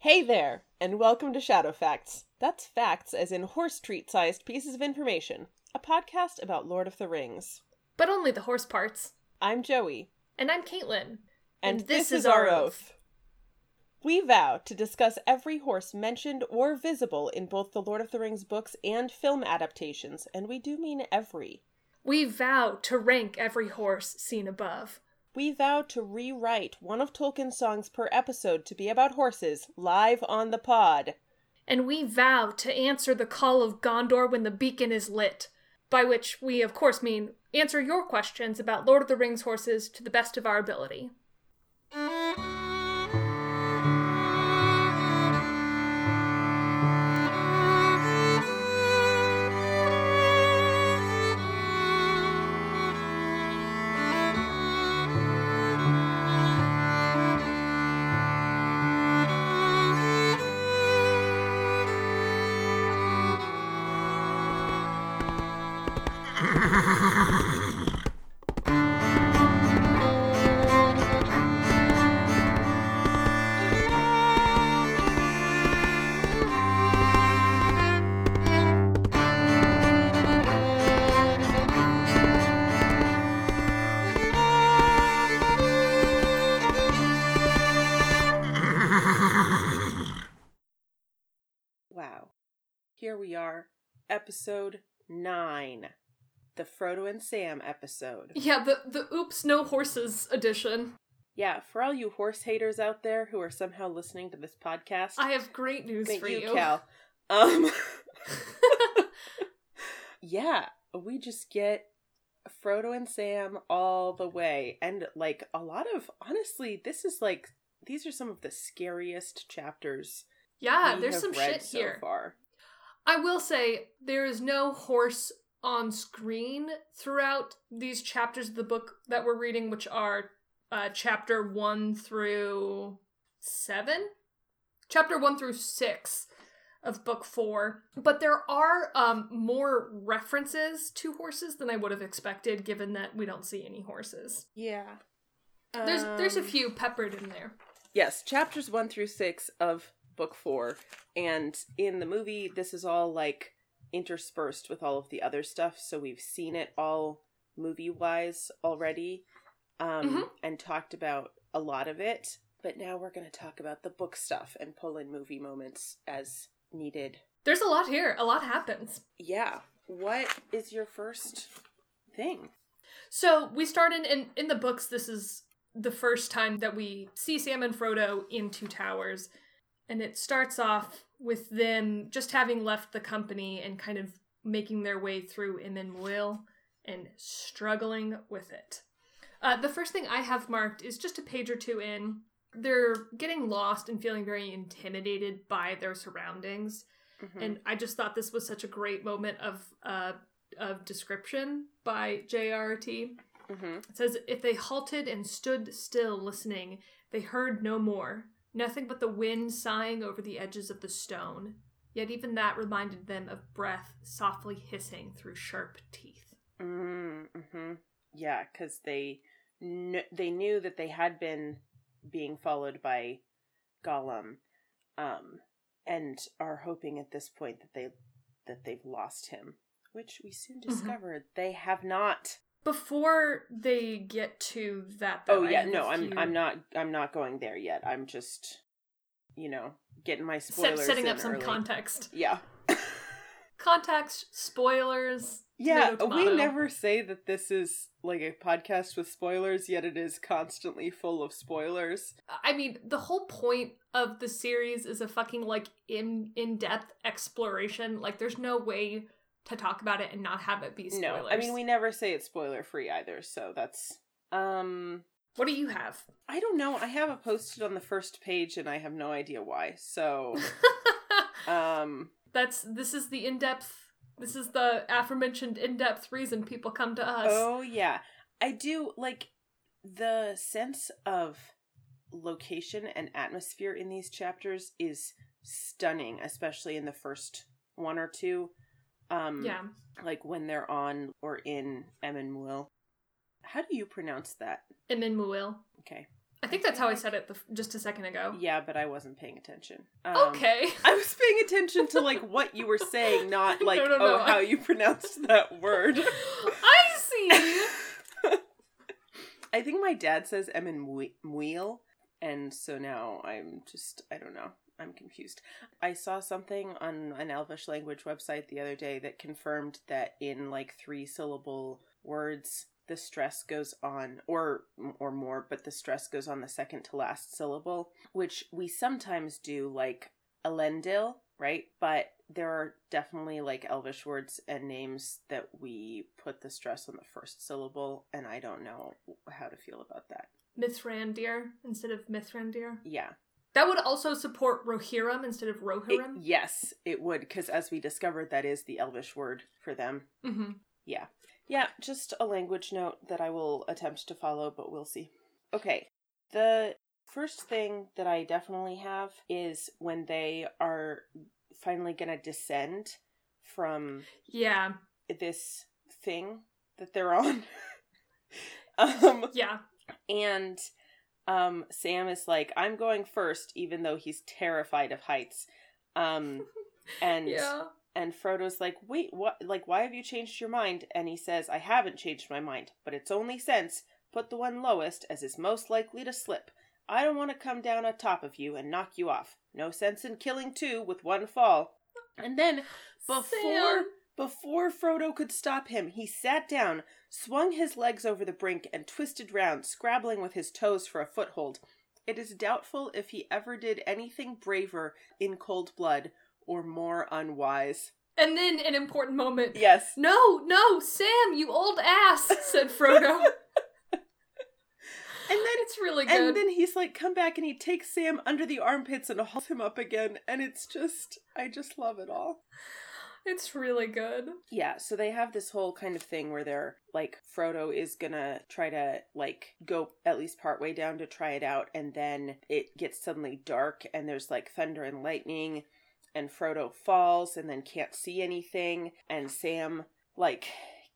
Hey there, and welcome to Shadow Facts. That's facts as in horse treat sized pieces of information, a podcast about Lord of the Rings. But only the horse parts. I'm Joey, And I'm Caitlin. and, this, is our oath. We vow to discuss every horse mentioned or visible in both the Lord of the Rings books and film adaptations, and we do mean every. We vow to rank every horse seen above. We vow to rewrite one of Tolkien's songs per episode to be about horses live on the pod. And we vow to answer the call of Gondor when the beacon is lit. By which we, of course, mean answer your questions about Lord of the Rings horses to the best of our ability. Episode 9. The Frodo and Sam episode. Yeah, the, the Oops No Horses edition. Yeah, for all you horse haters out there who are somehow listening to this podcast, I have great news for you, you. Cal. Um, yeah, we just get Frodo and Sam all the way. And, like, a lot of, honestly, this is like, these are some of the scariest chapters yeah, there's some shit so here. far. I will say there is no horse on screen throughout these chapters of the book that we're reading, which are uh, chapter one through seven, chapter one through six of book four. But there are um, more references to horses than I would have expected, given that we don't see any horses. Yeah. There's there's a Um, few peppered in there. Yes, chapters one through six of book four. And in the movie, this is all like interspersed with all of the other stuff. So we've seen it all movie wise already um, Mhm. and talked about a lot of it. But now we're going to talk about the book stuff and pull in movie moments as needed. There's a lot here. A lot happens. Yeah. What is your first thing? So we start in, in in the books. This is the first time that we see Sam and Frodo in Two Towers, and it starts off with them just having left the company and kind of making their way through Emin Muil and struggling with it. Uh, the first thing I have marked is just a page or two in. They're getting lost and feeling very intimidated by their surroundings Mhm. and I just thought this was such a great moment of uh of description by J.R.R.T. Mhm. It says if they halted and stood still listening, they heard no more, nothing but the wind sighing over the edges of the stone. Yet even that reminded them of breath softly hissing through sharp teeth. Mm-hmm. Yeah, because they kn- they knew that they had been being followed by Gollum, um, and are hoping at this point that they that they've lost him, which we soon Mhm. discovered they have not. Before they get to that, Oh though, I yeah, no, I'm few- I'm not I'm not going there yet. I'm just, you know, getting my set- spoilers setting in up some early. context. Yeah. Context, spoilers. Yeah, we never say that this is like a podcast with spoilers, yet it is constantly full of spoilers. I mean, the whole point of the series is a fucking like in in depth exploration. Like, there's no way to talk about it and not have it be spoilers. No, I mean we never say it's spoiler free either, so that's um What do you have? I don't know. I have it posted on the first page and I have no idea why. So um That's this is the in depth. This is the aforementioned in depth reason people come to us. oh yeah. I do like the sense of location and atmosphere in these chapters is stunning, especially in the first one or two. Um yeah, like when they're on or in Emin Muil. How do you pronounce that? Emin Muil. Okay. I think that's how I said it the, just a second ago. Yeah, but I wasn't paying attention. Um, Okay. I was paying attention to like what you were saying, not like No, no, oh how you pronounced that word. I see. I think my dad says Emmanuel, and so now I'm just I don't know. I'm confused. I saw something on an Elvish language website the other day that confirmed that in like three syllable words the stress goes on or or more but the stress goes on the second to last syllable which we sometimes do like Elendil, right? But there are definitely like elvish words and names that we put the stress on the first syllable and I don't know how to feel about that. Mithrandir instead of Mithrandir. Yeah. That would also support Rohirrim instead of It- Rohirrim. yes, it would, because as we discovered, that is the Elvish word for them. mm-hmm. Yeah. Yeah, just a language note that I will attempt to follow, but we'll see. Okay. The first thing that I definitely have is when they are finally going to descend from Yeah, this thing that they're on. um, yeah. and um Sam is like, I'm going first, even though he's terrified of heights. Um and yeah. and Frodo's like, wait, what like why have you changed your mind? And he says, I haven't changed my mind, but it's only sense. Put the one lowest as is most likely to slip. I don't want to come down on top of you and knock you off. No sense in killing two with one fall. And then before Sam. Before Frodo could stop him, he sat down, swung his legs over the brink, and twisted round, scrabbling with his toes for a foothold. It is doubtful if he ever did anything braver in cold blood or more unwise. And then an important moment. Yes. No, no, Sam, you old ass, said Frodo. And then it's really good. and then he's like, come back and he takes Sam under the armpits and hauls him up again. And it's just, I just love it all. it's really good. Yeah, so they have this whole kind of thing where they're like Frodo is gonna try to like go at least partway down to try it out, and then it gets suddenly dark and there's like thunder and lightning, and Frodo falls and then can't see anything, and Sam like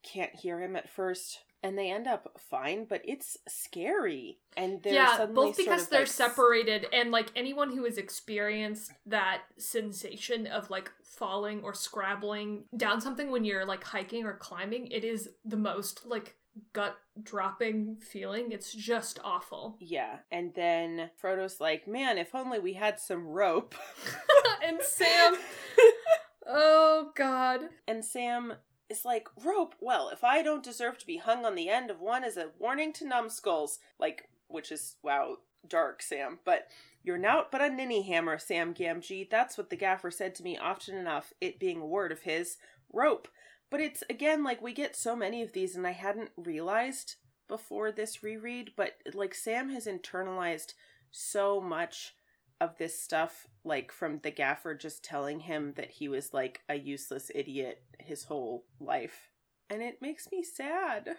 can't hear him at first. And they end up fine, but it's scary. And they're yeah, both sort because of, they're like, separated, and like anyone who has experienced that sensation of like falling or scrabbling down something when you're like hiking or climbing, it is the most like gut dropping feeling. It's just awful. Yeah, and then Frodo's like, "Man, if only we had some rope." and Sam, oh god, And Sam is like, Rope, well, if I don't deserve to be hung on the end of one as a warning to numbskulls, like, which is, wow, dark, Sam, but you're nowt but a ninny hammer, Sam Gamgee. That's what the gaffer said to me often enough, it being a word of his. Rope. But it's, again, like, we get so many of these, and I hadn't realized before this reread, but, like, Sam has internalized so much of this stuff like from the gaffer just telling him that he was like a useless idiot his whole life and it makes me sad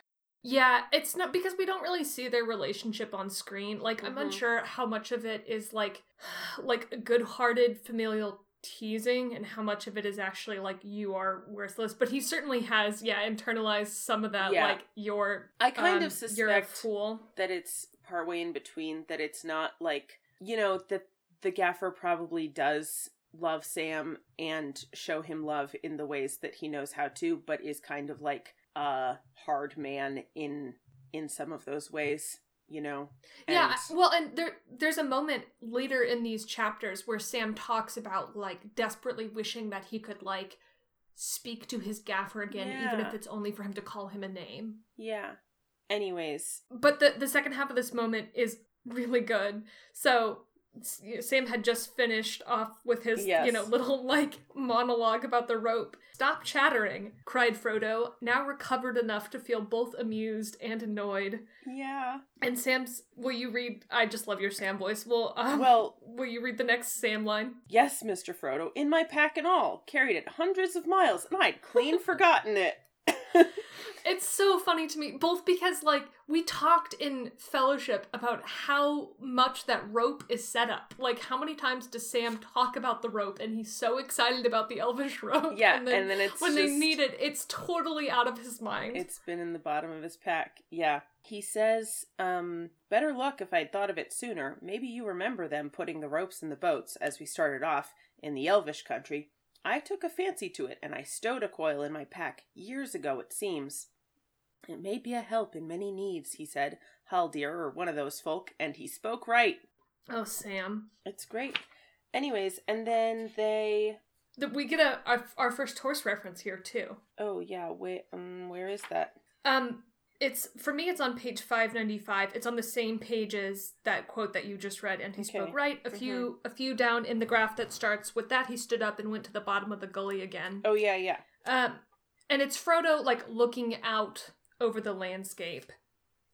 Yeah, it's not because we don't really see their relationship on screen. Like I'm Mhm. unsure how much of it is like like good-hearted familial teasing and how much of it is actually like you are worthless. But he certainly has yeah, internalized some of that Yeah. like you're i kind um, of you're a suspect fool. that it's partway in between that it's not like you know that the gaffer probably does love sam and show him love in the ways that he knows how to but is kind of like a hard man in in some of those ways you know Yeah, well, and there there's a moment later in these chapters where Sam talks about like desperately wishing that he could like speak to his gaffer again, even if it's only for him to call him a name. yeah anyways But the the second half of this moment is really good. So Sam had just finished off with his Yes. you know little like monologue about the rope. Stop chattering, cried Frodo, now recovered enough to feel both amused and annoyed. yeah And Sam's, will you read? I just love your Sam voice. Well, um, well will you read the next Sam line? Yes, Mr. Frodo, in my pack and all. Carried it hundreds of miles, and I'd clean forgotten it. It's so funny to me, both because like we talked in fellowship about how much that rope is set up. Like how many times does Sam talk about the rope and he's so excited about the elvish rope? Yeah, and then, and then it's when they need it, it's totally out of his mind. It's been in the bottom of his pack. Yeah. He says, um, better luck if I'd thought of it sooner. Maybe you remember them putting the ropes in the boats as we started off in the Elvish country. I took a fancy to it, and I stowed a coil in my pack years ago, it seems. It may be a help in many needs, he said. Haldir, or one of those folk, and he spoke right. oh, Sam. It's great. Anyways, and then they. That we get a our, our first horse reference here too. Oh yeah, wait. Um, where is that? Um, it's for me. It's on page five ninety five. It's on the same page as that quote that you just read, and he Okay. Mm-hmm. spoke right. A few a few down in the graph that starts with that, he stood up and went to the bottom of the gully again. Oh yeah, yeah. Um, and it's Frodo like looking out over the landscape,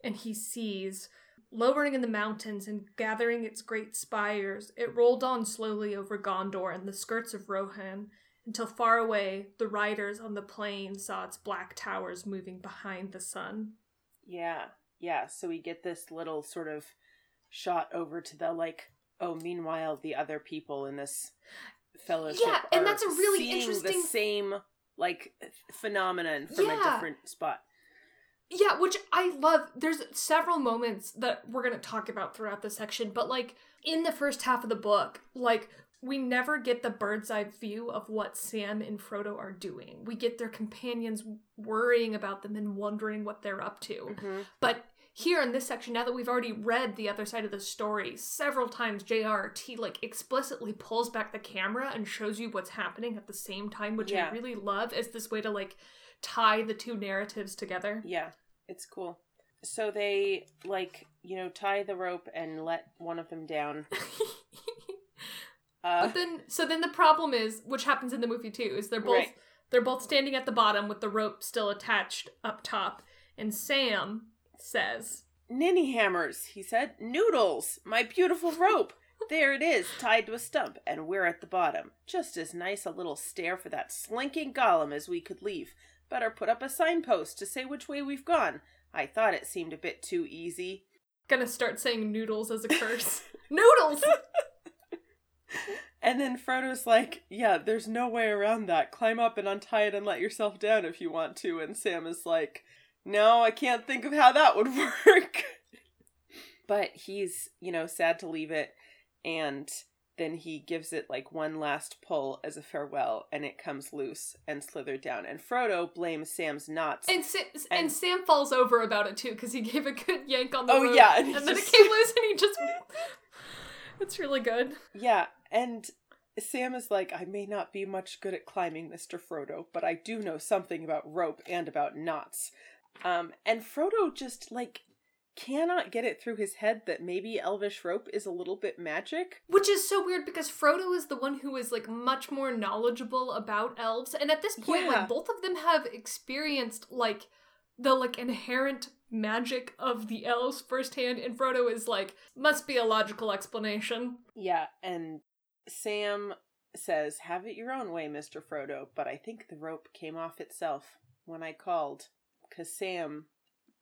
and he sees lowering in the mountains and gathering its great spires. It rolled on slowly over Gondor and the skirts of Rohan until far away the riders on the plain saw its black towers moving behind the sun. Yeah, yeah. So we get this little sort of shot over to the like. Oh, meanwhile, the other people in this fellowship. Yeah, and that's a really interesting- the same like phenomenon from a different spot. Yeah, which I love. There's several moments that we're going to talk about throughout the section, but like in the first half of the book, like we never get the bird's eye view of what Sam and Frodo are doing. We get their companions worrying about them and wondering what they're up to. Mhm. But here in this section, now that we've already read the other side of the story several times, JRT like explicitly pulls back the camera and shows you what's happening at the same time, which Yeah. I really love as this way to like tie the two narratives together. Yeah, it's cool. So they like you know tie the rope and let one of them down. Uh, But then, so then the problem is, which happens in the movie too, is they're both Right. they're both standing at the bottom with the rope still attached up top, and Sam says, Ninny hammers, he said. Noodles, my beautiful rope. There it is, tied to a stump, and we're at the bottom. Just as nice a little stair for that slinking Gollum as we could leave. Better put up a signpost to say which way we've gone. I thought it seemed a bit too easy. "Gonna start saying noodles as a curse." noodles. And then Frodo's like, Yeah, there's no way around that. Climb up and untie it and let yourself down if you want to. And Sam is like, No, I can't think of how that would work. but he's, you know, sad to leave it. And then he gives it like one last pull as a farewell, and it comes loose and slithered down. And Frodo blames Sam's knots. And, Sa- and And- Sam falls over about it too because he gave a good yank on the Oh, rope, yeah, and and, he then just- it came loose, and he just. It's really good. Yeah, and Sam is like, I may not be much good at climbing, Mr. Frodo, but I do know something about rope and about knots. Um, and Frodo just like cannot get it through his head that maybe elvish rope is a little bit magic. Which is so weird because Frodo is the one who is like much more knowledgeable about elves, and at this point, Yeah. like both of them have experienced like the like inherent magic of the elves firsthand, and Frodo is like must be a logical explanation. Yeah, and Sam says, Have it your own way, Mr. Frodo, but I think the rope came off itself when I called. Because Sam,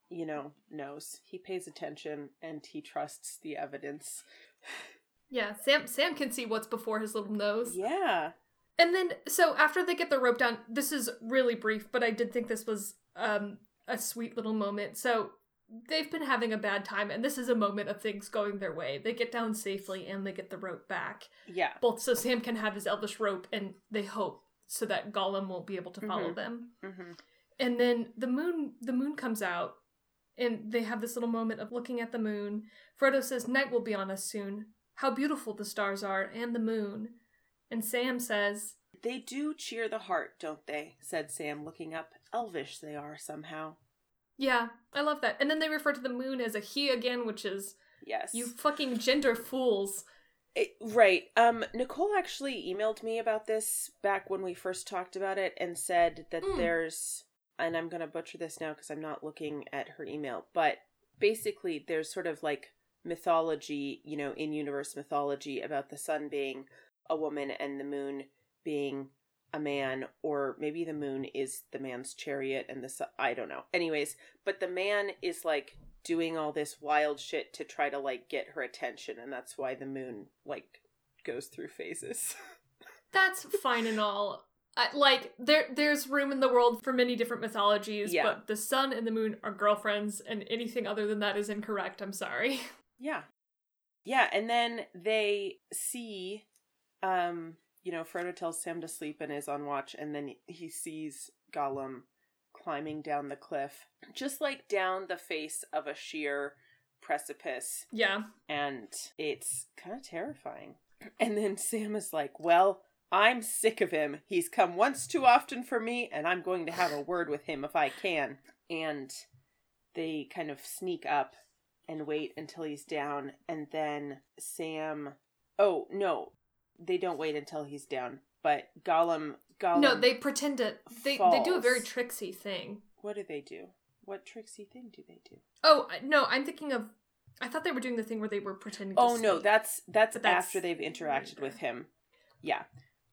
you know, knows. He pays attention and he trusts the evidence. Yeah, Sam Sam can see what's before his little nose. Yeah. And then so after they get the rope down, this is really brief, but I did think this was um a sweet little moment. So they've been having a bad time and this is a moment of things going their way. They get down safely and they get the rope back. Yeah. Both so Sam can have his elvish rope and they hope so that Gollum won't be able to follow Mhm. them. Mm-hmm. And then the moon the moon comes out and they have this little moment of looking at the moon. Frodo says night will be on us soon. How beautiful the stars are and the moon. And Sam says, They do cheer the heart, don't they? said Sam, looking up. Elvish they are somehow. Yeah, I love that. And then they refer to the moon as a he again, which is Yes. you fucking gender fools. It- right. Um, Nicole actually emailed me about this back when we first talked about it and said that Mm. there's, and I'm going to butcher this now because I'm not looking at her email, but basically there's sort of like mythology, you know, in universe mythology about the sun being a woman and the moon being a man or maybe the moon is the man's chariot and the sun I don't know. Anyways, but the man is like doing all this wild shit to try to like get her attention and that's why the moon like goes through phases. That's fine and all. I, like there, there's room in the world for many different mythologies, Yeah. but the sun and the moon are girlfriends, and anything other than that is incorrect. I'm sorry. Yeah. Yeah, and then they see um, you know, Frodo tells Sam to sleep and is on watch and then he sees Gollum climbing down the cliff, just like down the face of a sheer precipice, Yeah, and it's kind of terrifying. And then Sam is like, "Well, I'm sick of him. He's come once too often for me, and I'm going to have a word with him if I can." And they kind of sneak up and wait until he's down, and then Sam. Oh no, they don't wait until he's down. But Gollum, Gollum. no, they pretend to. They they do a very tricksy thing. What do they do? What tricksy thing do they do? Oh no, I'm thinking of. I thought they were doing the thing where they were pretending. to Oh no, sleep. that's that's, But that's after they've interacted later. with him. Yeah.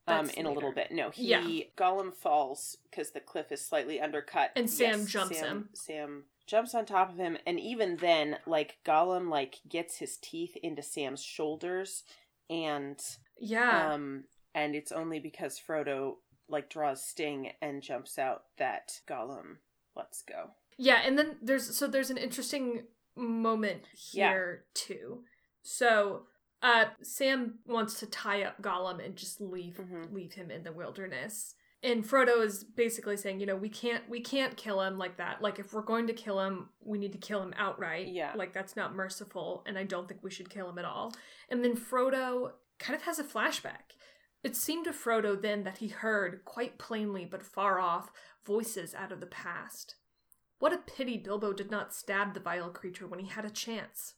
Um in a little bit. No, he Yeah. Gollum falls because the cliff is slightly undercut. And Sam jumps Sam, him. Sam jumps on top of him and even then like Gollum like gets his teeth into Sam's shoulders and yeah. um and it's only because Frodo like draws sting and jumps out that Gollum lets go. Yeah, and then there's so there's an interesting moment Yeah. here too. So uh Sam wants to tie up Gollum and just leave Mhm. leave him in the wilderness. And Frodo is basically saying, you know, we can't we can't kill him like that. Like if we're going to kill him, we need to kill him outright. Yeah. Like that's not merciful and I don't think we should kill him at all. And then Frodo kind of has a flashback. It seemed to Frodo then that he heard, quite plainly but far off, voices out of the past. What a pity Bilbo did not stab the vile creature when he had a chance.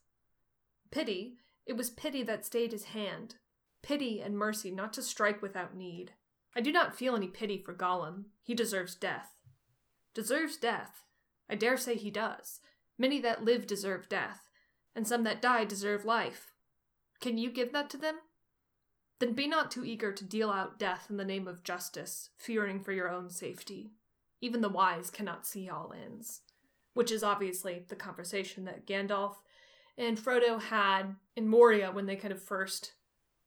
Pity? It was pity that stayed his hand. Pity and mercy not to strike without need. I do not feel any pity for Gollum. He deserves death. Deserves death? I dare say he does. Many that live deserve death, and some that die deserve life. Can you give that to them? Then be not too eager to deal out death in the name of justice, fearing for your own safety. Even the wise cannot see all ends. Which is obviously the conversation that Gandalf and Frodo had in Moria when they kind of first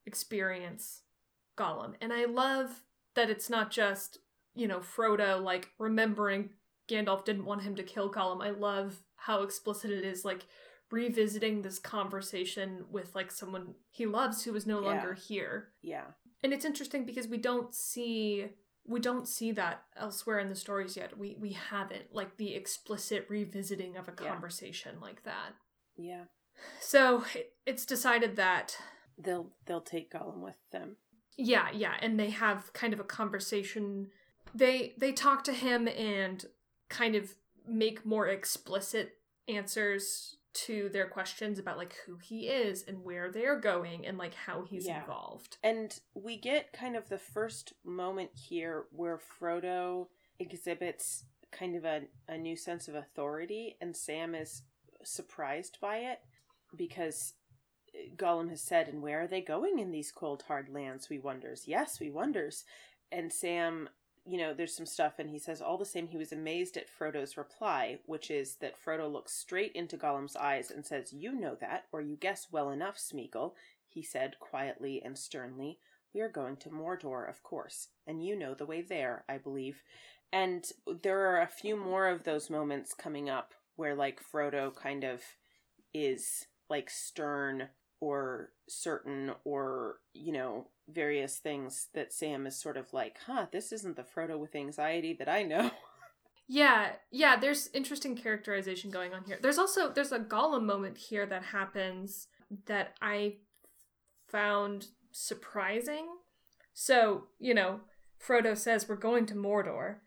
experience Gollum. And I love that it's not just, you know, Frodo like remembering Gandalf didn't want him to kill Gollum. I love how explicit it is, like revisiting this conversation with like someone he loves who is no Yeah. longer here Yeah. and it's interesting because we don't see we don't see that elsewhere in the stories yet we we haven't like the explicit revisiting of a Yeah. conversation like that Yeah. so it, it's decided that They'll they'll take Gollum with them. yeah yeah and they have kind of a conversation they they talk to him and kind of make more explicit answers to their questions about like who he is and where they're going and like how he's Yeah. involved And we get kind of the first moment here where Frodo exhibits kind of a, a new sense of authority, and Sam is surprised by it because uh, Gollum has said, And where are they going in these cold, hard lands? We wonders. Yes, we wonders. And Sam, you know, there's some stuff, and he says, All the same, he was amazed at Frodo's reply, which is that Frodo looks straight into Gollum's eyes and says, You know that, or you guess well enough, Smeagol he said quietly and sternly. We are going to Mordor, of course, and you know the way there, I believe. And there are a few more of those moments coming up where, like, Frodo kind of is, like, stern or certain or, you know, various things that Sam is sort of like, huh, this isn't the Frodo with anxiety that I know. Yeah, yeah, there's interesting characterization going on here. There's also there's a Gollum moment here that happens that I found surprising. So, you know, Frodo says we're going to Mordor,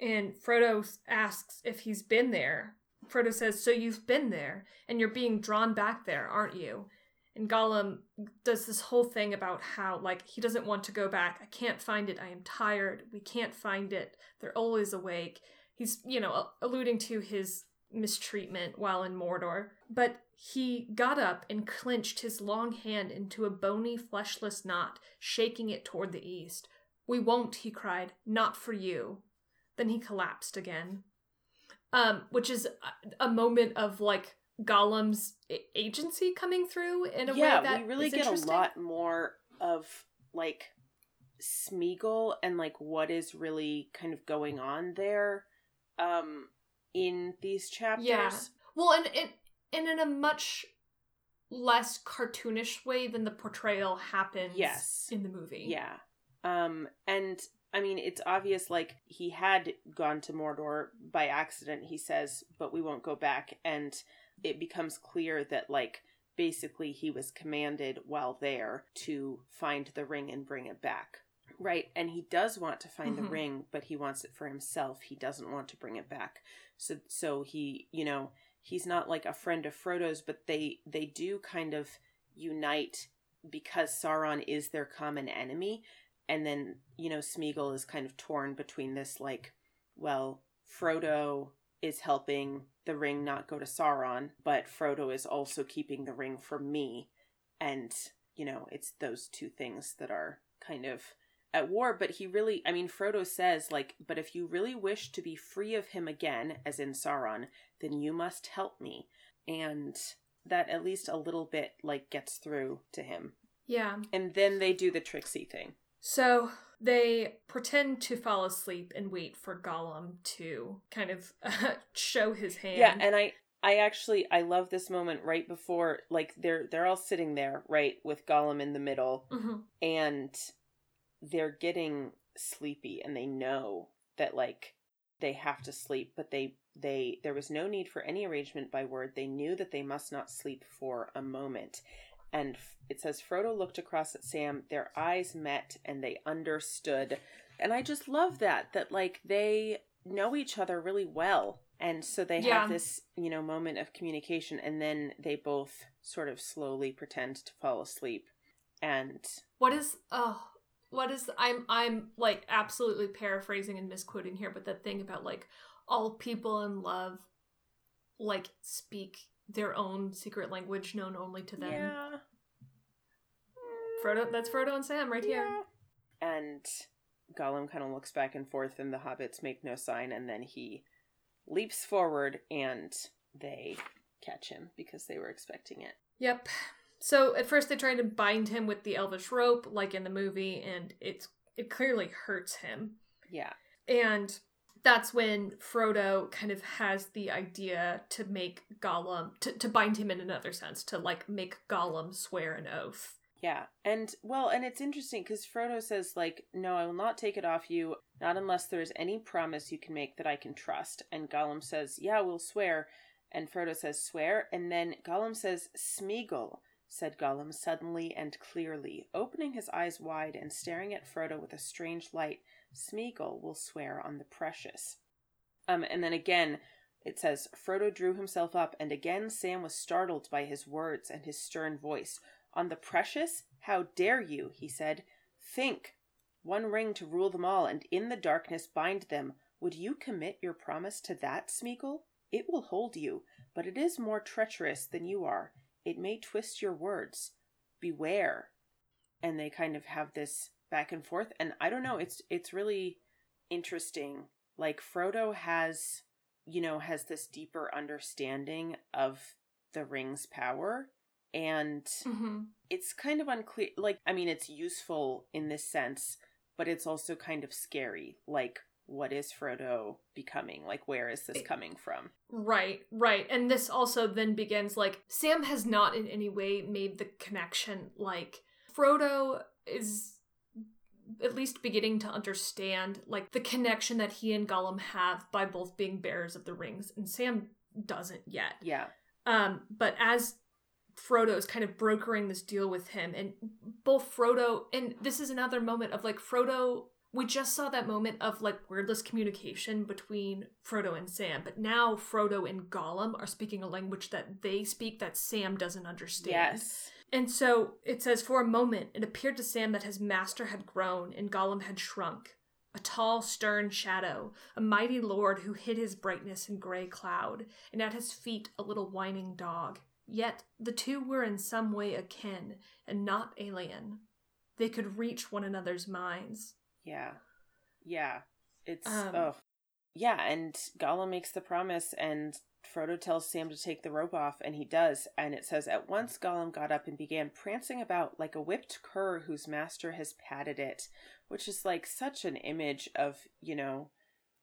and Frodo asks if he's been there. Frodo says, "So you've been there, and you're being drawn back there, aren't you?" And Gollum does this whole thing about how, like, he doesn't want to go back. I can't find it. I am tired. We can't find it. They're always awake. He's, you know, alluding to his mistreatment while in Mordor. But he got up and clenched his long hand into a bony, fleshless knot, shaking it toward the east. We won't, he cried. Not for you. Then he collapsed again. Um, which is a, a moment of like Gollum's agency coming through in a yeah, way that we really get a lot more of like Smeagol and like what is really kind of going on there um in these chapters. Yeah. Well, and it and in a much less cartoonish way than the portrayal happens yes. in the movie. Yeah. Um and I mean it's obvious like he had gone to Mordor by accident he says but we won't go back and it becomes clear that like basically he was commanded while there to find the ring and bring it back. Right, and he does want to find Mhm. the ring, but he wants it for himself. He doesn't want to bring it back. So so he, you know, he's not like a friend of Frodo's, but they they do kind of unite because Sauron is their common enemy. And then, you know, Smeagol is kind of torn between this like, well, Frodo is helping the ring not go to Sauron, but Frodo is also keeping the ring for me. And, you know, it's those two things that are kind of at war. But he really, I mean, Frodo says, like, but if you really wish to be free of him again, as in Sauron, then you must help me. And that at least a little bit, like, gets through to him. Yeah. And then they do the tricksy thing. So they pretend to fall asleep and wait for Gollum to kind of show his hand. Yeah, and I I actually I love this moment right before like they're they're all sitting there, right, with Gollum in the middle Mhm. and they're getting sleepy and they know that like they have to sleep, but they they there was no need for any arrangement by word. They knew that they must not sleep for a moment. And it says Frodo looked across at Sam, their eyes met and they understood. And I just love that that like they know each other really well. And so they Yeah. have this, you know, moment of communication and then they both sort of slowly pretend to fall asleep. And What is oh what is I'm I'm like absolutely paraphrasing and misquoting here, but that thing about like all people in love like speak their own secret language known only to them. yeah. Frodo that's Frodo and Sam right here. And Gollum kind of looks back and forth, and the hobbits make no sign, and then he leaps forward, and they catch him because they were expecting it. Yep. So at first they try to bind him with the elvish rope, like in the movie, and it's it clearly hurts him. Yeah. And that's when Frodo kind of has the idea to make Gollum to, to bind him in another sense, to like make Gollum swear an oath. Yeah. And, well, and it's interesting because Frodo says, like, no, I will not take it off you, not unless there is any promise you can make that I can trust. And Gollum says, yeah, we'll swear. And Frodo says, swear. And then Gollum says, Smeagol, said Gollum suddenly and clearly, opening his eyes wide and staring at Frodo with a strange light. Smeagol will swear on the precious. Um, and then again, it says, Frodo drew himself up, and again Sam was startled by his words and his stern voice. On the precious? How dare you? he said. Think. One ring to rule them all, and in the darkness bind them. Would you commit your promise to that, Smeagol? It will hold you, but it is more treacherous than you are. It may twist your words. Beware. And they kind of have this back and forth, and I don't know, it's it's really interesting. Like Frodo has, you know, has this deeper understanding of the ring's power and Mm-hmm. it's kind of unclear like i mean it's useful in this sense but it's also kind of scary like what is frodo becoming like where is this coming from Right, right. And this also then begins like Sam has not in any way made the connection. Like Frodo is at least beginning to understand like the connection that he and Gollum have by both being bearers of the rings, and Sam doesn't yet. yeah Um, but as Frodo is kind of brokering this deal with him, and both Frodo and this is another moment of like Frodo. We just saw that moment of like wordless communication between Frodo and Sam, but now Frodo and Gollum are speaking a language that they speak that Sam doesn't understand. yes And so it says, For a moment, it appeared to Sam that his master had grown and Gollum had shrunk. A tall, stern shadow, a mighty lord who hid his brightness in gray cloud, and at his feet a little whining dog. Yet the two were in some way akin and not alien. They could reach one another's minds. Yeah. Yeah. It's Um, oh. Yeah, and Gollum makes the promise and Frodo tells Sam to take the rope off and he does and it says at once Gollum got up and began prancing about like a whipped cur whose master has patted it, which is like such an image of, you know,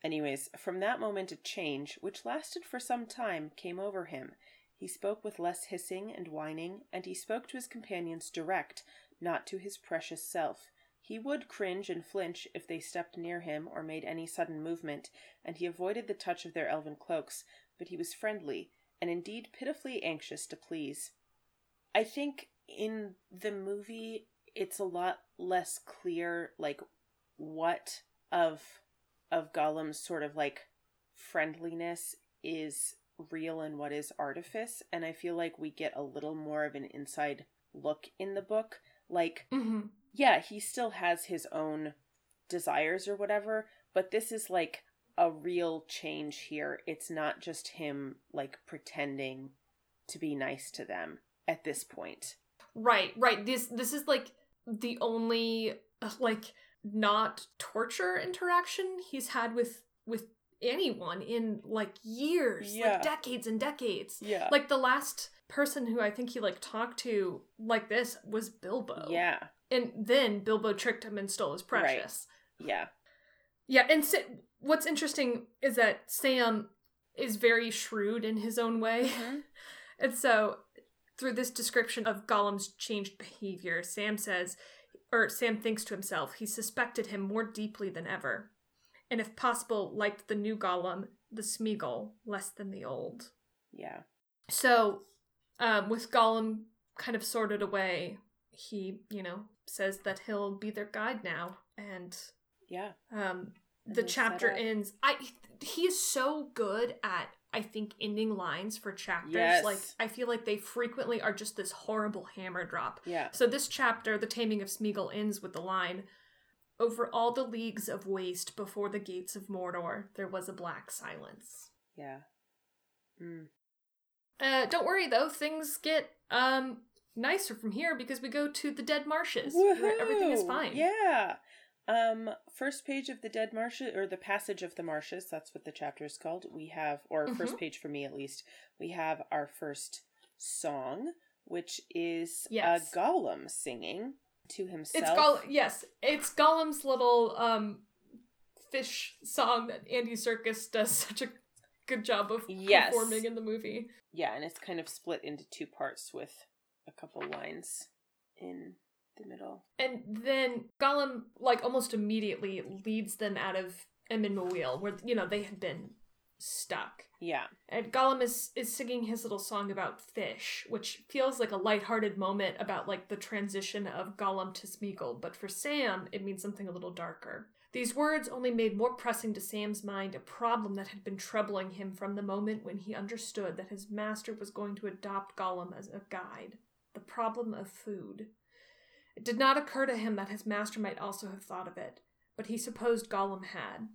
anyways, from that moment a change which lasted for some time came over him. He spoke with less hissing and whining, and he spoke to his companions direct, not to his precious self. He would cringe and flinch if they stepped near him or made any sudden movement, and he avoided the touch of their elven cloaks, but he was friendly, and indeed pitifully anxious to please. I think in the movie it's a lot less clear like what of of Gollum's sort of like friendliness is real and what is artifice, and I feel like we get a little more of an inside look in the book. Like Mm-hmm. yeah, he still has his own desires or whatever, but this is like a real change here. It's not just him like pretending to be nice to them at this point. Right, right. This this is like the only like not torture interaction he's had with with anyone in like years, Yeah. like decades and decades. Yeah. Like the last person who I think he like talked to like this was Bilbo. yeah. And then Bilbo tricked him and stole his precious. Right. Yeah. Yeah, and Sa- what's interesting is that Sam is very shrewd in his own way. Mhm. And so, through this description of Gollum's changed behavior, Sam says, or Sam thinks to himself, he suspected him more deeply than ever, and if possible, liked the new Gollum, the Smeagol, less than the old. Yeah. So, um, with Gollum kind of sorted away, he, you know, says that he'll be their guide now, and Yeah. um, the chapter ends. I he is so good at I think ending lines for chapters. Yes. Like I feel like they frequently are just this horrible hammer drop. Yeah. So this chapter, The Taming of Smeagol, ends with the line Over all the leagues of waste before the gates of Mordor, there was a black silence. Yeah. Mm. Uh, don't worry though, things get um nicer from here because we go to the dead marshes. where Everything is fine. Yeah. Um, first page of the Dead Marshes, or the Passage of the Marshes, that's what the chapter is called. We have, or Mm-hmm. first page for me at least, we have our first song, which is Yes. a Gollum singing to himself. It's Gollum. Yes, it's Gollum's little um fish song that Andy Serkis does such a good job of Yes. performing in the movie. Yeah, and it's kind of split into two parts with a couple lines in the middle. And then Gollum, like almost immediately, leads them out of Emin where you know they had been stuck. Yeah. And Gollum is is singing his little song about fish, which feels like a lighthearted moment about like the transition of Gollum to Smeagol, but for Sam, it means something a little darker. These words only made more pressing to Sam's mind a problem that had been troubling him from the moment when he understood that his master was going to adopt Gollum as a guide. The problem of food. It did not occur to him that his master might also have thought of it, but he supposed Gollum had.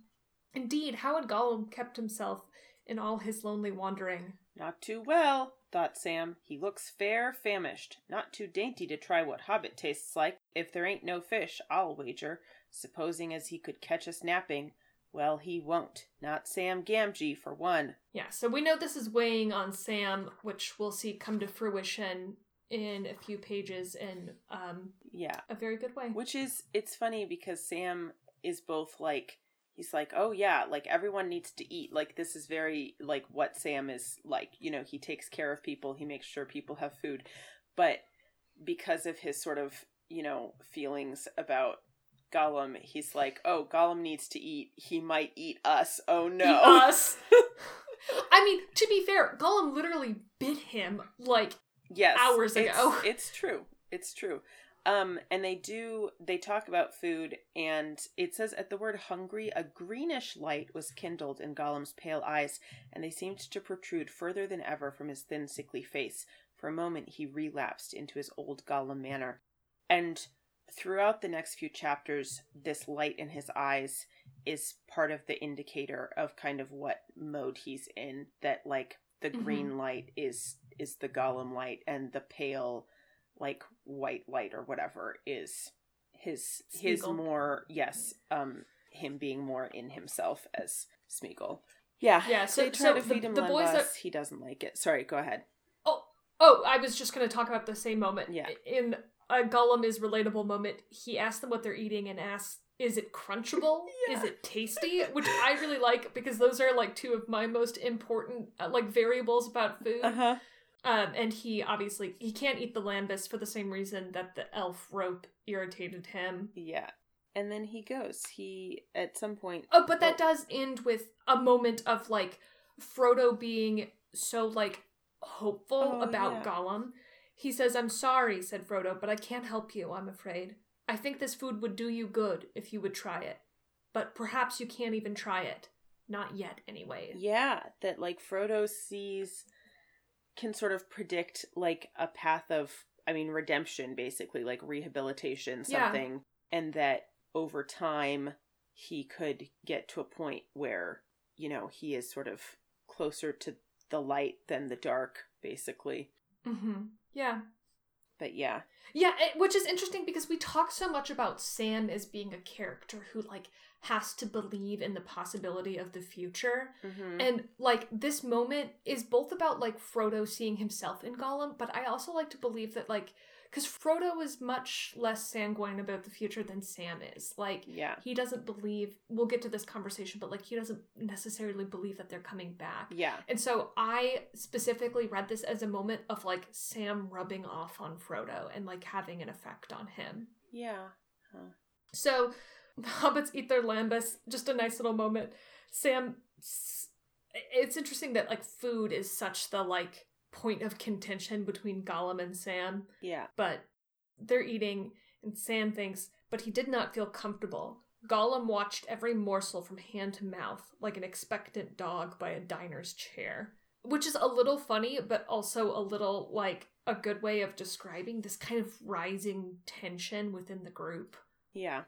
Indeed, how had Gollum kept himself in all his lonely wandering? Not too well, thought Sam. He looks fair famished. Not too dainty to try what hobbit tastes like. If there ain't no fish, I'll wager. Supposing as he could catch us napping. Well, he won't. Not Sam Gamgee, for one. Yeah, so we know this is weighing on Sam, which we'll see come to fruition in a few pages in um, Yeah. a very good way. Which is, it's funny because Sam is both like, he's like, oh yeah, like everyone needs to eat. Like, this is very, like, what Sam is like. You know, he takes care of people, he makes sure people have food. But because of his sort of, you know, feelings about Gollum, he's like, oh, Gollum needs to eat. He might eat us. Oh no. Us. I mean, to be fair, Gollum literally bit him like yes hours it's- ago. it's true it's true um and they do they talk about food and it says at the word hungry a greenish light was kindled in gollum's pale eyes and they seemed to protrude further than ever from his thin sickly face for a moment he relapsed into his old gollum manner and throughout the next few chapters this light in his eyes is part of the indicator of kind of what mode he's in that like the Mhm. green light is is the gollum light and the pale like white light or whatever is his his more yes, um, him being more in himself as Smeagol. Yeah, Yeah, so- they try so to the- him the boys are- He doesn't like it. Sorry, go ahead. Oh, oh, I was just going to talk about the same moment. Yeah. In a Gollum is relatable moment, he asks them what they're eating and asks, "Is it crunchable? Is it tasty?" Which I really like because those are like two of my most important uh, like variables about food. Uh huh. Um, and he obviously he can't eat the lembas for the same reason that the elf rope irritated him. Yeah, and then he goes. He at some point. Oh, but that does end with a moment of like Frodo being so like hopeful Oh, about yeah. Gollum. He says, "I'm sorry," said Frodo, "but I can't help you. I'm afraid. I think this food would do you good if you would try it, but perhaps you can't even try it. Not yet, anyway." Yeah, that like Frodo sees can sort of predict like a path of I mean redemption basically, like rehabilitation Yeah. something and that over time he could get to a point where, you know, he is sort of closer to the light than the dark basically. Mm-hmm. Yeah. But yeah. Yeah, it- which is interesting because we talk so much about Sam as being a character who like has to believe in the possibility of the future. Mhm. And like this moment is both about like Frodo seeing himself in Gollum, but I also like to believe that like because Frodo is much less sanguine about the future than Sam is. Like yeah. he doesn't believe. We'll get to this conversation, but like he doesn't necessarily believe that they're coming back. Yeah. And so I specifically read this as a moment of like Sam rubbing off on Frodo and like having an effect on him. Yeah. So the hobbits eat their lembas. Just a nice little moment. Sam, it's interesting that like food is such the like point of contention between Gollum and Sam, Yeah. but they're eating, and Sam thinks, but he did not feel comfortable. Gollum watched every morsel from hand to mouth, like an expectant dog by a diner's chair. Which is a little funny, but also a little like a good way of describing this kind of rising tension within the group. Yeah.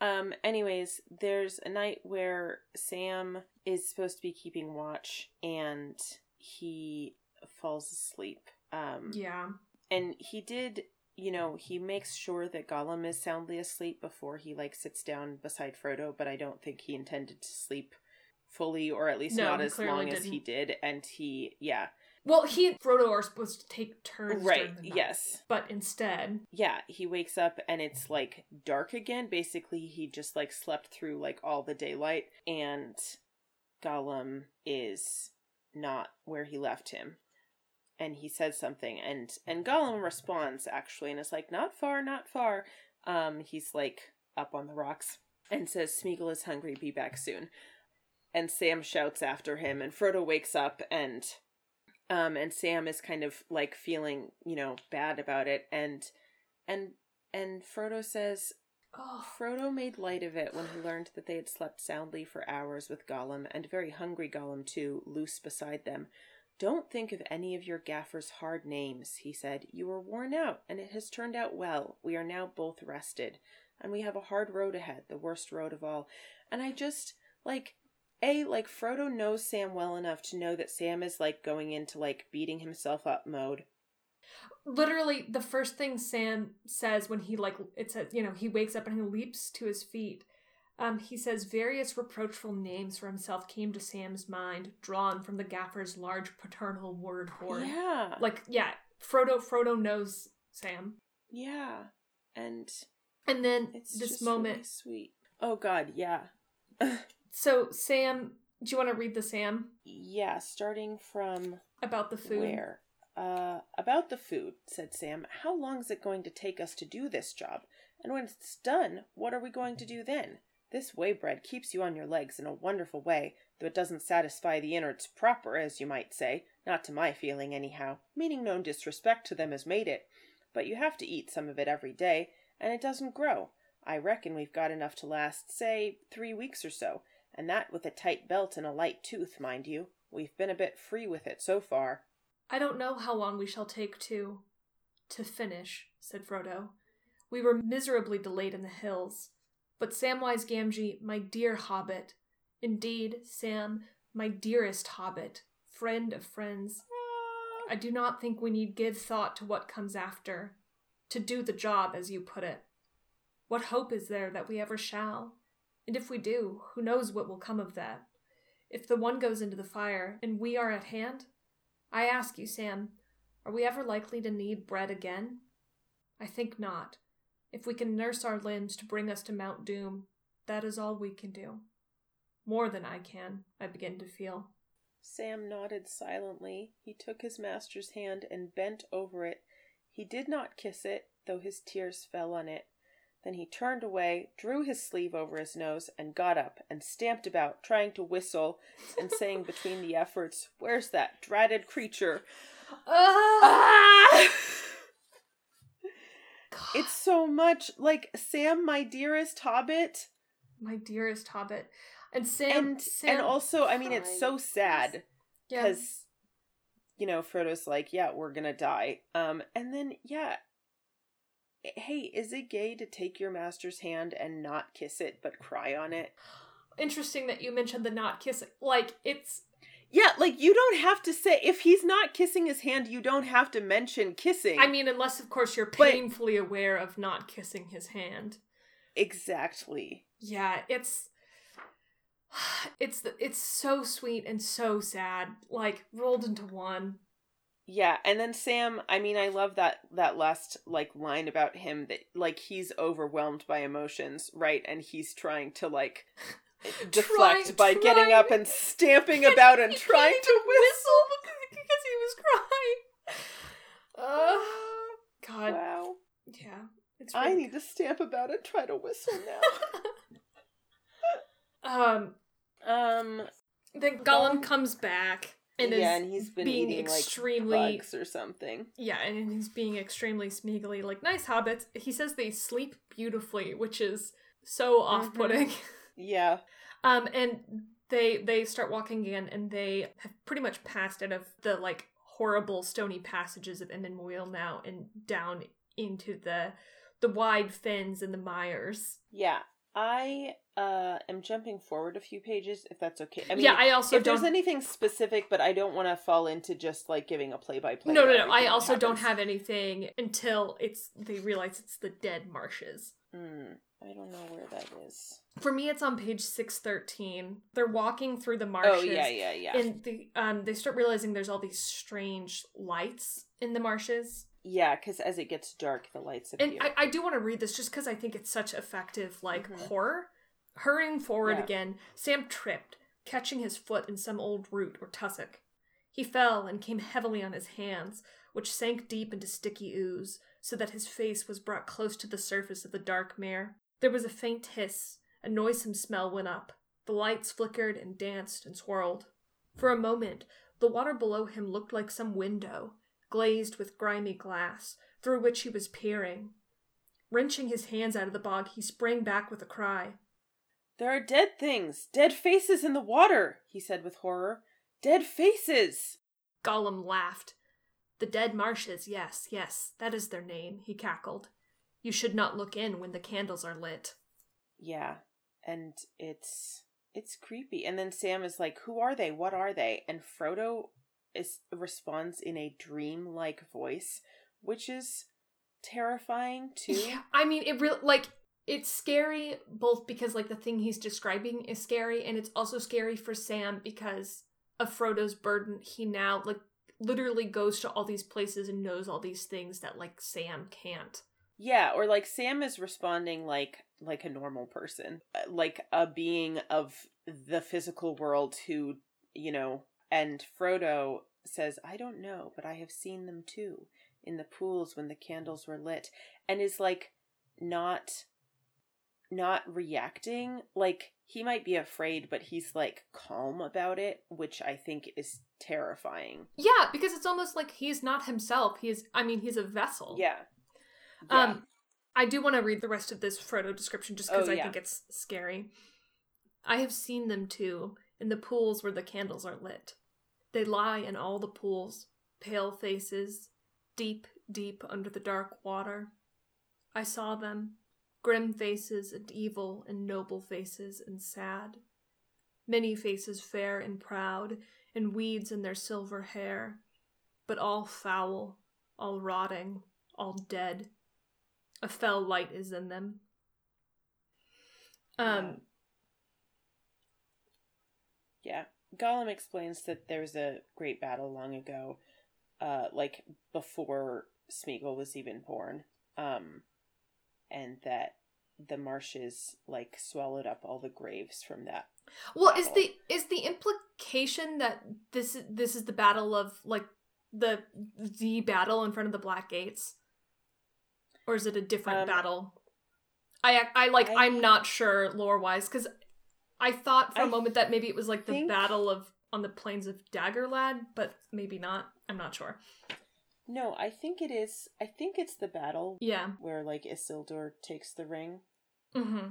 Um anyways, there's a night where Sam is supposed to be keeping watch and he falls asleep. Um Yeah. and he did, you know, he makes sure that Gollum is soundly asleep before he like sits down beside Frodo, but I don't think he intended to sleep fully or at least No, not as long as he didn't. and he yeah. Well, he and Frodo are supposed to take turns. Right. Yes. But instead, Yeah, he wakes up and it's like dark again. Basically, he just like slept through like all the daylight and Gollum is not where he left him. And he says something and and Gollum responds actually and is like not far, not far. Um he's like up on the rocks and says Smeagol is hungry, be back soon. And Sam shouts after him and Frodo wakes up and um and Sam is kind of like feeling, you know, bad about it and and and Frodo says oh, Frodo made light of it when he learned that they had slept soundly for hours with Gollum, and very hungry Gollum too, loose beside them. Don't think of any of your gaffer's hard names, he said. You were worn out, and it has turned out well. We are now both rested, and we have a hard road ahead, the worst road of all. And I just, like, A, like, Frodo knows Sam well enough to know that Sam is, like, going into, like, beating himself up mode. literally the first thing Sam says when he like it says you know he wakes up and he leaps to his feet. Um, he says various reproachful names for himself came to Sam's mind, drawn from the gaffer's large paternal word hoard. Yeah. Like yeah, Frodo Frodo knows Sam, yeah. And and then It's this moment. really sweet. Oh God, yeah, So Sam, do you want to read the Sam yeah. Starting from about the food? where? Uh, about the food," said Sam. "How long is it going to take us to do this job? And when it's done, what are we going to do then? This way bread keeps you on your legs in a wonderful way, though it doesn't satisfy the innards proper, as you might say. Not to my feeling, anyhow. Meaning no disrespect to them as made it. But you have to eat some of it every day, and it doesn't grow. I reckon we've got enough to last, say, three weeks or so, and that with a tight belt and a light tooth, mind you. We've been a bit free with it so far. I don't know how long we shall take to to finish, said Frodo. We were miserably delayed in the hills. But Samwise Gamgee, my dear hobbit, indeed, Sam, my dearest hobbit, friend of friends, I do not think we need give thought to what comes after. To do the job, as you put it. What hope is there that we ever shall? And if we do, who knows what will come of that? If the one goes into the fire and we are at hand, I ask you, Sam, are we ever likely to need bread again? I think not. If we can nurse our limbs to bring us to Mount Doom, that is all we can do. More than I can, I begin to feel. Sam nodded silently. He took his master's hand and bent over it. He did not kiss it, though his tears fell on it. Then he turned away, drew his sleeve over his nose, and got up and stamped about, trying to whistle and saying between the efforts, Where's that dratted creature? Ah! It's so much like Sam, my dearest hobbit. My dearest hobbit. And Sam and, Sam and also, I mean, it's so sad because yeah. you know Frodo's like, yeah, we're gonna die. Um, and then yeah, hey, is it gay to take your master's hand and not kiss it but cry on it? Interesting that you mentioned the not kissing. Like it's yeah, like you don't have to say if he's not kissing his hand, you don't have to mention kissing. I mean, unless of course you're painfully but, aware of not kissing his hand. Exactly. Yeah, it's it's it's so sweet and so sad, like rolled into one. Yeah, and then Sam, I mean I love that that last like line about him that like he's overwhelmed by emotions, right? And he's trying to like deflect trying, by trying. getting up and stamping about and trying to whistle because he was crying. Uh, God. Wow. Yeah. It's really... I need to stamp about and try to whistle now. um um then Gollum um, comes back and yeah, and he's been being eating extremely like bugs or something. Yeah, and he's being extremely smeagly, like nice hobbits. He says they sleep beautifully, which is so mm-hmm. off-putting. Mm-hmm. Yeah. um, and they they start walking again, and they have pretty much passed out of the like horrible stony passages of Muil now, and down into the the wide fens and the mires. Yeah, I uh am jumping forward a few pages if that's okay. I mean, yeah, I also if don't... there's anything specific, but I don't want to fall into just like giving a play by play. No, no, no. I also don't have anything until it's they realize it's the dead marshes. Hmm. I don't know where that is. For me, it's on page six thirteen. They're walking through the marshes. Oh yeah, yeah, yeah. And the um, they start realizing there's all these strange lights in the marshes. Yeah, because as it gets dark, the lights appear. And I, I do want to read this just because I think it's such effective, like mm-hmm. horror. Hurrying forward yeah. again, Sam tripped, catching his foot in some old root or tussock. He fell and came heavily on his hands, which sank deep into sticky ooze, so that his face was brought close to the surface of the dark mere. There was a faint hiss, a noisome smell went up. The lights flickered and danced and swirled. For a moment, the water below him looked like some window, glazed with grimy glass, through which he was peering. Wrenching his hands out of the bog, he sprang back with a cry. There are dead things, dead faces in the water, he said with horror. Dead faces! Gollum laughed. The dead marshes, yes, yes, that is their name, he cackled. You should not look in when the candles are lit. Yeah, and it's it's creepy. And then Sam is like, "Who are they? What are they?" And Frodo is responds in a dream-like voice, which is terrifying too. Yeah, I mean, it really like it's scary both because like the thing he's describing is scary, and it's also scary for Sam because of Frodo's burden. He now like literally goes to all these places and knows all these things that like Sam can't. Yeah, or like Sam is responding like like a normal person, uh, like a being of the physical world who, you know, and Frodo says, "I don't know, but I have seen them too in the pools when the candles were lit." And is like not not reacting. Like he might be afraid but he's like calm about it which i think is terrifying. Yeah because it's almost like he's not himself he's i mean he's a vessel. Yeah yeah. Um, I do want to read the rest of this Frodo description just because oh, yeah. I think it's scary. I have seen them too, in the pools where the candles are lit. They lie in all the pools, pale faces, deep, deep under the dark water. I saw them, grim faces and evil and noble faces and sad. Many faces fair and proud, and weeds in their silver hair, but all foul, all rotting, all dead a fell light is in them. Um, Yeah. Gollum explains that there was a great battle long ago, uh, like before Smeagol was even born, um, and that the marshes like swallowed up all the graves from that. well, is the is the implication that this is this is the battle of like the the battle in front of the Black Gates, or is it a different Um, battle? I I like I- I'm not sure lore wise because I thought for a I moment that maybe it was like the battle of on the plains of Dagorlad, but maybe not. I'm not sure. No, I think it is. I think it's the battle Yeah. where like Isildur takes the ring. Mm-hmm.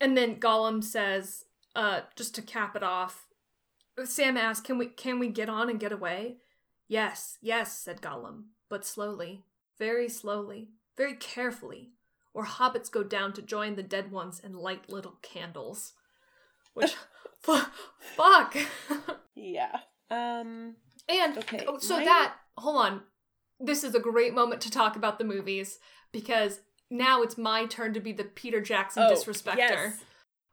And then Gollum says, uh, just to cap it off, Sam asks, "Can we can we get on and get away?" Yes, yes, said Gollum, but slowly, very slowly, very carefully, or hobbits go down to join the dead ones and light little candles. Which, fu- fuck. Yeah. Um. and Okay, oh, so my- that hold on, this is a great moment to talk about the movies because now it's my turn to be the Peter Jackson Oh, disrespecter. yes.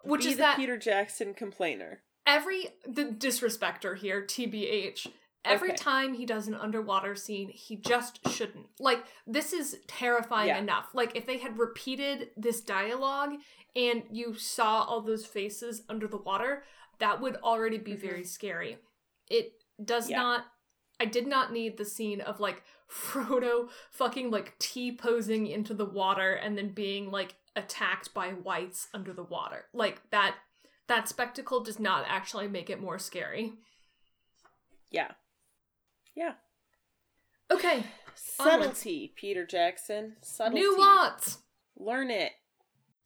Which Be is the that Peter Jackson complainer. every the disrespecter here, TBH. Every Okay. time he does an underwater scene, he just shouldn't. Like this is terrifying Yeah. enough. Like if they had repeated this dialogue and you saw all those faces under the water, that would already be very scary. It does Mm-hmm. Yeah. not I did not need the scene of like Frodo fucking like T posing into the water and then being like attacked by wights under the water. Like that that spectacle does not actually make it more scary. Yeah. Yeah. Okay, Subtlety, Peter Jackson. Subtlety. nuance. Learn it.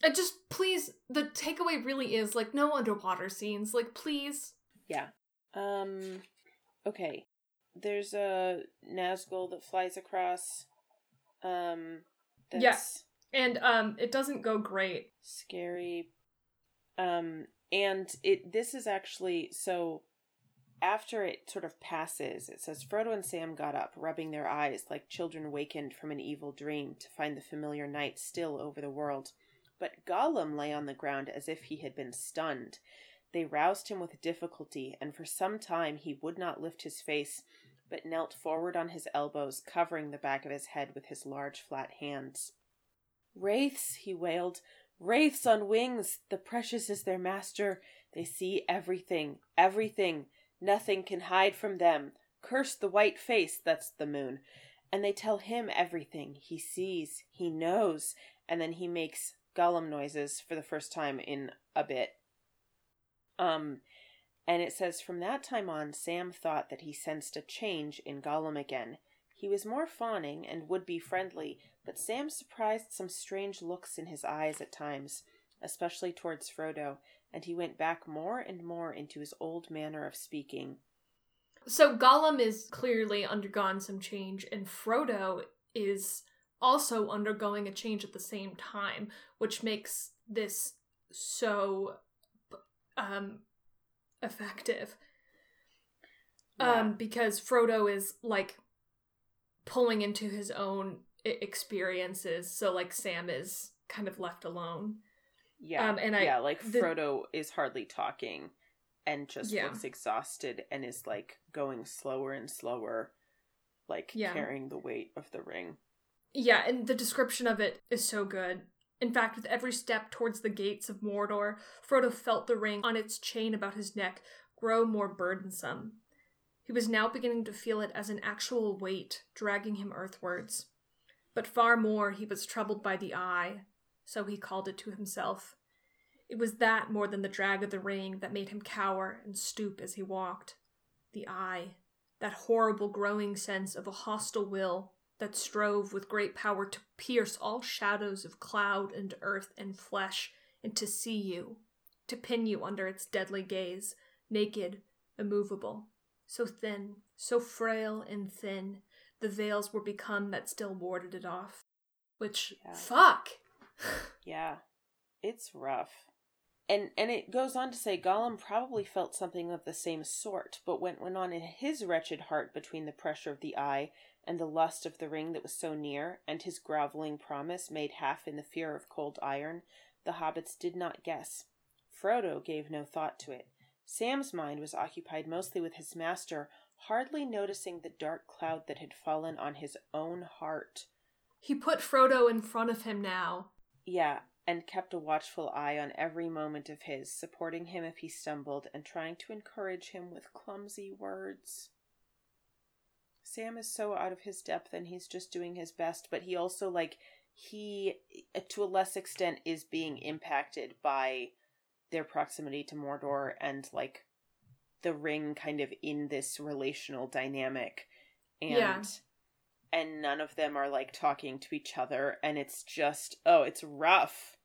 And just please, the takeaway really is like no underwater scenes. Like please. Yeah. Um. Okay. There's a Nazgul that flies across. Um. That's Yeah. And um, it doesn't go great. Scary. Um. And it. This is actually so. After it sort of passes, it says Frodo and Sam got up, rubbing their eyes like children wakened from an evil dream to find the familiar night still over the world. But Gollum lay on the ground as if he had been stunned. They roused him with difficulty, and for some time he would not lift his face, but knelt forward on his elbows, covering the back of his head with his large flat hands. Wraiths, he wailed, wraiths on wings! The precious is their master. They see everything, everything. Nothing can hide from them. Curse the white face, that's the moon. And they tell him everything. He sees, he knows, and then he makes Gollum noises for the first time in a bit. Um, and it says from that time on, Sam thought that he sensed a change in Gollum again. He was more fawning and would be friendly, but Sam surprised some strange looks in his eyes at times, especially towards Frodo, and he went back more and more into his old manner of speaking. So Gollum is clearly undergone some change, and Frodo is also undergoing a change at the same time, which makes this so um effective. Yeah. Um, because Frodo is like pulling into his own i- experiences, so like Sam is kind of left alone. Yeah, Um, and I- yeah, like the- Frodo is hardly talking, and just Yeah. looks exhausted, and is like going slower and slower, like Yeah. carrying the weight of the ring. Yeah, and the description of it is so good. In fact, with every step towards the gates of Mordor, Frodo felt the ring on its chain about his neck grow more burdensome. He was now beginning to feel it as an actual weight dragging him earthwards. But far more, he was troubled by the eye, so he called it to himself. It was that more than the drag of the ring that made him cower and stoop as he walked. The eye, that horrible growing sense of a hostile will that strove with great power to pierce all shadows of cloud and earth and flesh, and to see you, to pin you under its deadly gaze, naked, immovable, so thin, so frail and thin, the veils were become that still warded it off. Which, Yeah. fuck! Yeah, it's rough. And and it goes on to say Gollum probably felt something of the same sort, but what went on in his wretched heart between the pressure of the eye and the lust of the ring that was so near, and his groveling promise made half in the fear of cold iron, the hobbits did not guess. Frodo gave no thought to it. Sam's mind was occupied mostly with his master, hardly noticing the dark cloud that had fallen on his own heart. He put Frodo in front of him now. Yeah, and kept a watchful eye on every moment of his, supporting him if he stumbled and trying to encourage him with clumsy words. Sam is so out of his depth and he's just doing his best, but he also, like, he, eh, to a less extent, is being impacted by their proximity to Mordor and like the ring kind of in this relational dynamic and yeah. And none of them are like talking to each other and it's just oh it's rough.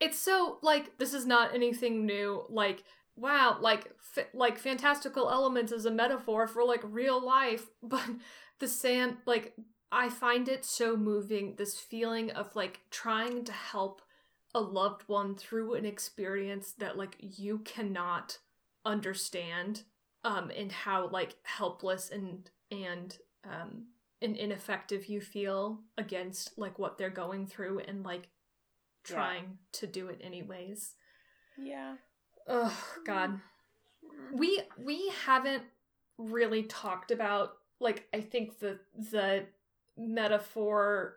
It's so like this is not anything new like wow like f- like fantastical elements as a metaphor for like real life but the sand like i find it so moving this feeling of like trying to help a loved one through an experience that like you cannot understand um and how like helpless and and um and ineffective you feel against like what they're going through and like trying yeah. to do it anyways yeah oh god mm-hmm. we we haven't really talked about like i think the the metaphor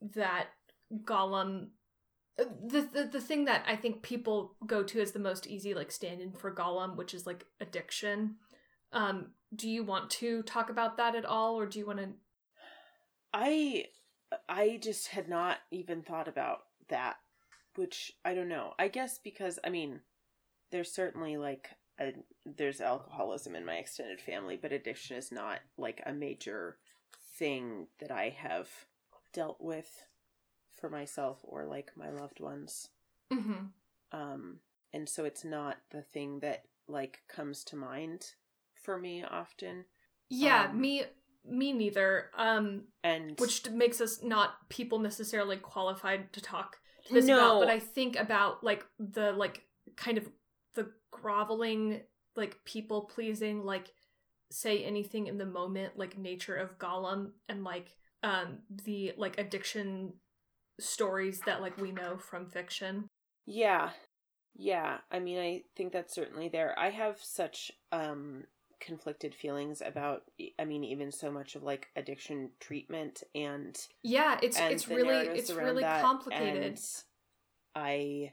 that Gollum the, the the thing that I think people go to as the most easy like stand-in for Gollum, which is like addiction. Um, do you want to talk about that at all, or do you want to? I I just had not even thought about that, which I don't know. I guess because I mean, there's certainly like a, there's alcoholism in my extended family, but addiction is not like a major thing that I have dealt with for myself or like my loved ones. Mm-hmm. Um, and so it's not the thing that like comes to mind for me often. Yeah, um, me me neither. Um, and which makes us not people necessarily qualified to talk to this no. about. But I think about like the like kind of the groveling, like people pleasing, like say anything in the moment, like nature of Gollum, and like um the like addiction stories that like we know from fiction. Yeah. Yeah, I mean I think that's certainly there. I have such um conflicted feelings about I mean even so much of like addiction treatment and Yeah, it's and it's really it's really complicated. And I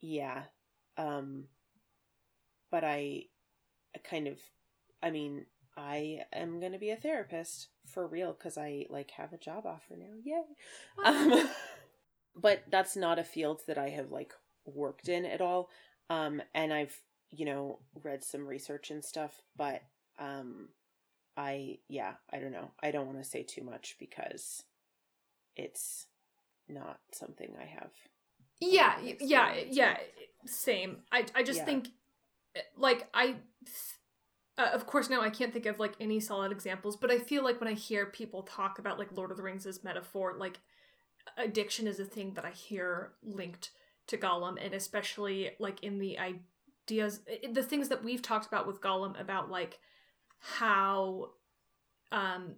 yeah. Um but I kind of I mean I am going to be a therapist for real because I like have a job offer now. Yay. Um, but that's not a field that I have like worked in at all. Um, and I've, you know, read some research and stuff, but um, I, yeah, I don't know. I don't want to say too much because it's not something I have. Yeah, yeah, yeah, same. I, I just yeah. think, like, I uh, of course now i can't think of like any solid examples but i feel like when i hear people talk about like lord of the rings as metaphor like addiction is a thing that i hear linked to gollum and especially like in the ideas the things that we've talked about with gollum about like how um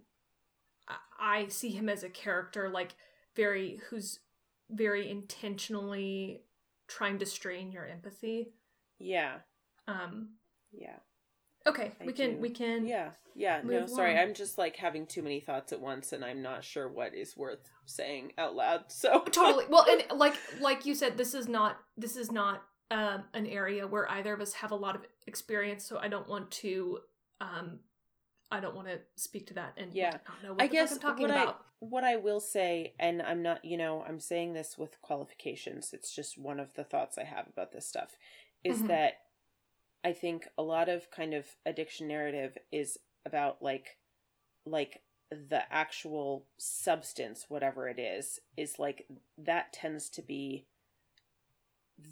i see him as a character like very who's very intentionally trying to strain your empathy yeah um yeah Okay, Thank we can you. we can Yeah. Yeah, no, sorry. On. I'm just like having too many thoughts at once and I'm not sure what is worth saying out loud. So Totally. Well, and like like you said this is not this is not um an area where either of us have a lot of experience, so I don't want to um I don't want to speak to that and yeah. I guess I'm talking what about. I, what I will say, and I'm not, you know, I'm saying this with qualifications. It's just one of the thoughts I have about this stuff, is mm-hmm. that I think a lot of kind of addiction narrative is about like like the actual substance whatever it is is like that tends to be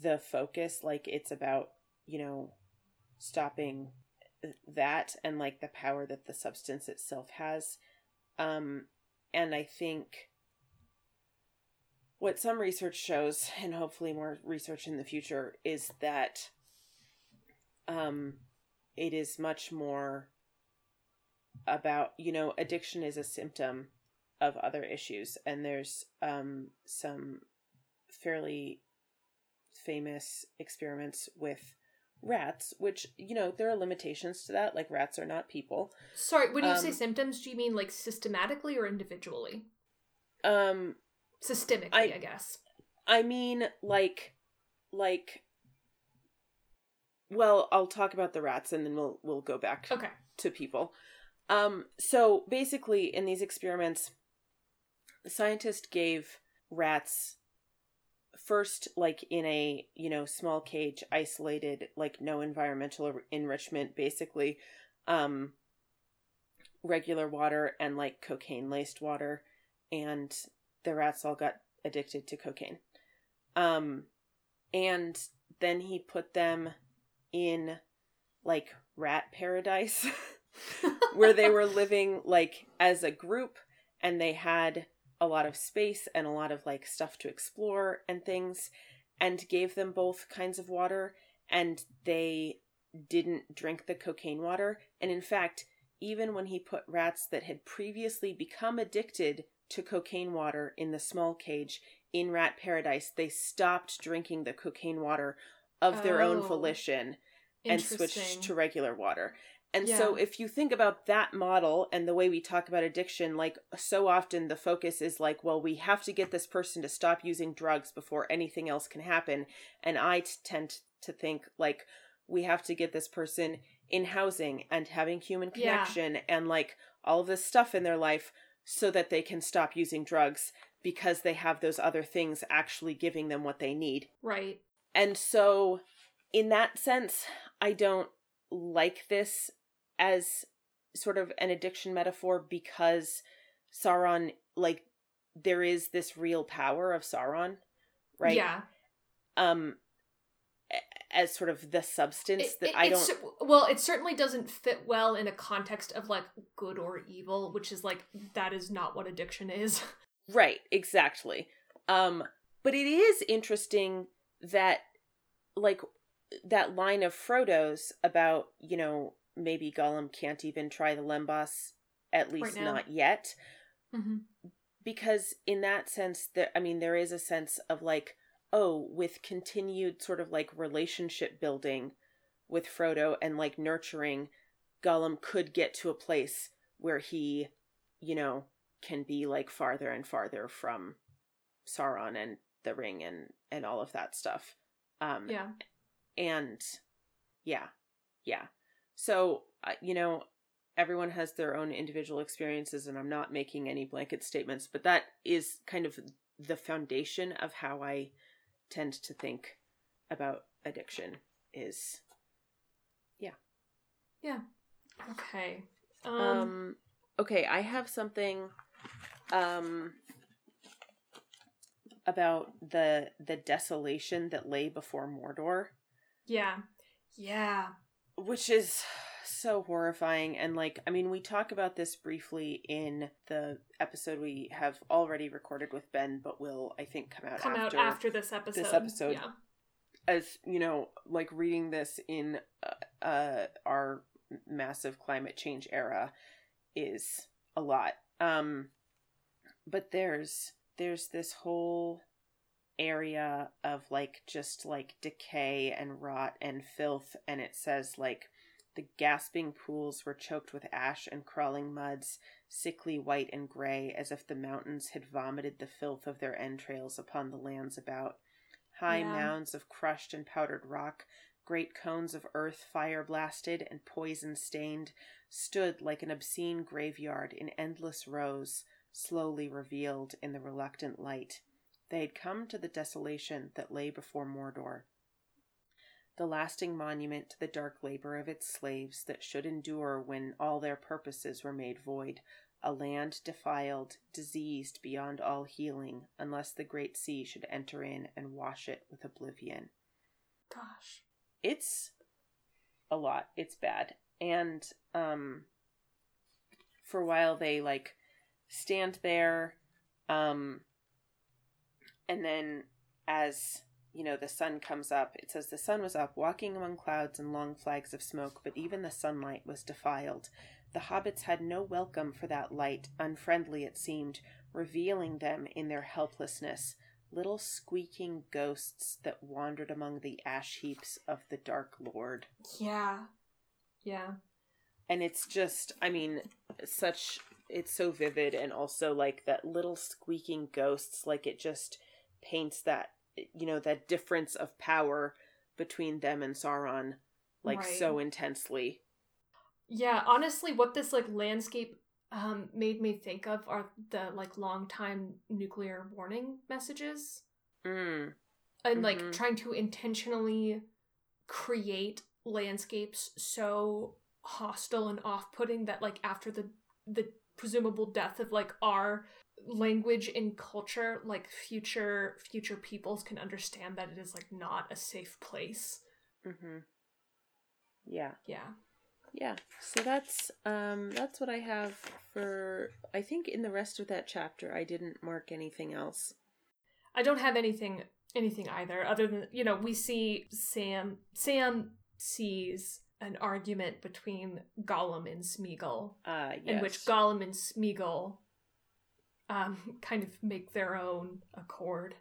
the focus like it's about you know stopping that and like the power that the substance itself has. Um and i think what some research shows and hopefully more research in the future is that um it is much more about you know addiction is a symptom of other issues. And there's um some fairly famous experiments with rats, which, you know, there are limitations to that. Like, rats are not people. Sorry, when you Um, say symptoms, do you mean like systematically or individually? Um, Systemically, I- I, guess. I mean, like, like, well, I'll talk about the rats and then we'll we'll go back Okay. to people. Um, so basically, in these experiments, the scientist gave rats first, like in a you know small cage, isolated, like no environmental enrichment, basically, um, regular water and like cocaine laced water, and the rats all got addicted to cocaine. Um, and then he put them in like rat paradise. where they were living like as a group and they had a lot of space and a lot of like stuff to explore and things and gave them both kinds of water and they didn't drink the cocaine water and in fact even when he put rats that had previously become addicted to cocaine water in the small cage in rat paradise they stopped drinking the cocaine water of their own Oh. volition and switched to regular water. And Yeah. so if you think about that model and the way we talk about addiction, like so often the focus is like, well, we have to get this person to stop using drugs before anything else can happen. And I t- tend to think like we have to get this person in housing and having human Yeah. connection and like all of this stuff in their life so that they can stop using drugs because they have those other things actually giving them what they need. Right. And so, in that sense, I don't like this as sort of an addiction metaphor because Sauron, like, there is this real power of Sauron, right? Yeah. Um, as sort of the substance It- that it- I it's don't. well, it certainly doesn't fit well in a context of like good or evil, which is like that is not what addiction is. Right, exactly. Um, but it is interesting that, like, that line of Frodo's about, you know, maybe Gollum can't even try the Lembas, at least now. not yet. mm-hmm. Because in that sense, there, I mean, there is a sense of like, oh, with continued sort of like relationship building with Frodo and like nurturing, Gollum could get to a place where he, you know, can be like farther and farther from Sauron and the ring and and all of that stuff. Um Yeah. and yeah. Yeah. So, you know, everyone has their own individual experiences and I'm not making any blanket statements, but that is kind of the foundation of how I tend to think about addiction is yeah yeah Okay. Um, um okay i have something um about the the desolation that lay before mordor yeah. Yeah. Which is so horrifying and like i mean we talk about this briefly in the episode we have already recorded with ben but will i think come out Come after, out after this episode. this episode. Yeah. as you know like reading this in uh, uh our massive climate change era is a lot um but there's there's this whole area of like just like decay and rot and filth and it says like the gasping pools were choked with ash and crawling muds sickly white and gray as if the mountains had vomited the filth of their entrails upon the lands about high Yeah. mounds of crushed and powdered rock great cones of earth fire blasted and poison stained stood like an obscene graveyard in endless rows slowly revealed in the reluctant light they had come to the desolation that lay before mordor the lasting monument to the dark labor of its slaves that should endure when all their purposes were made void a land defiled diseased beyond all healing unless the great sea should enter in and wash it with oblivion. Gosh. it's a lot. It's bad. And um for a while they like stand there um and then as you know the sun comes up it says the sun was up walking among clouds and long flags of smoke but even the sunlight was defiled the hobbits had no welcome for that light unfriendly it seemed revealing them in their helplessness little squeaking ghosts that wandered among the ash heaps of the Dark Lord. Yeah. Yeah. And it's just, I mean, such, it's so vivid and also like that little squeaking ghosts, like it just paints that, you know, that difference of power between them and Sauron, like Right. so intensely. Yeah, honestly, what this like landscape um made me think of are the like long time nuclear warning messages Mm. and like Mhm. trying to intentionally create landscapes so hostile and off-putting that like after the the presumable death of like our language and culture like future future peoples can understand that it is like not a safe place Mm-hmm. Yeah. yeah Yeah. So that's um that's what I have for I think in the rest of that chapter I didn't mark anything else. I don't have anything anything either other than you know we see Sam Sam sees an argument between Gollum and Smeagol Uh yes. in which Gollum and Smeagol um kind of make their own accord.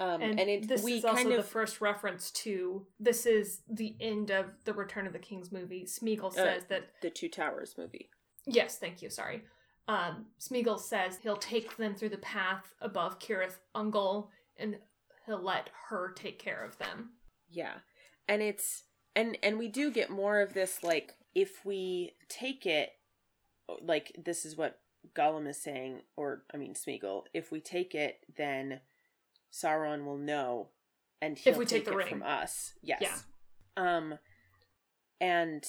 um And, and, it this is also kind the first reference to this is the end of the Return of the King's movie. Smeagol says that the Two Towers movie. Yes, thank you. Sorry. Um, Smeagol says he'll take them through the path above Cirith Ungol, and he'll let her take care of them. Yeah. And it's and and we do get more of this like if we take it like this is what Gollum is saying or I mean Smeagol, if we take it then Sauron will know and he'll we take the it ring. from us. Yes. Yeah. Um and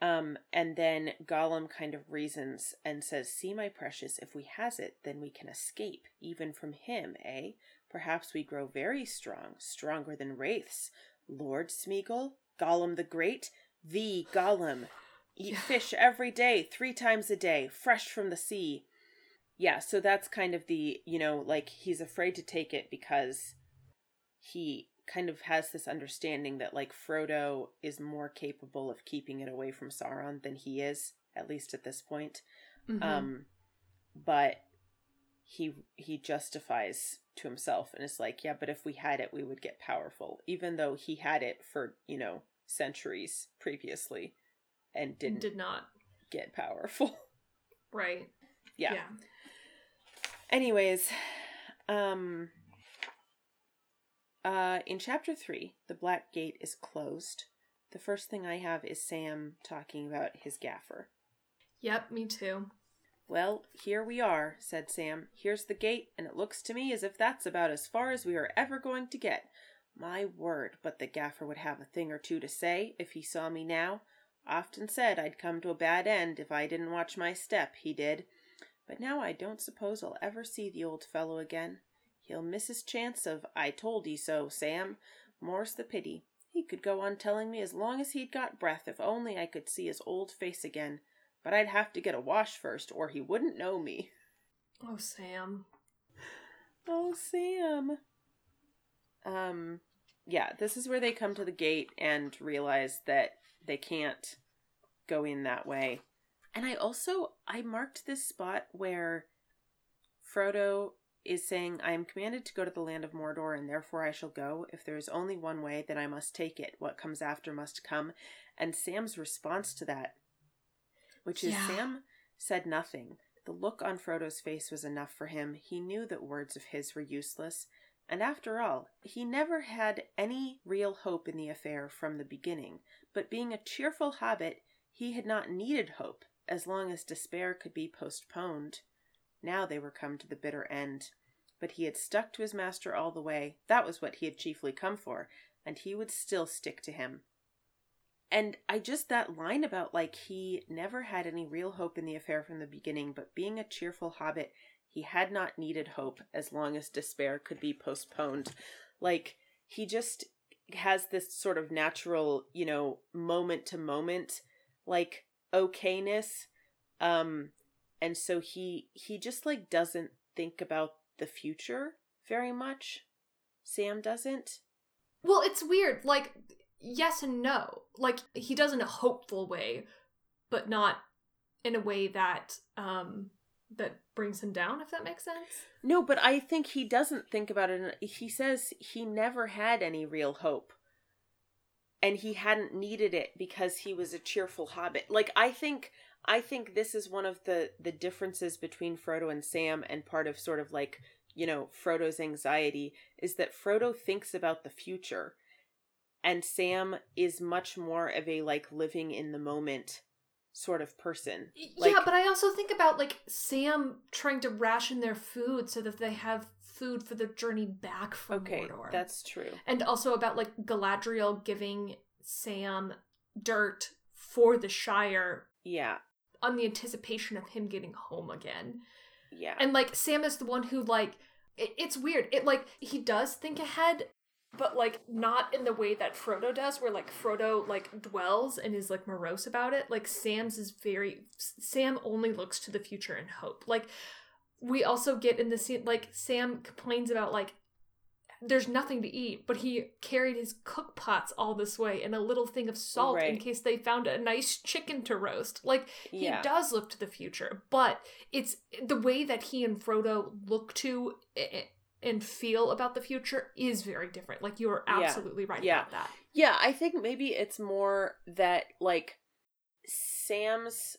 um and then Gollum kind of reasons and says, "See my precious, if we has it, then we can escape even from him, eh? Perhaps we grow very strong, stronger than wraiths. Lord Smeagol, Gollum the Great, the Gollum. Eat Yeah. fish every day, three times a day, fresh from the sea. Yeah, so that's kind of the, you know, like he's afraid to take it because he kind of has this understanding that like Frodo is more capable of keeping it away from Sauron than he is, at least at this point. Mhm. Um but he he justifies to himself and is like, yeah, but if we had it, we would get powerful, even though he had it for, you know, centuries previously and didn't Did not. get powerful. Right. yeah. yeah. Anyways, um uh in chapter 3, the black gate is closed. The first thing I have is Sam talking about his gaffer. Yep, me too. Well, here we are, said Sam. Here's the gate, and it looks to me as if that's about as far as we are ever going to get. My word, but the gaffer would have a thing or two to say if he saw me now. Often said I'd come to a bad end if I didn't watch my step, he did. But now I don't suppose I'll ever see the old fellow again. He'll miss his chance of I told ye so, Sam. More's the pity. He could go on telling me as long as he'd got breath if only I could see his old face again. But I'd have to get a wash first, or he wouldn't know me. Oh, Sam. Oh, Sam. Um, yeah, this is where they come to the gate and realize that they can't go in that way. And I also I marked this spot where Frodo is saying, I am commanded to go to the land of Mordor, and therefore I shall go. If there is only one way, then I must take it. What comes after must come. And Sam's response to that, which is Yeah. Sam said nothing. The look on Frodo's face was enough for him. He knew that words of his were useless. And after all, he never had any real hope in the affair from the beginning. But being a cheerful hobbit, he had not needed hope as long as despair could be postponed. Now they were come to the bitter end. But he had stuck to his master all the way. That was what he had chiefly come for, and he would still stick to him. And I just, that line about like he never had any real hope in the affair from the beginning, but being a cheerful hobbit, he had not needed hope as long as despair could be postponed. Like, he just has this sort of natural, you know, moment to moment, like, okayness. Um, and so he, he just like doesn't think about the future very much. Sam doesn't. Well, it's weird. Like, yes and no. Like, he does in a hopeful way, but not in a way that um that brings him down if that makes sense No, but I think he doesn't think about it. He says he never had any real hope. And he hadn't needed it because he was a cheerful hobbit. Like I think I think this is one of the the differences between Frodo and Sam and part of sort of like, you know, Frodo's anxiety is that Frodo thinks about the future and Sam is much more of a like living in the moment sort of person. Like, yeah, but I also think about like Sam trying to ration their food so that they have food for the journey back from okay, Mordor. that's true. and also about like Galadriel giving Sam dirt for the Shire Yeah, on the anticipation of him getting home again. yeah. And like Sam is the one who like it, it's weird. It like he does think ahead, but like not in the way that Frodo does, where like Frodo like dwells and is like morose about it. Like Sam's is very Sam only looks to the future and hope. Like we also get in the scene like Sam complains about like there's nothing to eat, but he carried his cook pots all this way and a little thing of salt in case they found a nice chicken to roast. Like he Yeah. does look to the future, but it's the way that he and Frodo look to i- and feel about the future is very different. Like you're Yeah. absolutely right Yeah. about that. Yeah, I think maybe it's more that like Sam's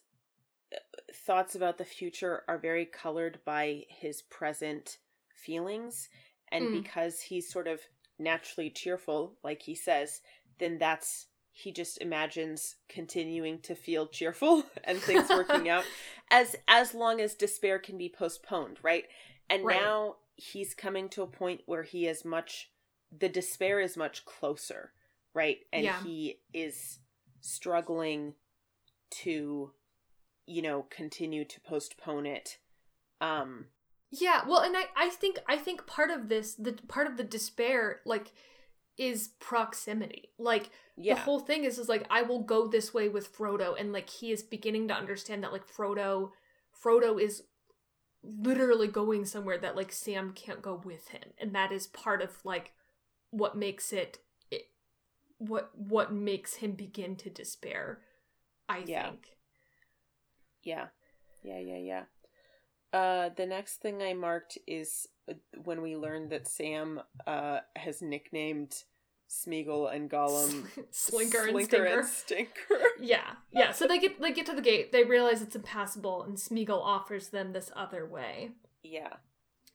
uh, thoughts about the future are very colored by his present feelings and Mm. because he's sort of naturally cheerful like he says then that's he just imagines continuing to feel cheerful and things working out as as long as despair can be postponed right and Right. now he's coming to a point where he is much the despair is much closer right and Yeah. he is struggling to you know continue to postpone it um Yeah, well, and I, I think I think part of this, the part of the despair, like, is proximity. Like yeah the whole thing is is like I will go this way with Frodo, and like he is beginning to understand that like Frodo, Frodo is literally going somewhere that like Sam can't go with him, and that is part of like what makes it, it what what makes him begin to despair. I Yeah. think. Yeah. Yeah, yeah, yeah. Uh the next thing I marked is uh, when we learned that Sam uh has nicknamed Smeagol and Gollum Slinker, and Stinker. and Stinker. Yeah, yeah. So they get they get to the gate. They realize it's impassable, and Smeagol offers them this other way. yeah.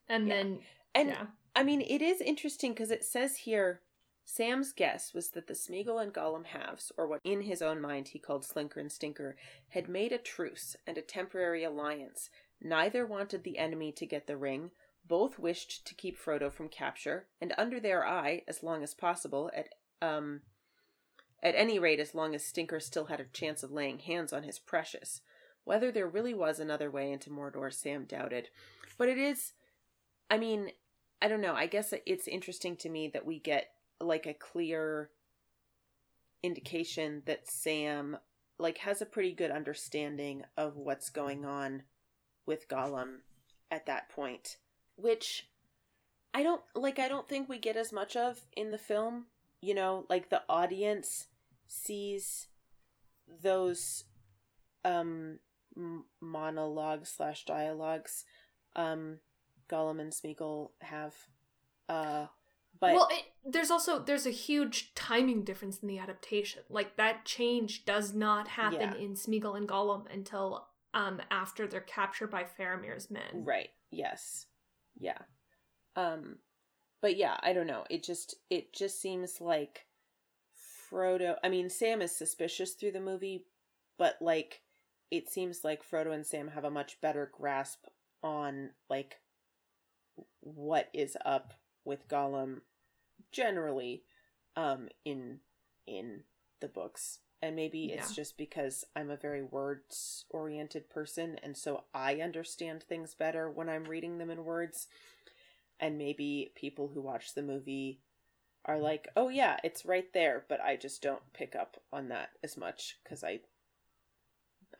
And Yeah. then And yeah, I mean, it is interesting because it says here Sam's guess was that the Smeagol and Gollum halves, or what in his own mind he called Slinker and Stinker, had made a truce and a temporary alliance. Neither wanted the enemy to get the ring. Both wished to keep Frodo from capture, and under their eye, as long as possible, at um at any rate as long as Stinker still had a chance of laying hands on his precious. Whether there really was another way into Mordor, Sam doubted. But it is I mean, I don't know. I guess it's interesting to me that we get like a clear indication that Sam like has a pretty good understanding of what's going on with Gollum at that point, which I don't like I don't think we get as much of in the film. You know, like the audience sees those um monologues slash dialogues um Gollum and Smeagol have uh but well, it, there's also there's a huge timing difference in the adaptation. Like that change does not happen Yeah. in Smeagol and Gollum until um after they're captured by Faramir's men. Right. Yes. Yeah. Um but yeah, I don't know. It just it just seems like Frodo I mean Sam is suspicious through the movie, but like it seems like Frodo and Sam have a much better grasp on like what is up with Gollum generally um in in the books. And maybe it's just because I'm a very words oriented person and so I understand things better when I'm reading them in words. And maybe people who watch the movie are like, "Oh yeah, it's right there," but I just don't pick up on that as much cuz I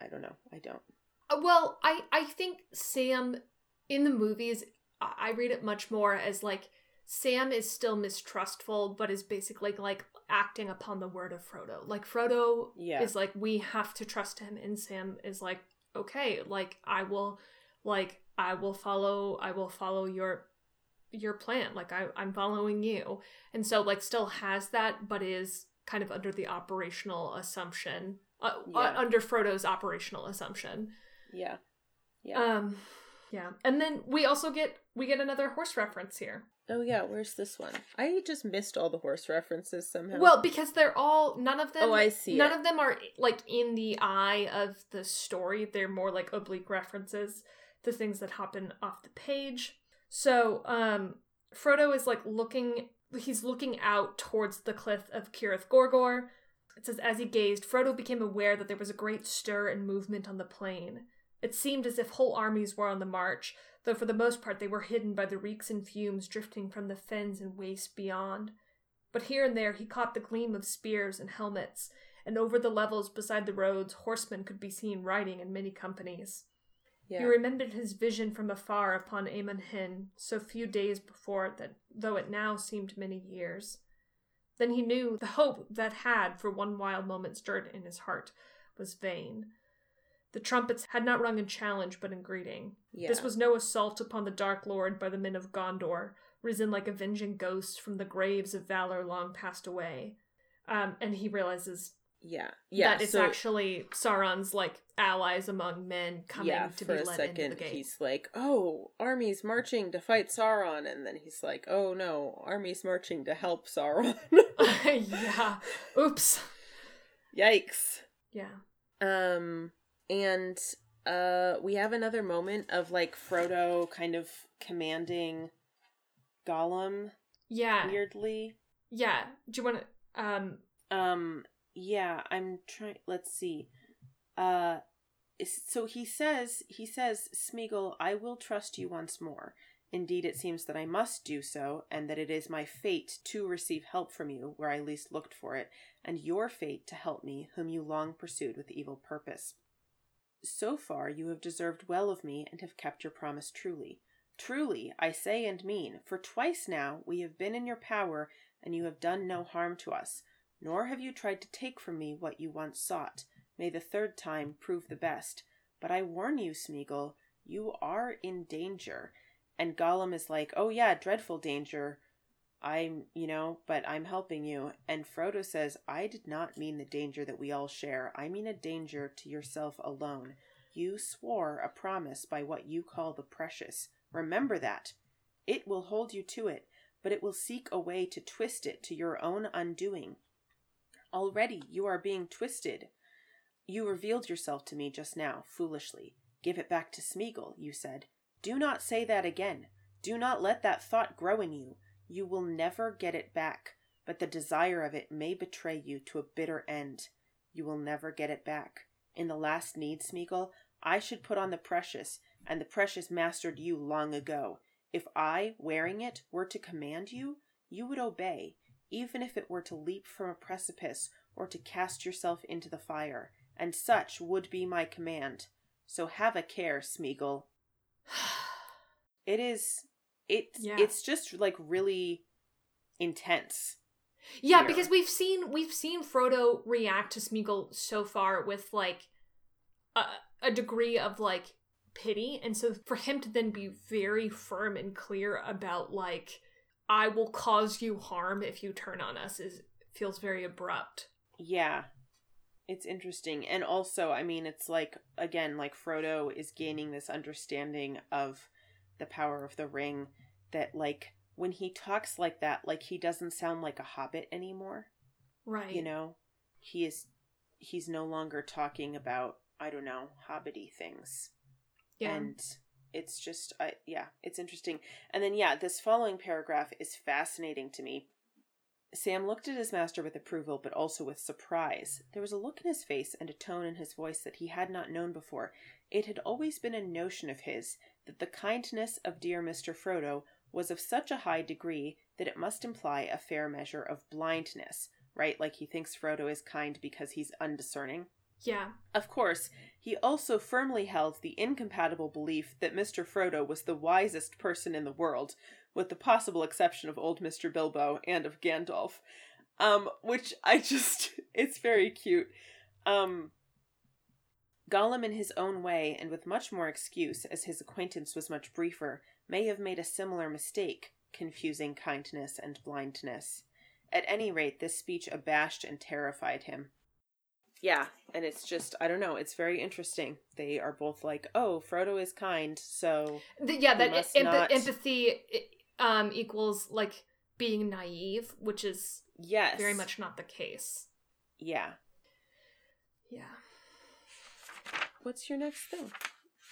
I don't know. I don't. Uh, Well, I I think Sam in the movies I read it much more as like Sam is still mistrustful, but is basically like acting upon the word of Frodo. Like Frodo Yeah. is like we have to trust him, and Sam is like okay, like I will. like I will follow I will follow your your plan like I, i'm following you and so like still has that but is kind of under the operational assumption uh, Yeah. uh, under frodo's operational assumption Yeah. Yeah. um yeah and then we also get we get another horse reference here oh yeah, where's this one? I just missed all the horse references somehow. well because they're all none of them Oh, I see none it. of them are like in the eye of the story they're more like oblique references to things that happen off the page so um frodo is like looking he's looking out towards the cliff of Cirith Gorgor it says as he gazed frodo became aware that there was a great stir and movement on the plain it seemed as if whole armies were on the march though for the most part they were hidden by the reeks and fumes drifting from the fens and wastes beyond but here and there he caught the gleam of spears and helmets, and over the levels beside the roads horsemen could be seen riding in many companies. yeah. He remembered his vision from afar upon Amon Hen, so few days before that though it now seemed many years. Then he knew the hope that had for one wild moment stirred in his heart was vain. The trumpets had not rung in challenge but in greeting. yeah. This was no assault upon the Dark Lord by the men of Gondor, risen like avenging ghosts from the graves of valor long passed away. Um, and he realizes yeah. Yeah. that it's so, actually Sauron's like allies among men coming yeah, to for be a let into second the gate. he's like, "Oh, armies marching to fight Sauron," and then he's like, "Oh no, armies marching to help Sauron." yeah. Oops. Yikes. Yeah. Um, and uh, we have another moment of like Frodo kind of commanding Gollum Yeah. weirdly. Yeah. Do you want to? Um. Um, yeah, I'm trying. Let's see. Uh, so he says, he says, Smeagol, I will trust you once more. Indeed, it seems that I must do so, and that it is my fate to receive help from you where I least looked for it, and your fate to help me, whom you long pursued with evil purpose. So far, you have deserved well of me and have kept your promise truly. Truly, I say and mean, for twice now we have been in your power, and you have done no harm to us, nor have you tried to take from me what you once sought. May the third time prove the best. But I warn you, Smeagol, you are in danger. And Gollum is like, Oh, yeah, dreadful danger. I'm, you know, but I'm helping you. And Frodo says, I did not mean the danger that we all share. I mean a danger to yourself alone. You swore a promise by what you call the precious. Remember that. It will hold you to it, but it will seek a way to twist it to your own undoing. Already you are being twisted. You revealed yourself to me just now, foolishly. Give it back to Smeagol, you said. Do not say that again. Do not let that thought grow in you. You will never get it back, but the desire of it may betray you to a bitter end. You will never get it back. In the last need, Smeagol, I should put on the precious, and the precious mastered you long ago. If I, wearing it, were to command you, you would obey, even if it were to leap from a precipice or to cast yourself into the fire, and such would be my command. So have a care, Smeagol. It is it's Yeah. it's just like really intense. Yeah, here. because we've seen we've seen Frodo react to Smeagol so far with like a, a degree of like pity, and so for him to then be very firm and clear about like I will cause you harm if you turn on us is feels very abrupt. Yeah. It's interesting. And also, I mean, it's like again, like Frodo is gaining this understanding of the power of the ring that like when he talks like that, like he doesn't sound like a hobbit anymore. Right. you know he is he's no longer talking about i don't know hobbity things Yeah. and it's just I, yeah it's interesting and then yeah this following paragraph is fascinating to me sam looked at his master with approval but also with surprise there was a look in his face and a tone in his voice that he had not known before it had always been a notion of his that the kindness of dear mr frodo was of such a high degree that it must imply a fair measure of blindness right like he thinks frodo is kind because he's undiscerning yeah. of course, he also firmly held the incompatible belief that Mr. Frodo was the wisest person in the world, with the possible exception of old Mr. Bilbo and of Gandalf. Um, which I just it's very cute. Um Gollum, in his own way, and with much more excuse, as his acquaintance was much briefer, may have made a similar mistake, confusing kindness and blindness. At any rate, this speech abashed and terrified him. Yeah, and it's just I don't know. It's very interesting. They are both like, "Oh, Frodo is kind," so The- yeah, that emp- not- empathy um, equals like being naive, which is yes, very much not the case. Yeah. Yeah. What's your next thing?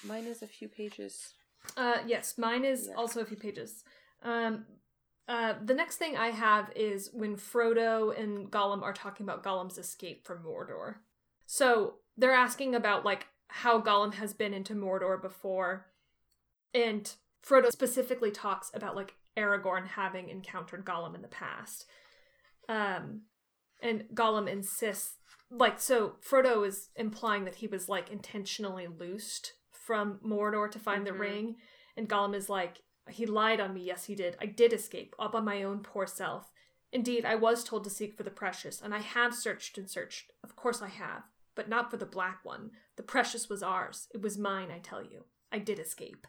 Mine is a few pages. Uh, yes, mine is Yeah. also a few pages. Um, uh, the next thing I have is when Frodo and Gollum are talking about Gollum's escape from Mordor. So they're asking about like how Gollum has been into Mordor before, and Frodo specifically talks about like Aragorn having encountered Gollum in the past. Um, and Gollum insists, like, so Frodo is implying that he was like intentionally loosed from Mordor to find Mhm. the ring, and Gollum is like, he lied on me. Yes, he did. I did escape, up on my own poor self. Indeed, I was told to seek for the precious, and I have searched and searched. Of course, I have, but not for the black one. The precious was ours. It was mine, I tell you. I did escape.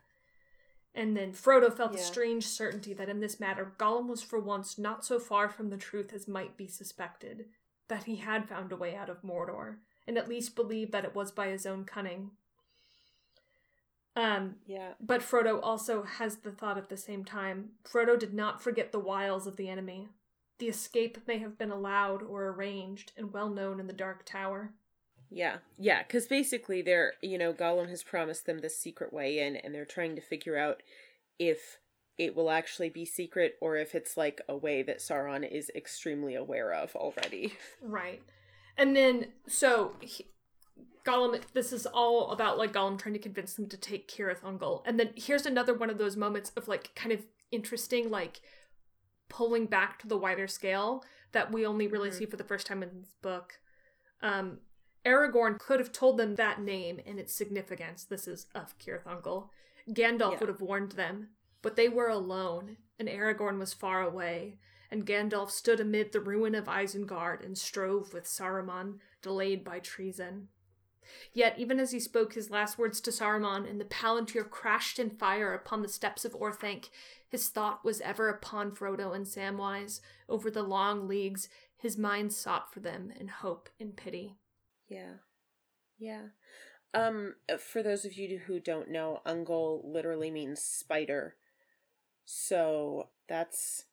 And then Frodo felt a strange certainty that in this matter Gollum was for once not so far from the truth as might be suspected, that he had found a way out of Mordor, and at least believed that it was by his own cunning. Um, Yeah. but Frodo also has the thought at the same time. Frodo did not forget the wiles of the enemy. The escape may have been allowed or arranged and well known in the Dark Tower. Yeah. Yeah, cuz basically they're, you know, Gollum has promised them this secret way in and they're trying to figure out if it will actually be secret or if it's like a way that Sauron is extremely aware of already. Right. And then, so he, Gollum, this is all about like Gollum trying to convince them to take Cirith Ungol. And then here's another one of those moments of like kind of interesting, like pulling back to the wider scale that we only really Mhm. see for the first time in this book. Um, Aragorn could have told them that name and its significance. This is of Cirith Ungol. Gandalf Yeah. would have warned them, but they were alone, and Aragorn was far away and Gandalf stood amid the ruin of Isengard and strove with Saruman, delayed by treason. Yet, even as he spoke his last words to Saruman, and the Palantir crashed in fire upon the steps of Orthanc, his thought was ever upon Frodo and Samwise. Over the long leagues, his mind sought for them in hope and pity. Yeah. Yeah. Um for those of you who don't know, Ungol literally means spider. So that's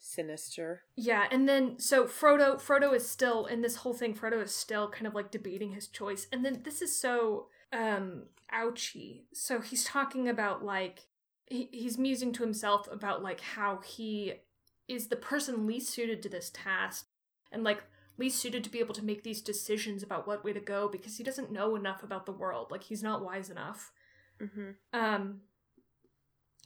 sinister. Yeah, and then so Frodo Frodo is still in this whole thing Frodo is still kind of like debating his choice. And then this is so um ouchy. So he's talking about like he, he's musing to himself about like how he is the person least suited to this task and like least suited to be able to make these decisions about what way to go because he doesn't know enough about the world. Like he's not wise enough. Mhm. Um,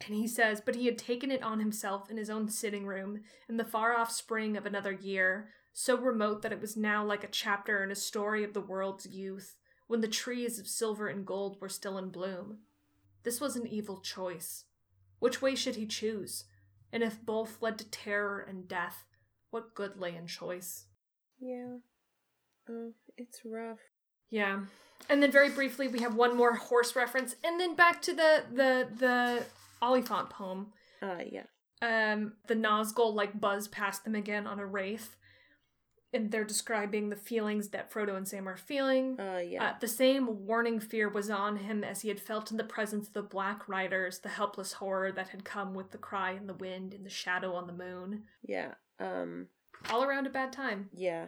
and he says, but he had taken it on himself in his own sitting room in the far off spring of another year, so remote that it was now like a chapter in a story of the world's youth, when the trees of silver and gold were still in bloom. This was an evil choice. Which way should he choose? And if both led to terror and death, what good lay in choice? Yeah. Oh, it's rough. Yeah. And then very briefly we have one more horse reference and then back to the the the Oliphaunt poem. Uh yeah. Um the Nazgul like buzz past them again on a wraith. And they're describing the feelings that Frodo and Sam are feeling. Uh yeah. Uh, the same warning fear was on him as he had felt in the presence of the Black Riders, the helpless horror that had come with the cry in the wind and the shadow on the moon. yeah. Um All around a bad time. yeah.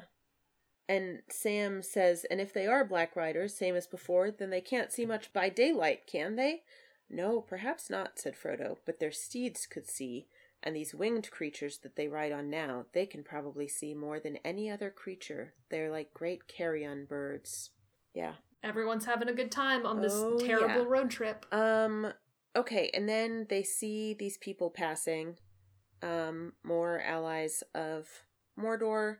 And Sam says, and if they are black riders, same as before, then they can't see much by daylight, can they? No, perhaps not, said Frodo, but their steeds could see, and these winged creatures that they ride on now, they can probably see more than any other creature. They're like great carrion birds. Yeah. Everyone's having a good time on this Oh, terrible yeah. road trip. Um okay, and then they see these people passing um more allies of Mordor.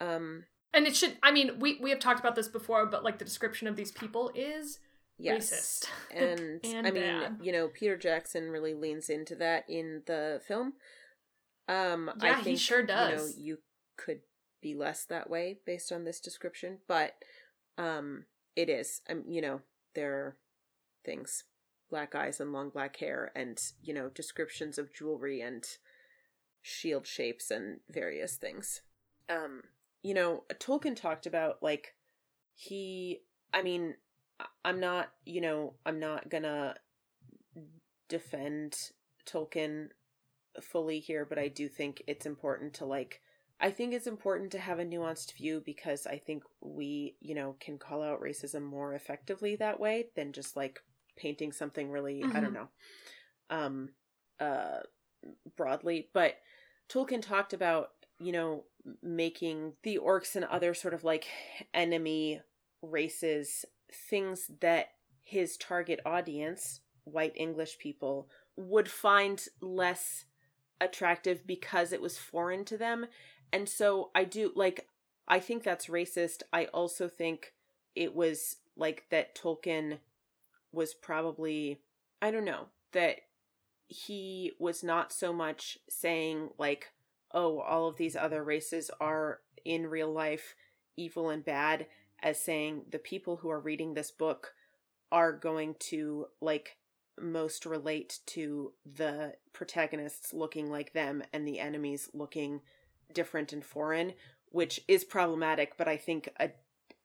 Um And it should I mean, we we have talked about this before, but like the description of these people is yes. racist. And, And I mean, bad. you know, Peter Jackson really leans into that in the film. Um I Yeah, he think sure you does. know you could be less that way based on this description, but um it is. Um, you know, there are things, black eyes and long black hair, and you know, descriptions of jewelry and shield shapes and various things. Um, you know, Tolkien talked about like he. I mean, I'm not. You know, I'm not gonna defend Tolkien fully here, but I do think it's important to like I think it's important to have a nuanced view because I think we, you know, can call out racism more effectively that way than just like painting something really, mm-hmm. I don't mm-hmm. know, um uh broadly, but Tolkien talked about, you know, making the orcs and other sort of like enemy races things that his target audience, white English people, would find less attractive because it was foreign to them. And so I do like I think that's racist. I also think it was like that Tolkien was probably I don't know, that he was not so much saying like oh all of these other races are in real life evil and bad as saying the people who are reading this book are going to like most relate to the protagonists looking like them and the enemies looking different and foreign, which is problematic, but I think a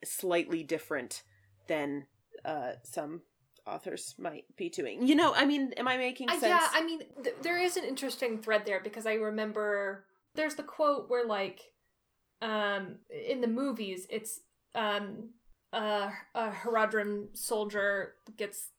slightly different than uh, some authors might be doing. You know, I mean, am I making sense? Uh, yeah, I mean, th- there is an interesting thread there because I remember there's the quote where like um in the movies it's um uh, a Haradrim soldier gets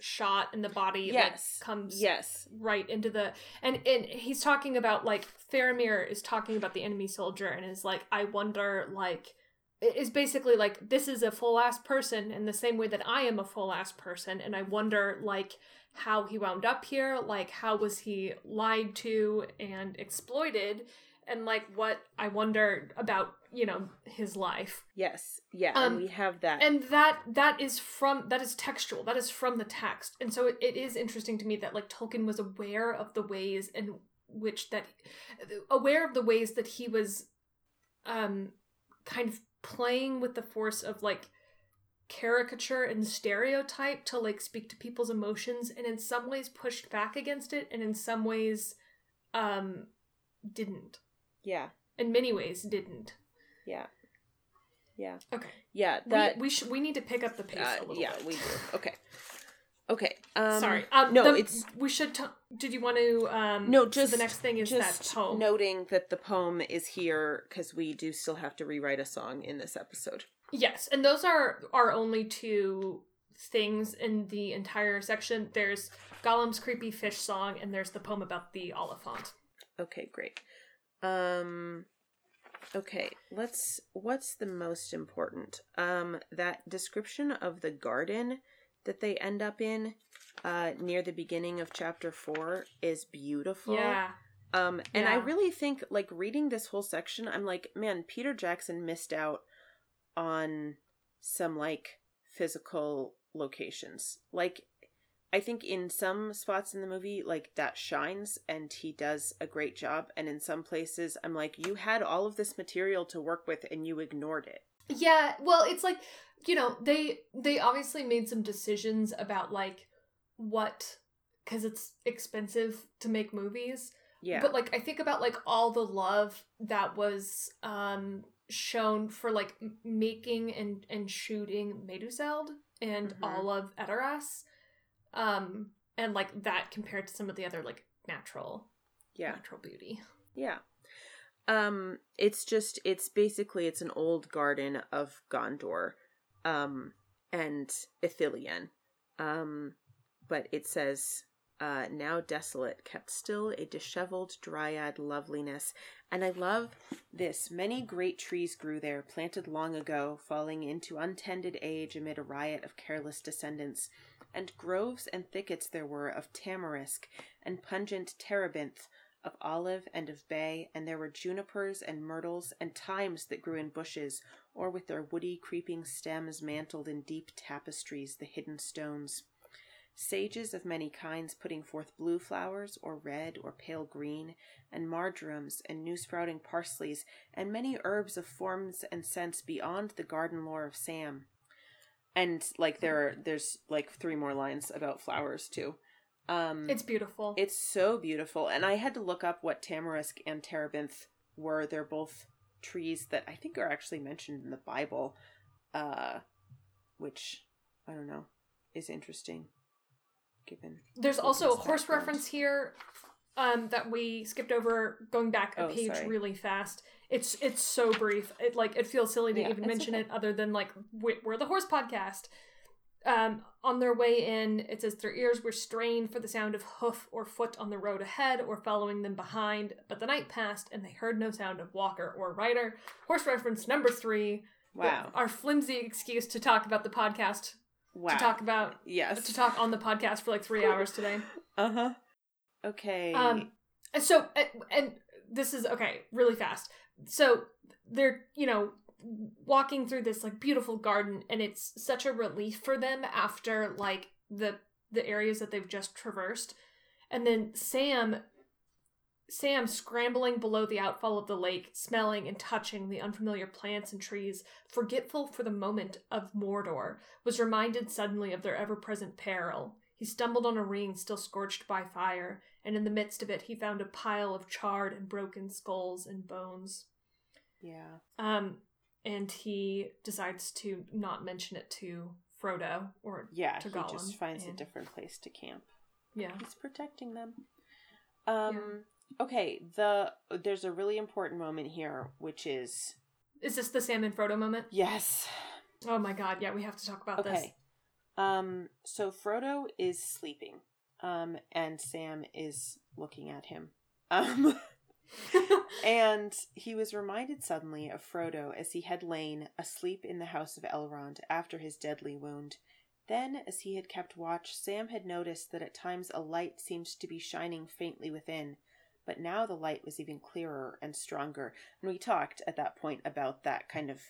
shot in the body yes like, comes yes. right into the and and he's talking about like Faramir is talking about the enemy soldier and is like I wonder like is basically like this is a full ass person in the same way that I am a full ass person and I wonder like how he wound up here like how was he lied to and exploited and like what I wonder about you know his life. Yes. Yeah um, and we have that. and that that is from that is textual. That is from the text. And so it, it is interesting to me that like tolkien was aware of the ways in which that aware of the ways that he was um kind of playing with the force of like caricature and stereotype to like speak to people's emotions and in some ways pushed back against it and in some ways um didn't. Yeah. In many ways didn't yeah. Yeah. Okay. Yeah. That we, we should we need to pick up the pace uh, a little yeah, bit. we do. Okay. Okay. Um, Sorry. Um, no, the, it's we should. T- did you want to? Um, no, just the next thing is that poem. Noting that the poem is here because we do still have to rewrite a song in this episode. Yes, and those are our only two things in the entire section. There's Gollum's creepy fish song, and there's the poem about the Oliphaunt. Okay, great. Um, Okay, let's what's the most important? Um that description of the garden that they end up in uh near the beginning of chapter 4 is beautiful. Yeah. Um and yeah. I really think like reading this whole section I'm like, man, Peter Jackson missed out on some like physical locations. Like I think in some spots in the movie, like that shines and he does a great job. And in some places, I'm like, you had all of this material to work with and you ignored it. Yeah, well, it's like, you know, they they obviously made some decisions about like what because it's expensive to make movies. Yeah. But like I think about like all the love that was um shown for like making and and shooting Meduseld and mm-hmm. all of Edoras um and like that compared to some of the other like natural yeah. natural beauty. Yeah. Um it's just it's basically it's an old garden of gondor um and ithilien. Um but it says uh, now desolate, kept still a disheveled dryad loveliness. And I love this. Many great trees grew there, planted long ago, falling into untended age amid a riot of careless descendants and groves and thickets there were of tamarisk and pungent terebinth, of olive and of bay, and there were junipers and myrtles and thymes that grew in bushes, or with their woody creeping stems mantled in deep tapestries the hidden stones. Sages of many kinds putting forth blue flowers, or red, or pale green, and marjorams, and new sprouting parsleys, and many herbs of forms and scents beyond the garden lore of Sam. And like there are there's like three more lines about flowers too. Um, It's beautiful. it's so beautiful, and I had to look up what tamarisk and terebinth were. They're both trees that I think are actually mentioned in the Bible, uh, which I don't know is interesting. Given There's also a horse background. reference here um, that we skipped over going back a Oh, page sorry. really fast. It's it's so brief. It like it feels silly to Yeah, even mention okay. it other than like we- we're the horse podcast. Um, on their way in, it says their ears were strained for the sound of hoof or foot on the road ahead or following them behind, but the night passed and they heard no sound of walker or rider. Horse reference number three. wow, Our flimsy excuse to talk about the podcast, wow, to talk about, yes, to talk on the podcast for like three hours today. Uh huh. Okay. Um, so, and, and this is okay, really fast. So they're, you know, walking through this like beautiful garden, and it's such a relief for them after like the the areas that they've just traversed, and then Sam. Sam scrambling below the outfall of the lake, smelling and touching the unfamiliar plants and trees, forgetful for the moment of Mordor, was reminded suddenly of their ever present peril. He stumbled on a ring still scorched by fire, and in the midst of it he found a pile of charred and broken skulls and bones. yeah. Um, and he decides to not mention it to Frodo or Yeah. to he Gollum, just finds a different place to camp. yeah. He's protecting them. Um. Okay. The there's a really important moment here, which is Is this the Sam and Frodo moment? yes. Oh my god, yeah, we have to talk about this. Okay. Um. So Frodo is sleeping. Um. And Sam is looking at him. Um. And he was reminded suddenly of Frodo as he had lain asleep in the house of Elrond after his deadly wound. Then, as he had kept watch, Sam had noticed that at times a light seemed to be shining faintly within, but now the light was even clearer and stronger. And we talked at that point about that kind of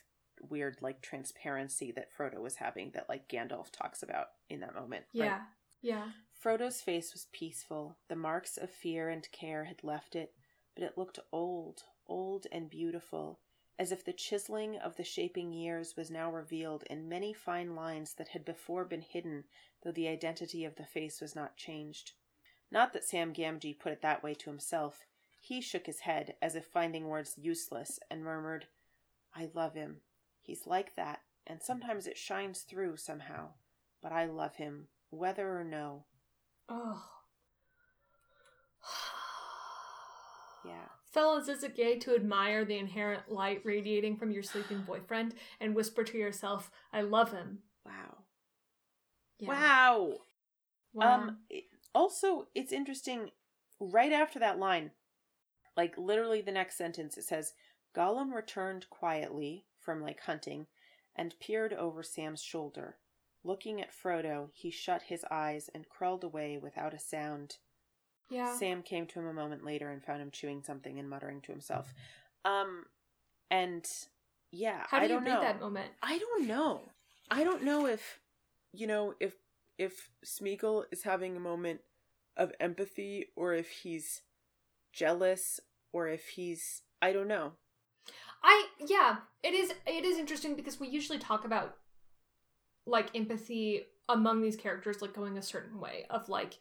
weird, like, transparency that Frodo was having, that, like, Gandalf talks about in that moment. right? yeah. Frodo's face was peaceful. The marks of fear and care had left it, but it looked old, old and beautiful, as if the chiseling of the shaping years was now revealed in many fine lines that had before been hidden, though the identity of the face was not changed. Not that Sam Gamgee put it that way to himself. He shook his head, as if finding words useless, and murmured, I love him. He's like that, and sometimes it shines through somehow. But I love him, whether or no. Oh. Yeah. Fellas, is it gay to admire the inherent light radiating from your sleeping boyfriend and whisper to yourself, I love him? Wow. Yeah. Wow. Wow. Um also it's interesting right after that line like literally the next sentence it says Gollum returned quietly from like hunting and peered over Sam's shoulder. Looking at Frodo, he shut his eyes and crawled away without a sound. yeah. Sam came to him a moment later and found him chewing something and muttering to himself. Um and yeah, How do I you don't read know. that moment? I don't know. I don't know if you know if if Smeagol is having a moment of empathy or if he's jealous or if he's I don't know. I yeah, it is it is interesting because we usually talk about like empathy among these characters like going a certain way of like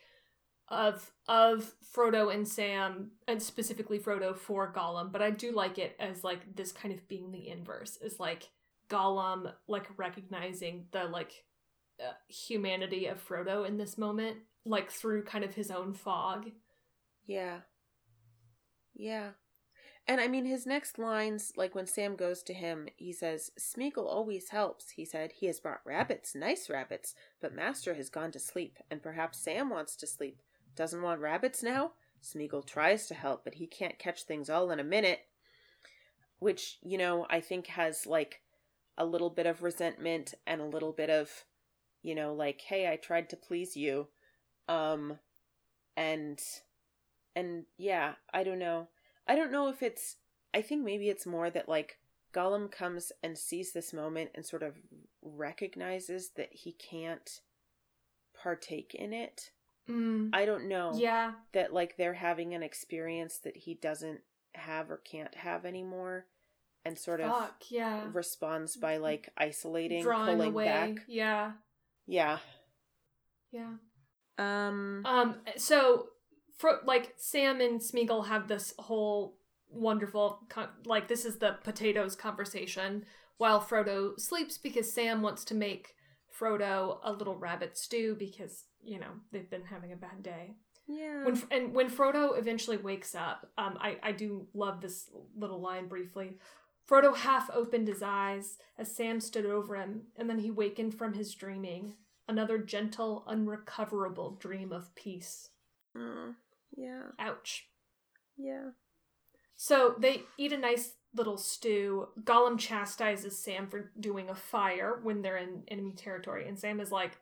of of Frodo and Sam and specifically Frodo for Gollum, but I do like it as like this kind of being the inverse is like Gollum like recognizing the like uh, humanity of Frodo in this moment like through kind of his own fog. Yeah. Yeah. And I mean his next lines like when Sam goes to him, he says, "Smeagol always helps." He said, "He has brought rabbits, nice rabbits, but master has gone to sleep and perhaps Sam wants to sleep. Doesn't want rabbits now?" Smeagol tries to help, but he can't catch things all in a minute. Which, you know, I think has like a little bit of resentment and a little bit of, you know, like, hey, I tried to please you. Um and and yeah, I don't know. I don't know if it's I think maybe it's more that like Gollum comes and sees this moment and sort of recognizes that he can't partake in it. Mm. I don't know Yeah. that like they're having an experience that he doesn't have or can't have anymore and sort of yeah. responds by like isolating, Drawing pulling away. back. Yeah. Yeah. Yeah. Um. Um. So, for like Sam and Smeagol have this whole wonderful con- like this is the potatoes conversation while Frodo sleeps because Sam wants to make Frodo a little rabbit stew because you know they've been having a bad day. yeah. When and when Frodo eventually wakes up, um, I I do love this little line briefly. Frodo half opened his eyes as Sam stood over him, and then he wakened from his dreaming. Another gentle, unrecoverable dream of peace. Oh, yeah. Ouch. Yeah. So they eat a nice little stew. Gollum chastises Sam for doing a fire when they're in enemy territory, and Sam is like,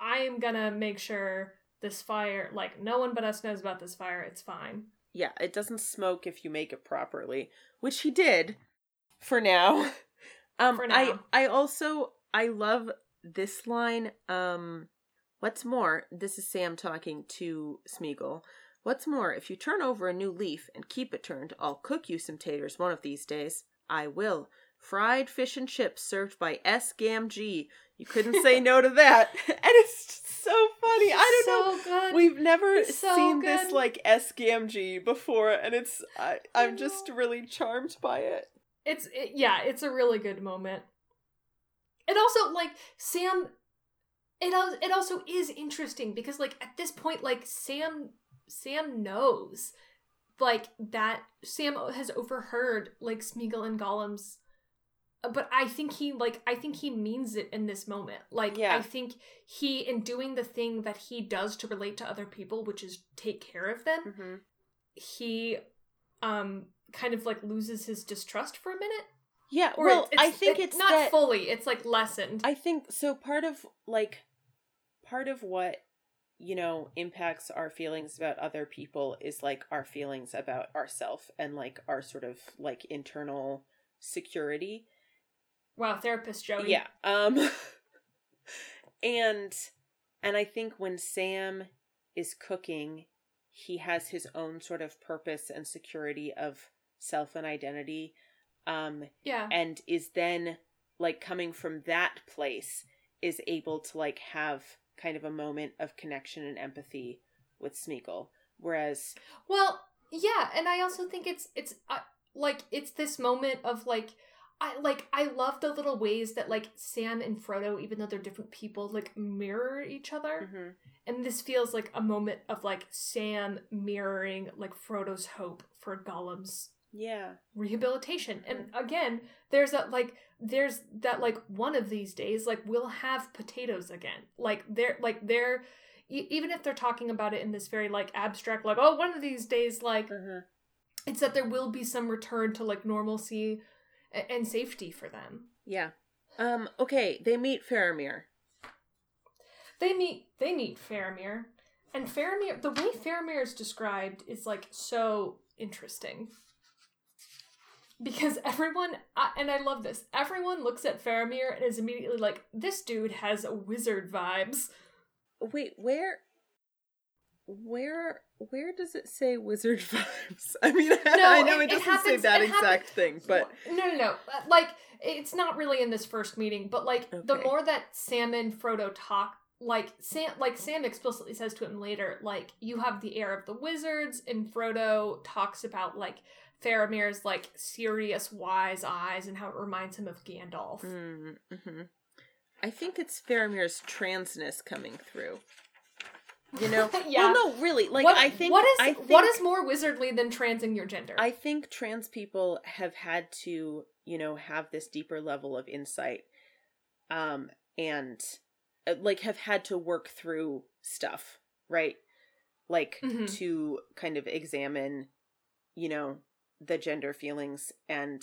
"I am gonna make sure this fire, like no one but us knows about this fire. It's fine." Yeah. It doesn't smoke if you make it properly, which he did for now. Um, For I. I also I love this line. Um, what's more, this is Sam talking to Smeagol. What's more, if you turn over a new leaf and keep it turned, I'll cook you some taters one of these days. I will. Fried fish and chips served by S. Gamgee. You couldn't say no to that. And it's just so funny. I don't know. so good. We've never so seen this good. like SGMG before, and it's I, I'm just really charmed by it. It's it, yeah, it's a really good moment. It also like Sam. It it also is interesting because like at this point, like Sam Sam knows, like that Sam has overheard like Smeagol and Gollum's. But I think he like I think he means it in this moment. Like Yeah. I think he in doing the thing that he does to relate to other people, which is take care of them, Mm-hmm. he um kind of like loses his distrust for a minute. Yeah, Or well, it's, I think it- it's not that, fully. It's like lessened. I think so. Part of like, part of what you know impacts our feelings about other people is like our feelings about ourself and like our sort of like internal security. wow, therapist Joey. Yeah. Um and and I think when Sam is cooking, he has his own sort of purpose and security of self and identity. Um yeah, and is then like coming from that place is able to like have kind of a moment of connection and empathy with Smeagol. Whereas Well, yeah, and I also think it's it's uh, like it's this moment of like I like I love the little ways that like Sam and Frodo, even though they're different people, like mirror each other. Mhm. And this feels like a moment of like Sam mirroring like Frodo's hope for Gollum's yeah. rehabilitation. And again, there's that like there's that like one of these days like we'll have potatoes again. Like they're like they're e- even if they're talking about it in this very like abstract like oh one of these days like Mhm. it's that there will be some return to like normalcy a- and safety for them. Yeah. Um okay, they meet Faramir. They meet they meet Faramir. And Faramir the way Faramir is described is like so interesting. Because everyone and I love this. Everyone looks at Faramir and is immediately like this dude has wizard vibes. Wait, where where where does it say wizard vibes? I mean, I know it- it, it doesn't say happens- that it happen- exact thing, but no, no, no. Uh, Like it's not really in this first meeting, but like the more that Sam and Frodo talk, like Sam, like Sam explicitly says to him later, like you have the air of the wizards, and Frodo talks about like Faramir's like serious, wise eyes and how it reminds him of Gandalf. Mm-hmm. I think it's Faramir's transness coming through. You know? Yeah. Well, no, really. Like, what, I think what is I think, what is more wizardly than transing your gender? I think trans people have had to, you know, have this deeper level of insight, um, and uh, like have had to work through stuff, right? Like Mhm. to kind of examine, you know, the gender feelings and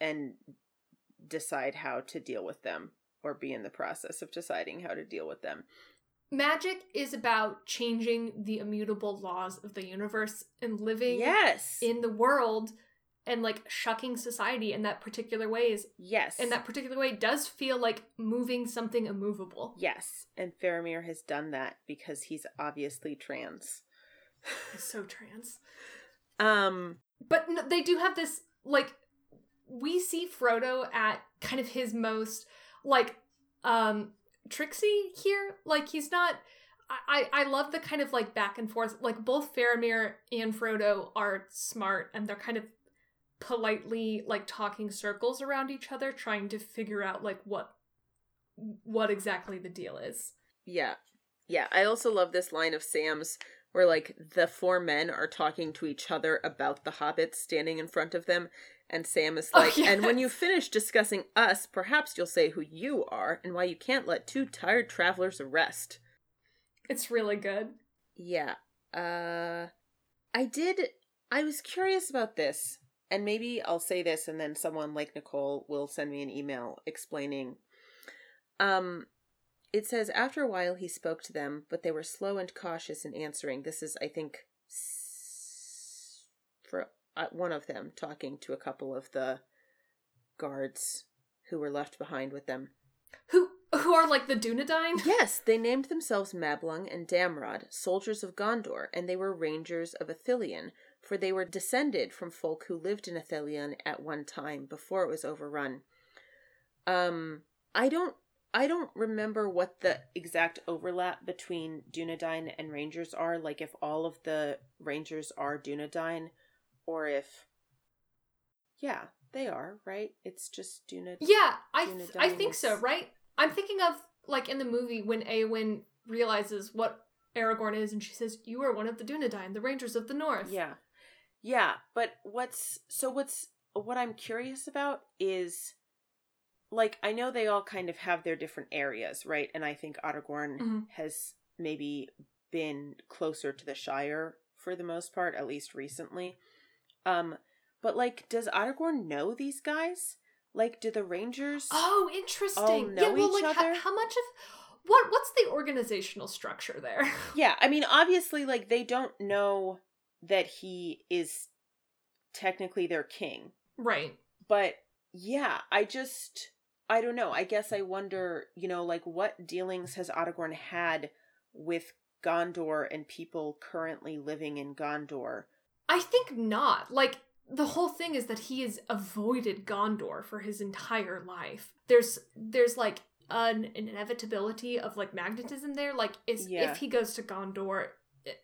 and decide how to deal with them or be in the process of deciding how to deal with them. Magic is about changing the immutable laws of the universe and living Yes. in the world and like shucking society in that particular ways yes. in that particular way does feel like moving something immovable Yes, and Faramir has done that because he's obviously trans. so trans Um, but no, they do have this like we see Frodo at kind of his most like um tricksy here. Like he's not I, I love the kind of like back and forth. Like both Faramir and Frodo are smart and they're kind of politely like talking circles around each other, trying to figure out like what what exactly the deal is. Yeah. Yeah. I also love this line of Sam's where like the four men are talking to each other about the hobbits standing in front of them and Sam is like, oh, yes. and when you finish discussing us, perhaps you'll say who you are and why you can't let two tired travelers rest. It's really good. Yeah. Uh I did I was curious about this, and maybe I'll say this and then someone like Nicole will send me an email explaining. Um it says after a while he spoke to them, but they were slow and cautious in answering. This is I think for uh, one of them talking to a couple of the guards who were left behind with them. Who who are like the Dunedain? Yes, they named themselves Mablung and Damrod, soldiers of Gondor, and they were rangers of Ithilien, for they were descended from folk who lived in Ithilien at one time before it was overrun. Um, I don't I don't remember what the exact overlap between Dunedain and Rangers are, like if all of the Rangers are Dunedain or if Yeah, they are, right? It's just Dunedain. Yeah, I th- I think so, right? I'm thinking of like in the movie when Eowyn realizes what Aragorn is, and she says, "You are one of the Dunedain, the Rangers of the North." Yeah, yeah. But what's so what's what I'm curious about is like I know they all kind of have their different areas, right? And I think Aragorn mm-hmm. has maybe been closer to the Shire for the most part, at least recently. Um, but like, does Aragorn know these guys? Like, do the Rangers? Oh, interesting. yeah, well, like, how, how much of what? What's the organizational structure there? yeah, I mean, obviously, like they don't know that he is technically their king, right? But yeah, I just I don't know. I guess I wonder, you know, like what dealings has Aragorn had with Gondor and people currently living in Gondor? I think not. Like the whole thing is that he has avoided Gondor for his entire life. There's there's like an, inevitability of like magnetism there. Like is yeah. if he goes to Gondor, it,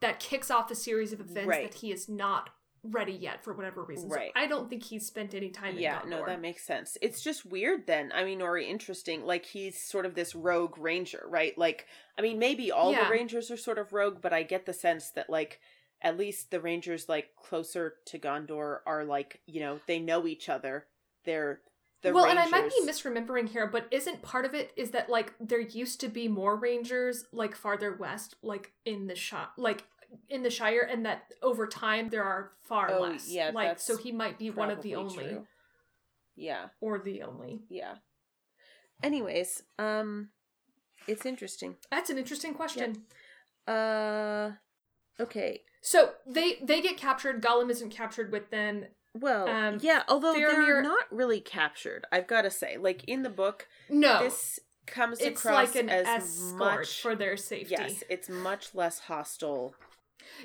that kicks off a series of events right. that he is not ready yet for whatever reason. Right. So I don't think he's spent any time in that. yeah, no, that makes sense. It's just weird then. I mean, or interesting. Like he's sort of this rogue ranger, right? Like I mean, maybe all yeah. the rangers are sort of rogue, but I get the sense that like at least the rangers like closer to Gondor are like, you know, they know each other. They're the well, rangers. and I might be misremembering here, but isn't part of it is that like there used to be more rangers like farther west, like in the shot, like in the Shire, and that over time there are far oh, less. Yeah, like so he might be one of the only. True. Yeah, or the only. Yeah. Anyways, um, it's interesting. That's an interesting question. Uh, okay. So they they get captured. Gollum isn't captured with them. Well, um, yeah, although Faramir... they're not really captured, I've got to say. Like in the book, no, this comes it's across like an as much for their safety. Yes, it's much less hostile.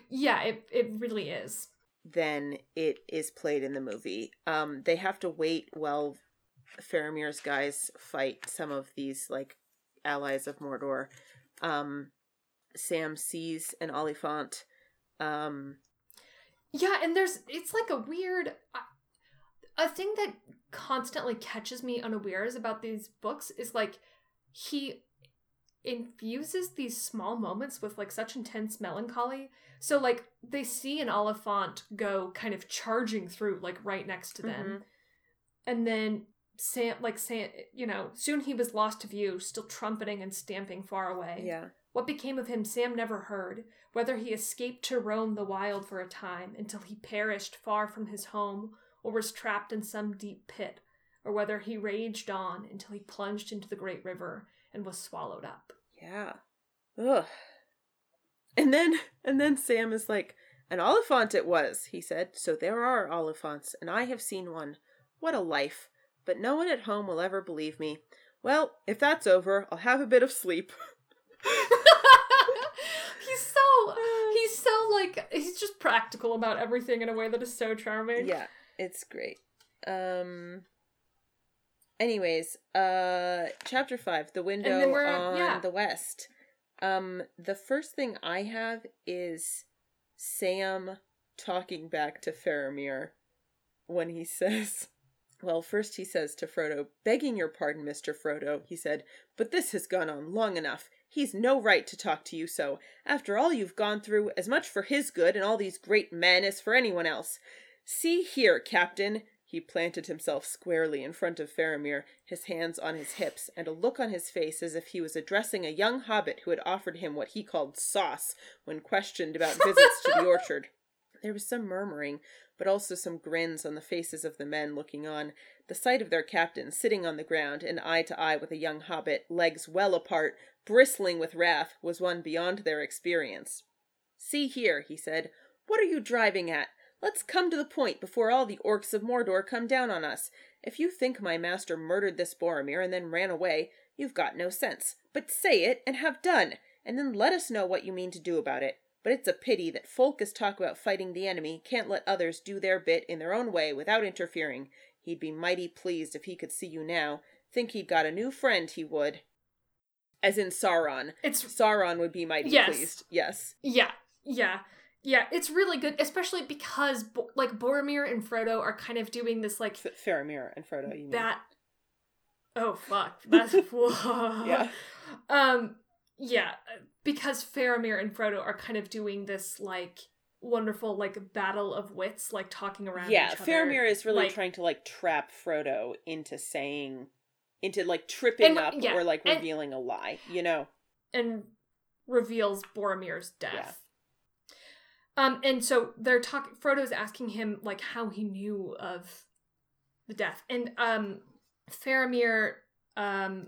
Yeah, it it really is. Than it is played in the movie. Um, they have to wait while Faramir's guys fight some of these like allies of Mordor. Um, Sam sees an Oliphaunt um yeah, and there's it's like a weird a thing that constantly catches me unawares about these books is like he infuses these small moments with like such intense melancholy. So like they see an Oliphaunt go kind of charging through like right next to them. Mm-hmm. And then Sam like Sam you know, soon he was lost to view, still trumpeting and stamping far away. Yeah. What became of him Sam never heard, whether he escaped to roam the wild for a time until he perished far from his home or was trapped in some deep pit, or whether he raged on until he plunged into the great river and was swallowed up. Yeah. Ugh. And then and then Sam is like, An Oliphaunt it was, he said. So there are Oliphaunts, and I have seen one. What a life. But no one at home will ever believe me. Well, if that's over, I'll have a bit of sleep. he's so he's so like he's just practical about everything in a way that is so charming. Yeah, it's great. Um. Anyways, uh, chapter five, the window on yeah. the west. Um, the first thing I have is Sam talking back to Faramir when he says, well, first he says to Frodo, begging your pardon, Mr. Frodo, he said, but this has gone on long enough. He's no right to talk to you so. After all you've gone through, as much for his good and all these great men as for anyone else. See here, Captain. He planted himself squarely in front of Faramir, his hands on his hips, and a look on his face as if he was addressing a young hobbit who had offered him what he called sauce when questioned about visits to the orchard. There was some murmuring, but also some grins on the faces of the men looking on. The sight of their captain sitting on the ground and eye to eye with a young hobbit, legs well apart, bristling with wrath, was one beyond their experience. See here, he said, what are you driving at? Let's come to the point before all the orcs of Mordor come down on us. If you think my master murdered this Boromir and then ran away, you've got no sense. But say it and have done, and then let us know what you mean to do about it. But it's a pity that folk as talk about fighting the enemy can't let others do their bit in their own way without interfering. He'd be mighty pleased if he could see you now. Think he'd got a new friend, he would. As in Sauron. It's Sauron would be mighty Yes. pleased. Yes. yeah, yeah, yeah. It's really good, especially because Bo- like Boromir and Frodo are kind of doing this like F- Faramir and Frodo, you mean? that. Oh fuck! That's whoa. Yeah. Um. Yeah, because Faramir and Frodo are kind of doing this like wonderful like battle of wits, like talking around. yeah, each other. Faramir is really like- trying to like trap Frodo into saying, into like tripping And, up yeah, or like and- revealing a lie. You know? and reveals Boromir's death. Um, and so they're talking. Frodo's asking him like how he knew of the death, and um, Faramir. Um,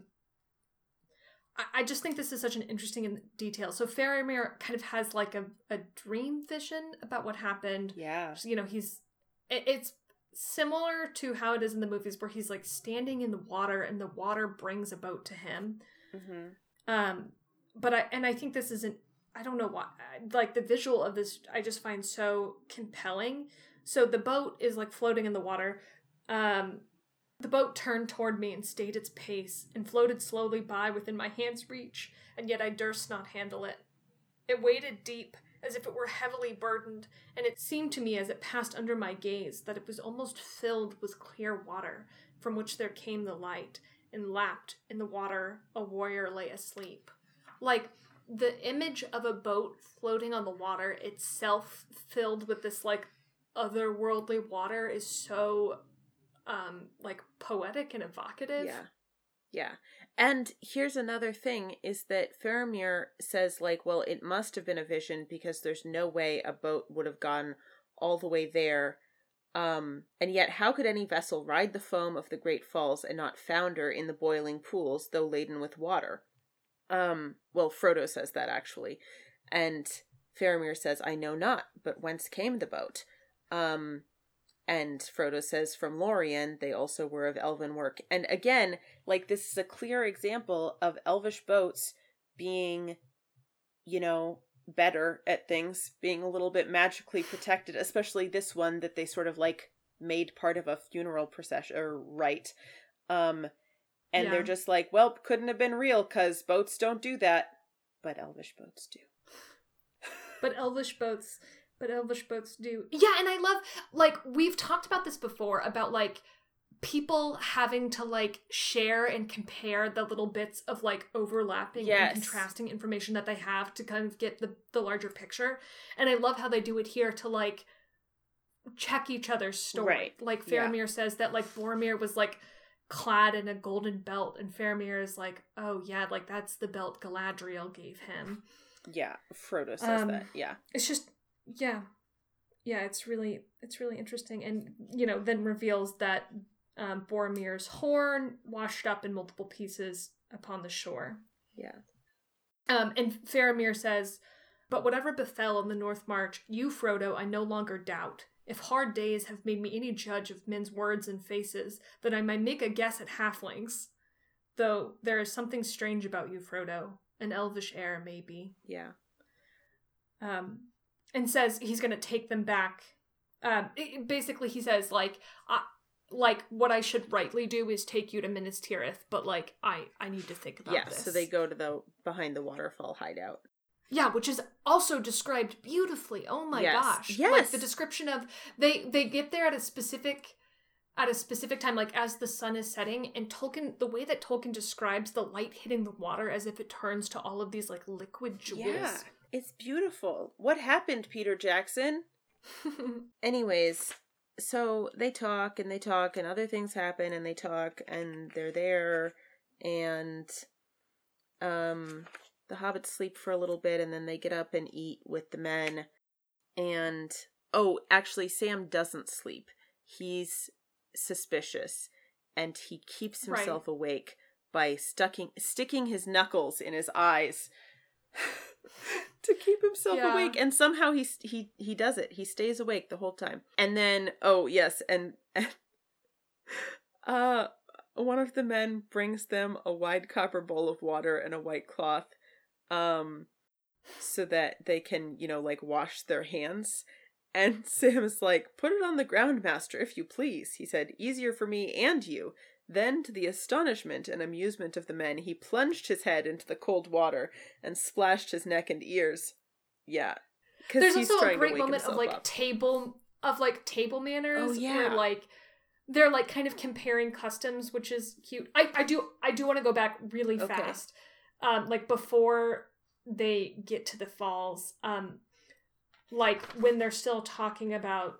I, I just think this is such an interesting detail. So Faramir kind of has like a, a dream vision about what happened. Yeah. You know, he's it, it's similar to how it is in the movies where he's like standing in the water and the water brings a boat to him. Mm-hmm. Um, but I and I think this isn't. I don't know why. Like the visual of this, I just find so compelling. So the boat is like floating in the water. Um, the boat turned toward me and stayed its pace and floated slowly by within my hand's reach, and yet I durst not handle it. It waded deep, as if it were heavily burdened, and it seemed to me as it passed under my gaze that it was almost filled with clear water, from which there came the light, and lapped in the water a warrior lay asleep. Like the image of a boat floating on the water itself filled with this like otherworldly water is so um like poetic and evocative. Yeah. Yeah. And here's another thing is that Faramir says, like, well, it must have been a vision because there's no way a boat would have gone all the way there. Um, and yet, how could any vessel ride the foam of the great falls and not founder in the boiling pools, though laden with water? Um, well, Frodo says that actually. And Faramir says, I know not, but whence came the boat? Um, and Frodo says, from Lorien, they also were of elven work. And again, like, this is a clear example of elvish boats being, you know, better at things, being a little bit magically protected, especially this one that they sort of like made part of a funeral procession or rite. Um, and Yeah. they're just like, well, couldn't have been real because boats don't do that, but elvish boats do. But elvish boats but elvish boats do. Yeah, and I love like we've talked about this before about like people having to like share and compare the little bits of like overlapping Yes. and contrasting information that they have to kind of get the the larger picture. And I love how they do it here to like check each other's story. Right. Like Yeah. Faramir says that like Boromir was like clad in a golden belt and Faramir is like, "Oh yeah, like that's the belt Galadriel gave him." Yeah, Frodo says Um, that. Yeah. it's just yeah yeah it's really it's really interesting and you know then reveals that um, boromir's horn washed up in multiple pieces upon the shore Yeah. um, and faramir says but whatever befell in the north march you frodo i no longer doubt if hard days have made me any judge of men's words and faces then i may make a guess at halflings though there is something strange about you frodo an elvish air maybe Yeah. um, and says he's going to take them back. Um, it- basically, he says like, I, like what I should rightly do is take you to Minas Tirith, but like I I need to think about yeah, this. so they go to the behind the waterfall hideout. Yeah, which is also described beautifully. Oh my Yes. gosh. Like Yes. the description of they they get there at a specific at a specific time like as the sun is setting and Tolkien the way that Tolkien describes the light hitting the water as if it turns to all of these like liquid jewels. Yeah, it's beautiful. What happened, Peter Jackson? Anyways, so they talk and they talk and other things happen and they talk and they're there and um the hobbits sleep for a little bit and then they get up and eat with the men and oh actually Sam doesn't sleep. He's suspicious and he keeps Right. himself awake by stucking sticking his knuckles in his eyes to keep himself Yeah. awake and somehow he he he does it he stays awake the whole time and then oh yes and, and uh one of the men brings them a wide copper bowl of water and a white cloth um so that they can you know like wash their hands and Sam is like put it on the ground master if you please he said easier for me and you then, to the astonishment and amusement of the men, he plunged his head into the cold water and splashed his neck and ears. Yeah, because There's also a great moment of like up. table of like table manners Oh, yeah. where like they're like kind of comparing customs, which is cute. I, I do I do want to go back really Okay. fast. Um like before they get to the falls, um like when they're still talking about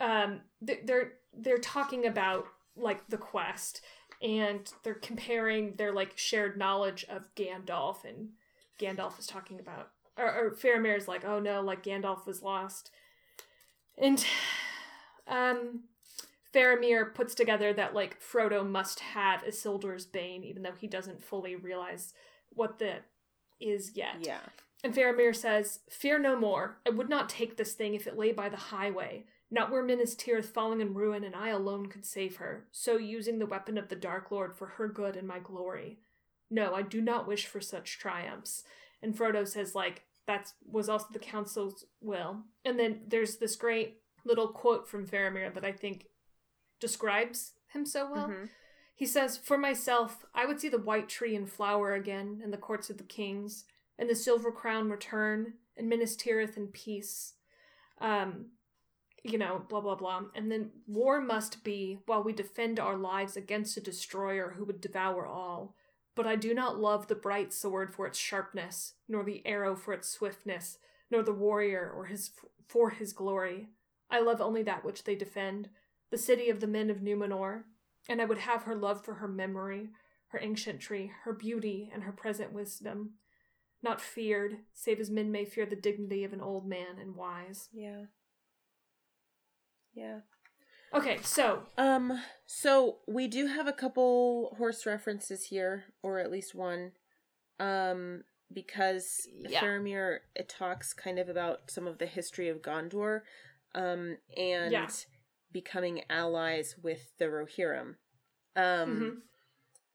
um they're they're talking about like the quest and they're comparing their like shared knowledge of Gandalf and Gandalf is talking about or, or is like, oh no, like Gandalf was lost. And um Faramir puts together that like Frodo must have Isildur's Bane, even though he doesn't fully realize what that is yet. Yeah, And Faramir says, Fear no more. I would not take this thing if it lay by the highway, not where Minas Tirith falling in ruin and I alone could save her, so using the weapon of the Dark Lord for her good and my glory. No, I do not wish for such triumphs. And Frodo says, like, that was also the council's will. And then there's this great little quote from Faramir that I think describes him so well. Mhm. He says, For myself, I would see the white tree in flower again in the courts of the kings, and the silver crown return, and Minas Tirith in peace. Um, you know, blah, blah, blah. And then war must be while we defend our lives against a destroyer who would devour all. But I do not love the bright sword for its sharpness, nor the arrow for its swiftness, nor the warrior or his for his glory. I love only that which they defend, the city of the men of Numenor, and I would have her love for her memory, her ancientry, her beauty, and her present wisdom, not feared, save as men may fear the dignity of an old man and wise. yeah, yeah. Okay, so Um, so we do have a couple horse references here, or at least one. Um, because Yeah. Faramir it talks kind of about some of the history of Gondor, um, and Yeah. Becoming allies with the Rohirrim. Um, mhm.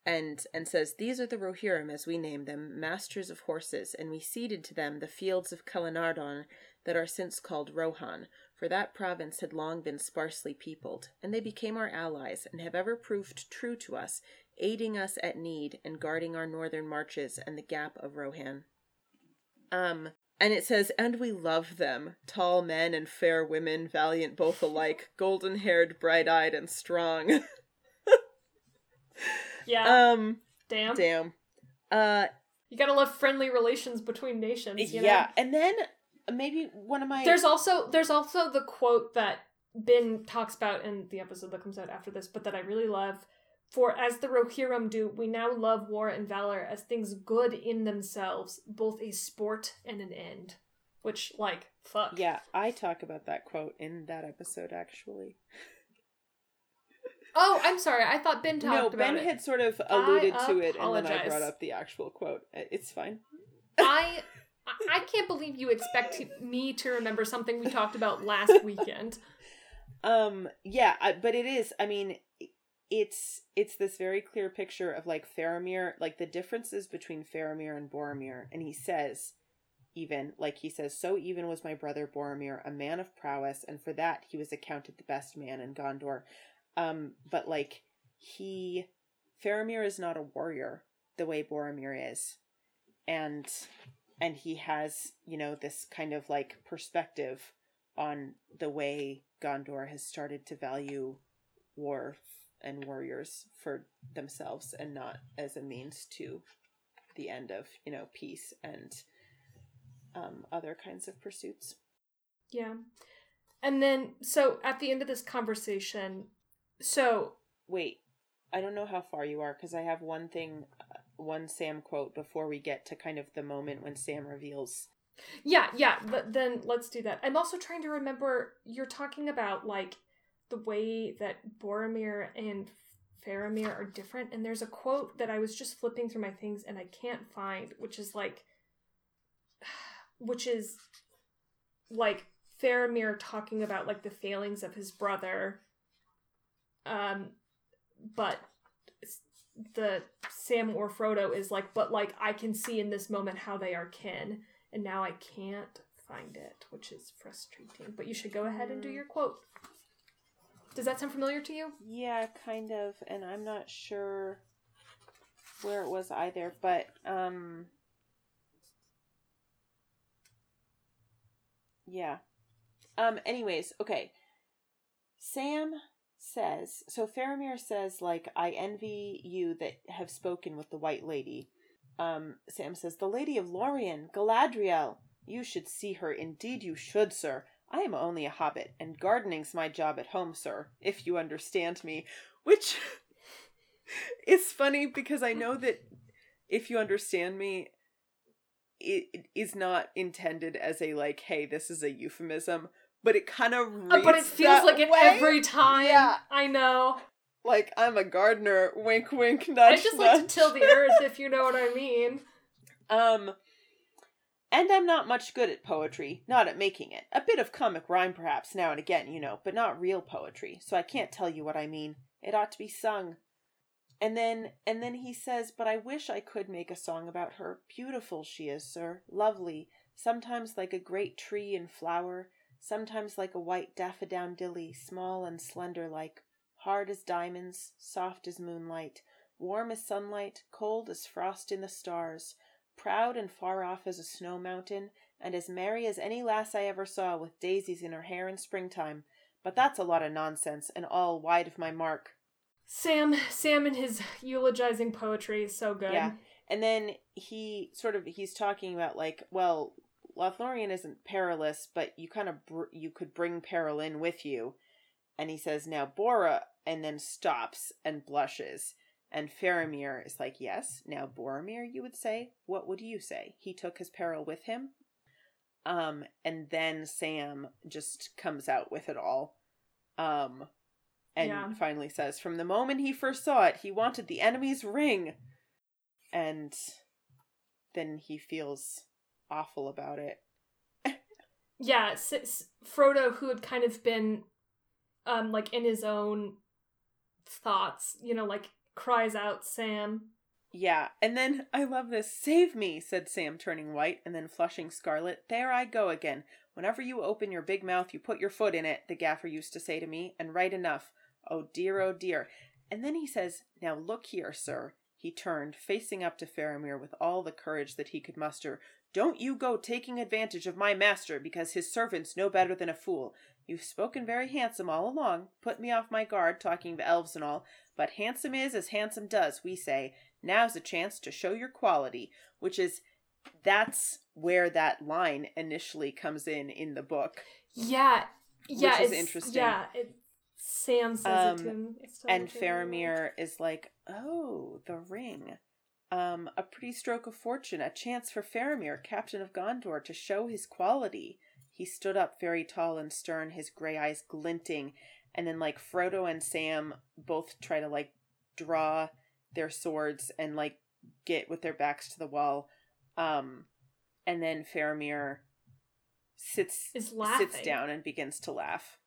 and and says these are the Rohirrim as we name them, masters of horses, and we ceded to them the fields of Calenardhon that are since called Rohan, for that province had long been sparsely peopled, and they became our allies and have ever proved true to us, aiding us at need and guarding our northern marches and the gap of Rohan. Um and it says, and we love them, tall men and fair women, valiant both alike, golden haired, bright eyed, and strong. yeah, um, damn. damn. Uh, You gotta love friendly relations between nations. You yeah, know? and then maybe one of my There's also there's also the quote that Ben talks about in the episode that comes out after this, but that I really love. For as the Rohirrim do, we now love war and valor as things good in themselves, both a sport and an end. Which, like, fuck. yeah, I talk about that quote in that episode actually. Oh, I'm sorry. I thought Ben talked No, about Ben it. had sort of alluded I to it, and then I brought up the actual quote. It's fine. I I can't believe you expect me to remember something we talked about last weekend. Um, yeah, I, but it is. I mean, it's it's this very clear picture of like Faramir, like the differences between Faramir and Boromir, and he says, even like he says, so even was my brother Boromir, a man of prowess, and for that he was accounted the best man in Gondor. Um, but like he Faramir is not a warrior the way Boromir is. And and he has, you know, this kind of like perspective on the way Gondor has started to value war and warriors for themselves and not as a means to the end of, you know, peace and um, other kinds of pursuits. Yeah. And then, so at the end of this conversation, so. Wait, I don't know how far you are because I have one thing, uh, one Sam quote before we get to kind of the moment when Sam reveals. Yeah, yeah, but then let's do that. I'm also trying to remember you're talking about like the way that Boromir and Faramir are different, and there's a quote that I was just flipping through my things and I can't find, which is like, which is like Faramir talking about like the failings of his brother, um, but the Sam or Frodo is like, but like I can see in this moment how they are kin, and now I can't find it, which is frustrating. But you should go ahead and do your quote. Does that sound familiar to you? Yeah, kind of, and I'm not sure where it was either, but um yeah. Um anyways, okay. Sam says, so Faramir says like I envy you that have spoken with the white lady. Um Sam says, "The Lady of Lorien, Galadriel. You should see her, indeed you should, sir. I am only a hobbit, and gardening's my job at home, sir, if you understand me. Which is funny because I know that if you understand me, it is not intended as a like, hey, this is a euphemism, but it kind of uh, but it feels like it every time. Yeah, I know. Like I'm a gardener. Wink, wink, nudge. I just nudge. like to till the earth, if you know what I mean. Um, and I'm not much good at poetry, not at making it. A bit of comic rhyme, perhaps, now and again, you know, but not real poetry, so I can't tell you what I mean. It ought to be sung. And then, and then he says, But I wish I could make a song about her. Beautiful she is, sir, lovely, sometimes like a great tree in flower, sometimes like a white daffodilly, small and slender like, hard as diamonds, soft as moonlight, warm as sunlight, cold as frost in the stars proud and far off as a snow mountain, and as merry as any lass I ever saw with daisies in her hair in springtime. But that's a lot of nonsense, and all wide of my mark. Sam, Sam and his eulogizing poetry is so good. Yeah. And then he sort of he's talking about like, well, Lothlorien isn't perilous, but you kind of br- you could bring peril in with you. And he says, "Now Bora," and then stops and blushes. And Faramir is like, Yes, now Boromir, you would say. What would you say? He took his peril with him. Um, and then Sam just comes out with it all. Um, and yeah. finally says, From the moment he first saw it, he wanted the enemy's ring. And then he feels awful about it. yeah, S- S- Frodo, who had kind of been, um, like in his own thoughts, you know, like cries out Sam. Yeah, and then I love this. Save me, said Sam, turning white and then flushing scarlet. There I go again. Whenever you open your big mouth, you put your foot in it, the gaffer used to say to me, and right enough. Oh dear, oh dear. And then he says, Now look here, sir. He turned, facing up to Faramir with all the courage that he could muster. Don't you go taking advantage of my master, because his servant's no better than a fool. You've spoken very handsome all along, put me off my guard, talking of elves and all, but handsome is as handsome does, we say. Now's a chance to show your quality, which is that's where that line initially comes in in the book. Yeah, yeah, which is interesting. Yeah, it, Sam says um, it to him. And Faramir is like, "Oh, the ring." Um, a pretty stroke of fortune, a chance for Faramir, captain of Gondor, to show his quality. He stood up very tall and stern, his gray eyes glinting, and then like Frodo and Sam both try to like draw their swords and like get with their backs to the wall. Um and then Faramir sits sits down and begins to laugh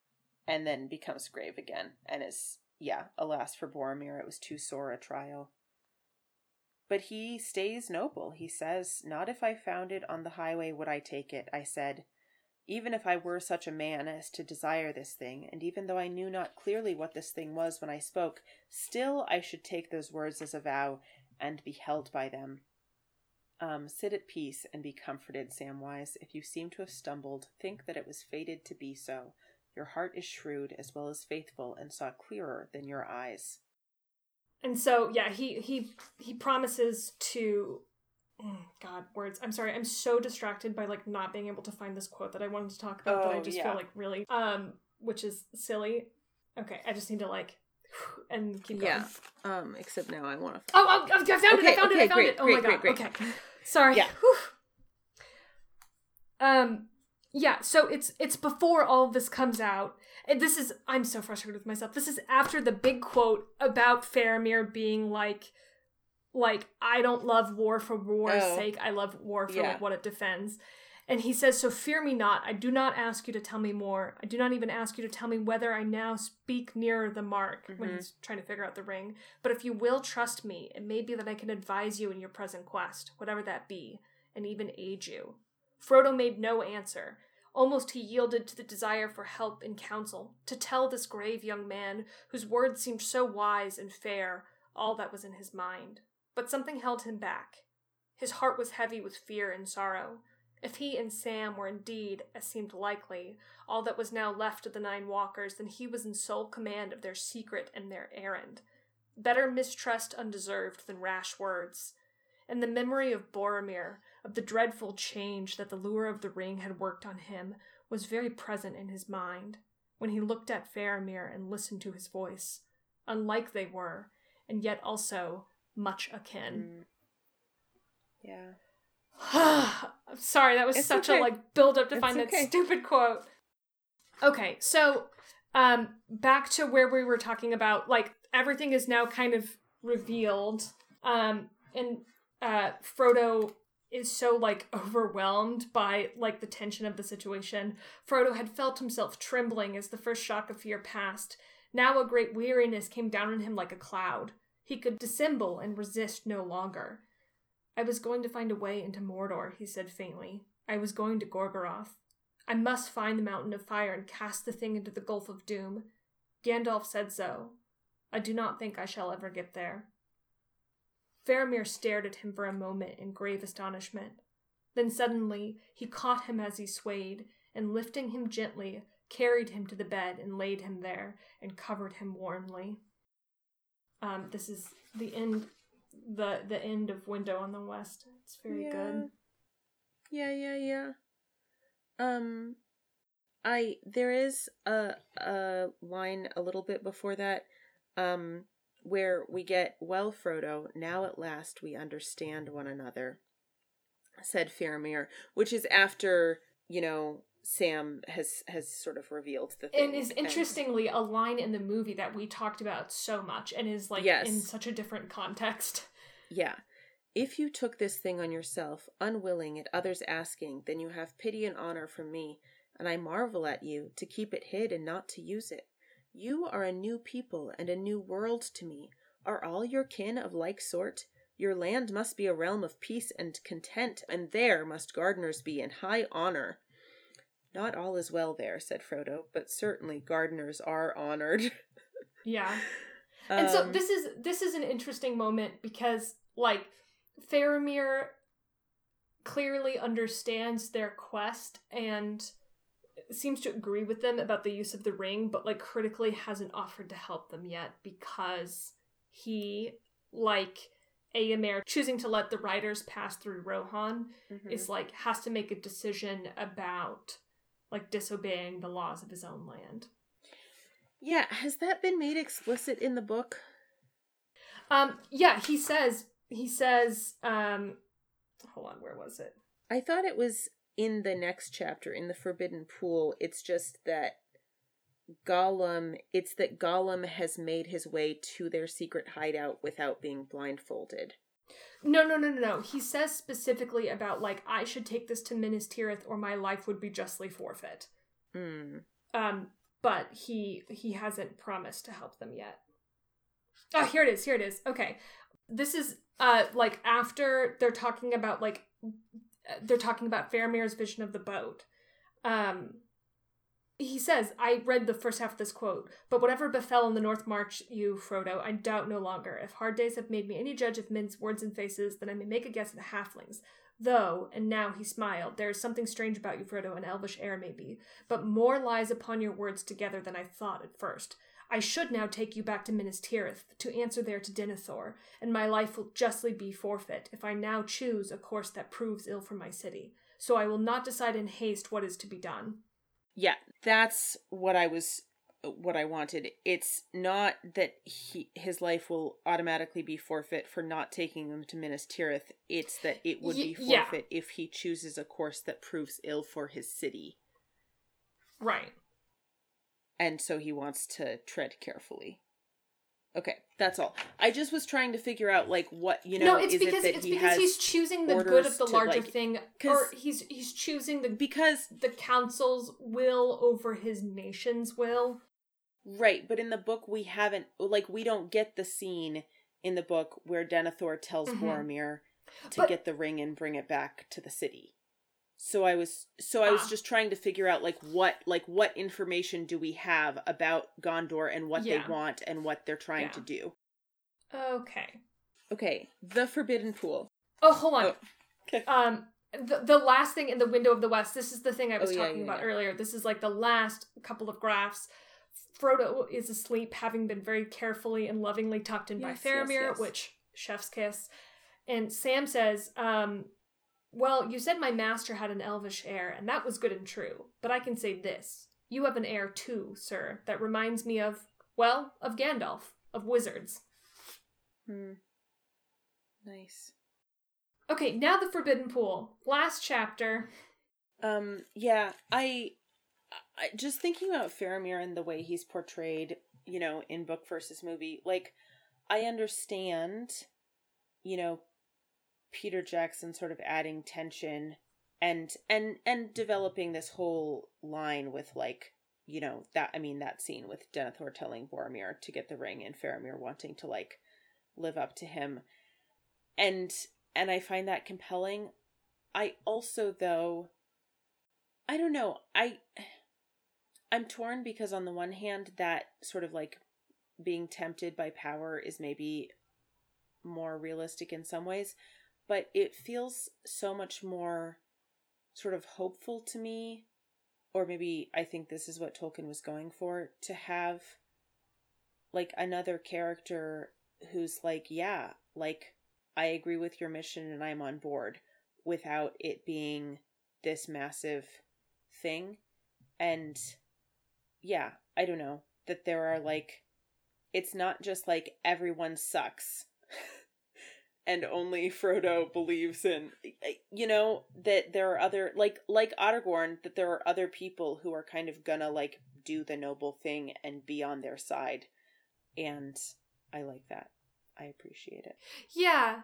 and then becomes grave again and is yeah, alas for Boromir, it was too sore a trial. But he stays noble. He says, Not if I found it on the highway would I take it, I said. Even if I were such a man as to desire this thing, and even though I knew not clearly what this thing was when I spoke, still I should take those words as a vow and be held by them. Um, sit at peace and be comforted, Samwise. If you seem to have stumbled, think that it was fated to be so. Your heart is shrewd as well as faithful, and saw clearer than your eyes. And so, yeah, he he he promises to God, words. I'm sorry. I'm so distracted by like not being able to find this quote that I wanted to talk about that I Oh, just yeah. feel like really um which is silly. Okay, I just need to like and keep going. Yeah. Um, except now I want to. Oh, oh, I found it. I Okay, found it. I found great, it. Oh great, my god. great. Okay. Sorry. Yeah. Whew. Um yeah, so it's it's before all of this comes out. And this is I'm so frustrated with myself. This is after the big quote about Faramir being like like I don't love war for war's Oh. sake. I love war for Yeah. like what it defends. And he says, So fear me not. I do not ask you to tell me more. I do not even ask you to tell me whether I now speak nearer the mark when Mhm. he's trying to figure out the ring. But if you will trust me, it may be that I can advise you in your present quest, whatever that be, and even aid you. Frodo made no answer. Almost he yielded to the desire for help and counsel, to tell this grave young man, whose words seemed so wise and fair, all that was in his mind. But something held him back. His heart was heavy with fear and sorrow. If he and Sam were indeed, as seemed likely, all that was now left of the Nine Walkers, then he was in sole command of their secret and their errand. Better mistrust undeserved than rash words. And the memory of Boromir, of the dreadful change that the lure of the ring had worked on him, was very present in his mind when he looked at Faramir and listened to his voice. Unlike they were, and yet also much akin. Mm. Yeah. I'm sorry, that was It's such okay. a like build up to It's find okay. that stupid quote. Okay, so um back to where we were talking about like everything is now kind of revealed. Um and uh Frodo is so like overwhelmed by like the tension of the situation. Frodo had felt himself trembling as the first shock of fear passed. Now a great weariness came down on him like a cloud. He could dissemble and resist no longer. I was going to find a way into Mordor, he said faintly. I was going to Gorgoroth. I must find the Mountain of Fire and cast the thing into the Gulf of Doom. Gandalf said so. I do not think I shall ever get there. Faramir stared at him for a moment in grave astonishment. Then suddenly he caught him as he swayed, and lifting him gently, carried him to the bed and laid him there, and covered him warmly. Um, this is the end the the end of Window on the West. It's very good. Yeah, yeah, yeah. Um I there is a a line a little bit before that um where we get well Frodo, now at last we understand one another, said Faramir, which is after, you know, Sam has has sort of revealed the thing. And is interestingly a line in the movie that we talked about so much and is like Yes. in such a different context. Yeah. If you took this thing on yourself, unwilling at others asking, then you have pity and honor from me, and I marvel at you to keep it hid and not to use it. You are a new people and a new world to me. Are all your kin of like sort? Your land must be a realm of peace and content, and there must gardeners be in high honor. Not all is well there, said Frodo, but certainly gardeners are honored. Yeah. And so Um, this is this is an interesting moment because like Faramir clearly understands their quest and seems to agree with them about the use of the ring, but like critically hasn't offered to help them yet because he like Eomer choosing to let the riders pass through Rohan Mhm. is like has to make a decision about like disobeying the laws of his own land. Yeah, has that been made explicit in the book? Um, yeah, he says he says um hold on, where was it? I thought it was in the next chapter in the Forbidden Pool. It's just that Gollum, it's that Gollum has made his way to their secret hideout without being blindfolded. No, no, no, no, no. He says specifically about like I should take this to Minas Tirith or my life would be justly forfeit. Hmm. Um, but he he hasn't promised to help them yet. Oh, here it is. Here it is. Okay. This is uh like after they're talking about like they're talking about Faramir's vision of the boat. Um, he says, I read the first half of this quote, but whatever befell in the North March you, Frodo, I doubt no longer. If hard days have made me any judge of men's words and faces, then I may make a guess at the halflings. Though, and now he smiled, there is something strange about you, Frodo, an elvish air maybe, but more lies upon your words together than I thought at first. I should now take you back to Minas Tirith, to answer there to Denethor, and my life will justly be forfeit if I now choose a course that proves ill for my city. So I will not decide in haste what is to be done. Yeah, that's what I was what I wanted. It's not that he his life will automatically be forfeit for not taking them to Minas Tirith. It's that it would Y- be yeah. forfeit if he chooses a course that proves ill for his city. Right. And so he wants to tread carefully. Okay, that's all. I just was trying to figure out like what you know. no, it's is because it it's he because he's choosing the good of the larger like- thing, or he's he's choosing the because the council's will over his nation's will. Right, but in the book we haven't like we don't get the scene in the book where Denethor tells Mhm. Boromir to But- get the ring and bring it back to the city. So I was so I was Ah. just trying to figure out like what like what information do we have about Gondor and what Yeah. they want and what they're trying Yeah. to do. Okay. Okay, the Forbidden Pool. Oh, hold on. Oh, okay. Um, the the last thing in the window of the west. This is the thing I was Oh, talking yeah, about earlier. This is like the last couple of graphs. Frodo is asleep, having been very carefully and lovingly tucked in Yes, by yes, Faramir, yes. which chef's kiss. And Sam says, um, "Well, you said my master had an elvish air, and that was good and true. But I can say this: you have an air too, sir, that reminds me of well, of Gandalf, of wizards." Hmm. Nice. Okay, now the Forbidden Pool. Last chapter. Um, yeah, I, I just thinking about Faramir and the way he's portrayed, you know, in book versus movie. Like, I understand, you know, Peter Jackson sort of adding tension and and and developing this whole line with like, you know, that I mean that scene with Denethor telling Boromir to get the ring and Faramir wanting to like live up to him. And and I find that compelling. I also though I don't know. I I'm torn because on the one hand that sort of like being tempted by power is maybe more realistic in some ways, but it feels so much more sort of hopeful to me or maybe I think this is what Tolkien was going for to have like another character who's like, yeah, like I agree with your mission and I'm on board without it being this massive thing. And yeah, I don't know that there are like it's not just like everyone sucks and only Frodo believes in you know that there are other like like Aragorn that there are other people who are kind of gonna like do the noble thing and be on their side and I like that. I appreciate it. Yeah.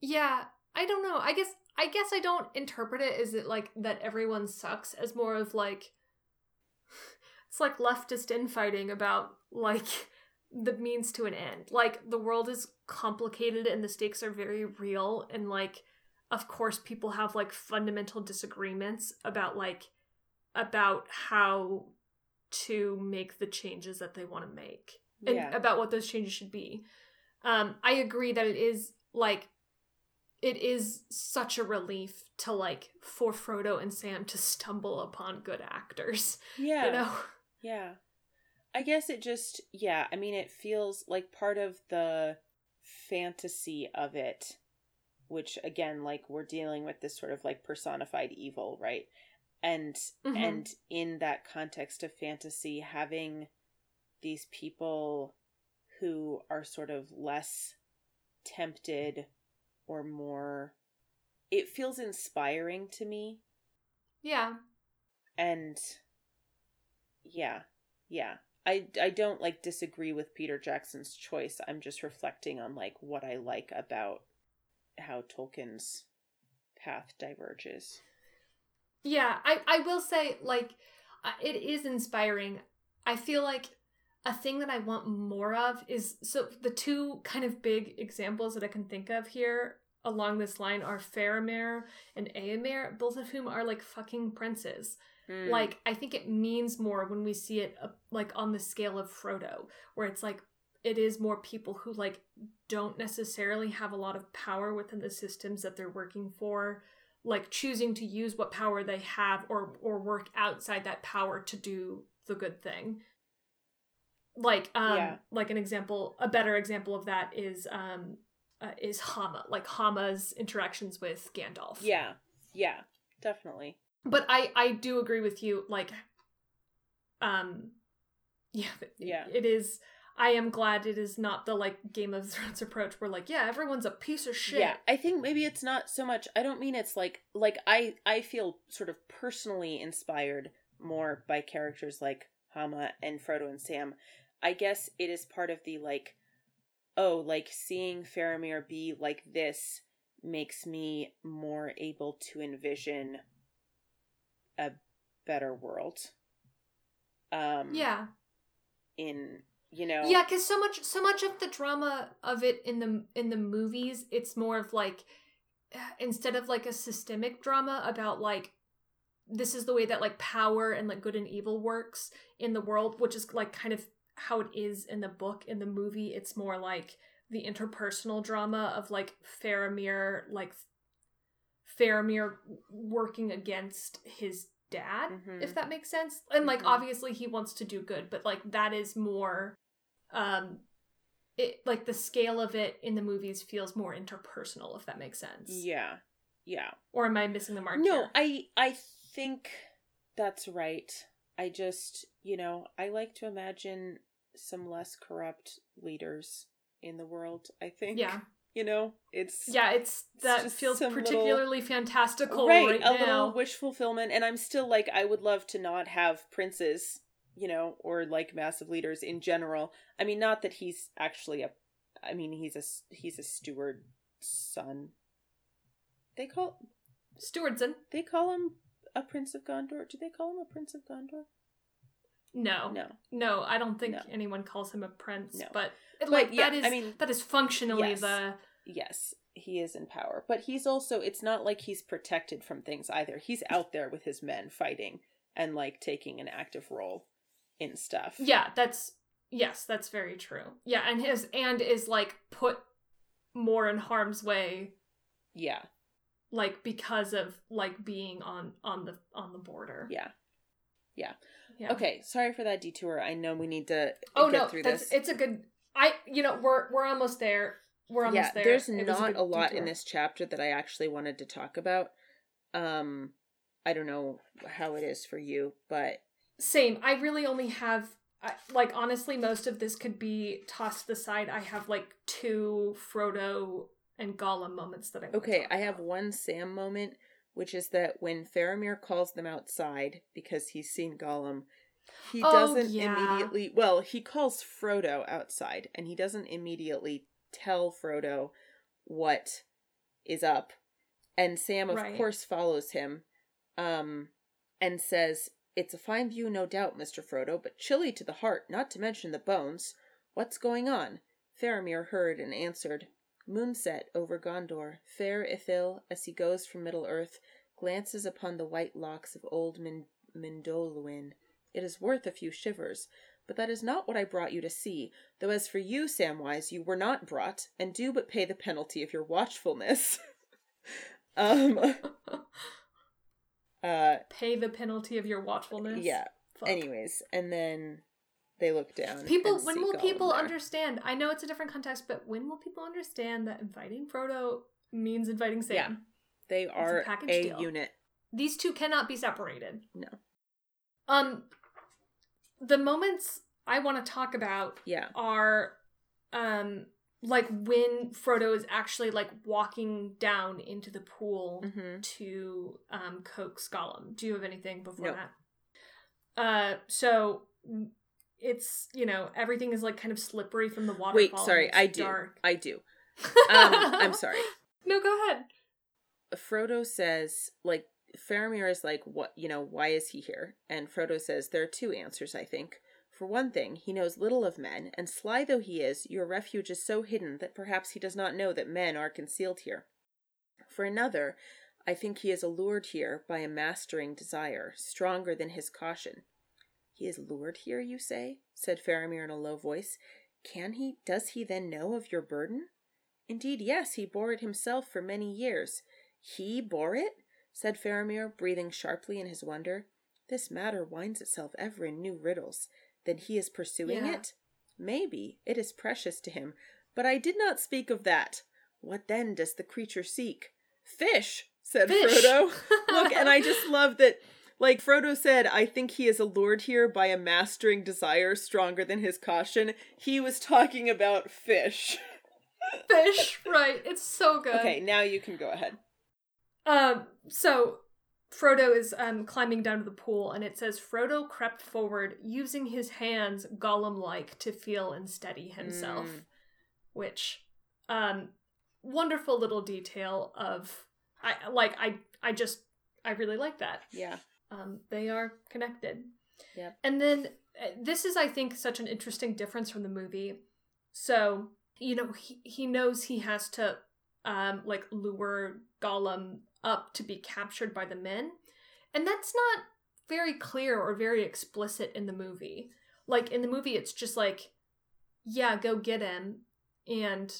Yeah. I don't know. I guess I guess I don't interpret it as it like that everyone sucks as more of like it's like leftist infighting about like the means to an end. Like the world is complicated and the stakes are very real and like of course people have like fundamental disagreements about like about how to make the changes that they want to make and Yeah. about what those changes should be. Um, I agree that it is like it is such a relief to like for Frodo and Sam to stumble upon good actors. Yeah. You know? Yeah. I guess it just, yeah, I mean, it feels like part of the fantasy of it, which again, like, we're dealing with this sort of like personified evil, right? And, Mhm. and in that context of fantasy, having these people who are sort of less tempted or more, it feels inspiring to me Yeah. and yeah yeah i i don't like disagree with peter jackson's choice i'm just reflecting on like what i like about how tolkien's path diverges Yeah, I, I will say, like, uh, it is inspiring. I feel like a thing that I want more of is so the two kind of big examples that I can think of here along this line are Faramir and Eomer, both of whom are like fucking princes. Mm. Like I think it means more when we see it uh, like on the scale of Frodo, where it's like it is more people who like don't necessarily have a lot of power within the systems that they're working for, like choosing to use what power they have or or work outside that power to do the good thing. Like um Yeah. like an example, a better example of that is um uh, is Hama, like Hama's interactions with Gandalf. yeah, yeah, definitely. But i i do agree with you like um yeah Yeah. it is i am glad it is not the like game of thrones approach where like yeah everyone's a piece of shit Yeah, I think maybe it's not so much. I don't mean it's like like I I feel sort of personally inspired more by characters like Hama and Frodo and Sam. I guess it is part of the like oh, like seeing Faramir be like this makes me more able to envision a better world. Um yeah in you know yeah because so much so much of the drama of it in the in the movies it's more of like instead of like a systemic drama about like this is the way that like power and like good and evil works in the world which is like kind of how it is in the book in the movie it's more like the interpersonal drama of like Faramir like Faramir working against his dad Mhm. if that makes sense and like Mhm. obviously he wants to do good but like that is more um it like the scale of it in the movies feels more interpersonal if that makes sense Yeah. Yeah. or am i missing the mark No, here? I I think that's right. I just, you know, I like to imagine some less corrupt leaders in the world, I think. yeah You know, it's yeah it's that just feels some little- particularly fantastical right, right, a now little wish fulfillment and I'm still like I would love to not have princes, you know, or like massive leaders in general. I mean, not that he's actually a I mean, he's a he's a steward son. They call stewardson they call him a prince of Gondor. Do they call him a prince of Gondor? No No. no i don't think No. anyone calls him a prince No. but But, like yeah, that is I mean- that is functionally Yes. the Yes, he is in power, but he's also it's not like he's protected from things either. He's out there with his men fighting and like taking an active role in stuff. Yeah, that's yes, that's very true. Yeah, and his and is like put more in harm's way Yeah. like because of like being on on the on the border. Yeah. Yeah. Okay, sorry for that detour. I know we need to Oh get no, through that's this. it's a good I you know, we're we're almost there. We're almost yeah, there. there's It not good a lot in this chapter that I actually wanted to talk about. Um I don't know how it is for you, but Same. I really only have I, like honestly most of this could be tossed aside. I have like two Frodo and Gollum moments that I Okay, talk I have one Sam moment, which is that when Faramir calls them outside because he's seen Gollum, he Oh, doesn't yeah. immediately. Well, he calls Frodo outside, and he doesn't immediately tell Frodo what is up. And Sam, of Right. course, follows him, um, and says, "It's a fine view, no doubt, Mister Frodo, but chilly to the heart, not to mention the bones. What's going on?" Faramir heard and answered, Moonset over Gondor, fair Ithil, as he goes from Middle Earth, glances upon the white locks of old Min-. It is worth a few shivers, but that is not what I brought you to see. Though as for you, Samwise, you were not brought, and do but pay the penalty of your watchfulness. um. Uh. pay the penalty of your watchfulness. Yeah. Fuck. Anyways, and then they look down. People, when will people understand? I know it's a different context, but when will people understand that inviting Frodo means inviting Sam? Yeah. They are a deal. unit. These two cannot be separated. No. Um, the moments I want to talk about Yeah. are, um, like when Frodo is actually like walking down into the pool Mm-hmm. to um coax Gollum. Do you have anything before No. that? Uh, so it's you know everything is like kind of slippery from the waterfall. Wait, sorry, I do. Dark. I do. Um, I'm sorry. No, go ahead. Frodo says, like, Faramir is like, what, you know, why is he here? And Frodo says, there are two answers, I think. For one thing, he knows little of men, and sly though he is, your refuge is so hidden that perhaps he does not know that men are concealed here. For another, I think he is allured here by a mastering desire, stronger than his caution. He is lured here, you say? said Faramir in a low voice. Can he, does he then know of your burden? Indeed, yes, he bore it himself for many years. He bore it? said Faramir, breathing sharply in his wonder. This matter winds itself ever in new riddles. Then he is pursuing Yeah. it? Maybe. It is precious to him. But I did not speak of that. What then does the creature seek? Fish, said Fish. Frodo. Look, and I just love that, like Frodo said, I think he is allured here by a mastering desire stronger than his caution. He was talking about fish. Fish, right? It's so good. Okay, now you can go ahead. Um, so Frodo is um climbing down to the pool, and it says Frodo crept forward, using his hands Gollum like to feel and steady himself, Mm. which, um, wonderful little detail of I like I I just I really like that. Yeah. Um, they are connected. Yep. And then uh, this is, I think, such an interesting difference from the movie. So you know, he he knows he has to um like lure Gollum up to be captured by the men, and that's not very clear or very explicit in the movie. Like in the movie, it's just like, yeah, go get him, and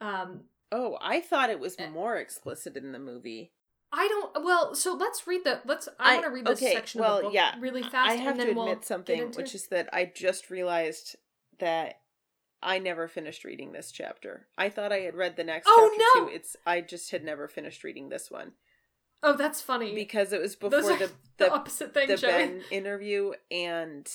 um Oh, I thought it was Eh. more explicit in the movie. I don't. Well, so let's read the. Let's. I, I- want to read this okay, section well, of the book yeah, really fast. I have and then to we'll admit something, into- which is that I just realized that I never finished reading this chapter. I thought I had read the next Oh, chapter no! too. It's I just had never finished reading this one Oh, that's funny. because it was before the the, the, opposite thing, the Joey. Ben interview and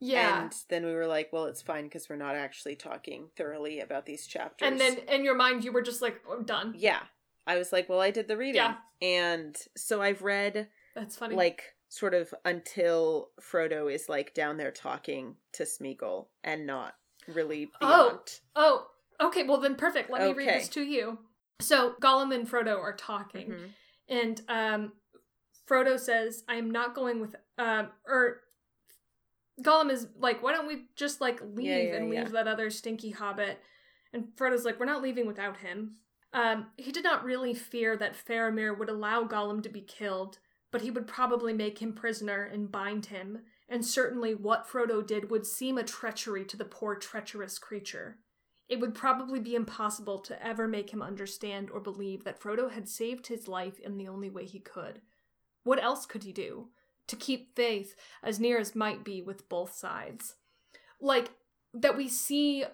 yeah. and then we were like, well, it's fine because we're not actually talking thoroughly about these chapters. And then in your mind, you were just like, oh, done. yeah, I was like, well, I did the reading, Yeah. and so I've read That's funny. like sort of until Frodo is like down there talking to Smeagol and not really Oh. beyond. oh, okay. Well, then perfect. Let me read this to you. So Gollum and Frodo are talking, Mhm. and um, Frodo says, "I'm not going with." Um, or Gollum is like, "Why don't we just like leave Yeah, yeah, and leave yeah. that other stinky hobbit?" And Frodo's like, "We're not leaving without him." Um, he did not really fear that Faramir would allow Gollum to be killed, but he would probably make him prisoner and bind him. And certainly, what Frodo did would seem a treachery to the poor, treacherous creature. It would probably be impossible to ever make him understand or believe that Frodo had saved his life in the only way he could. What else could he do? To keep faith as near as might be with both sides. Like, that we see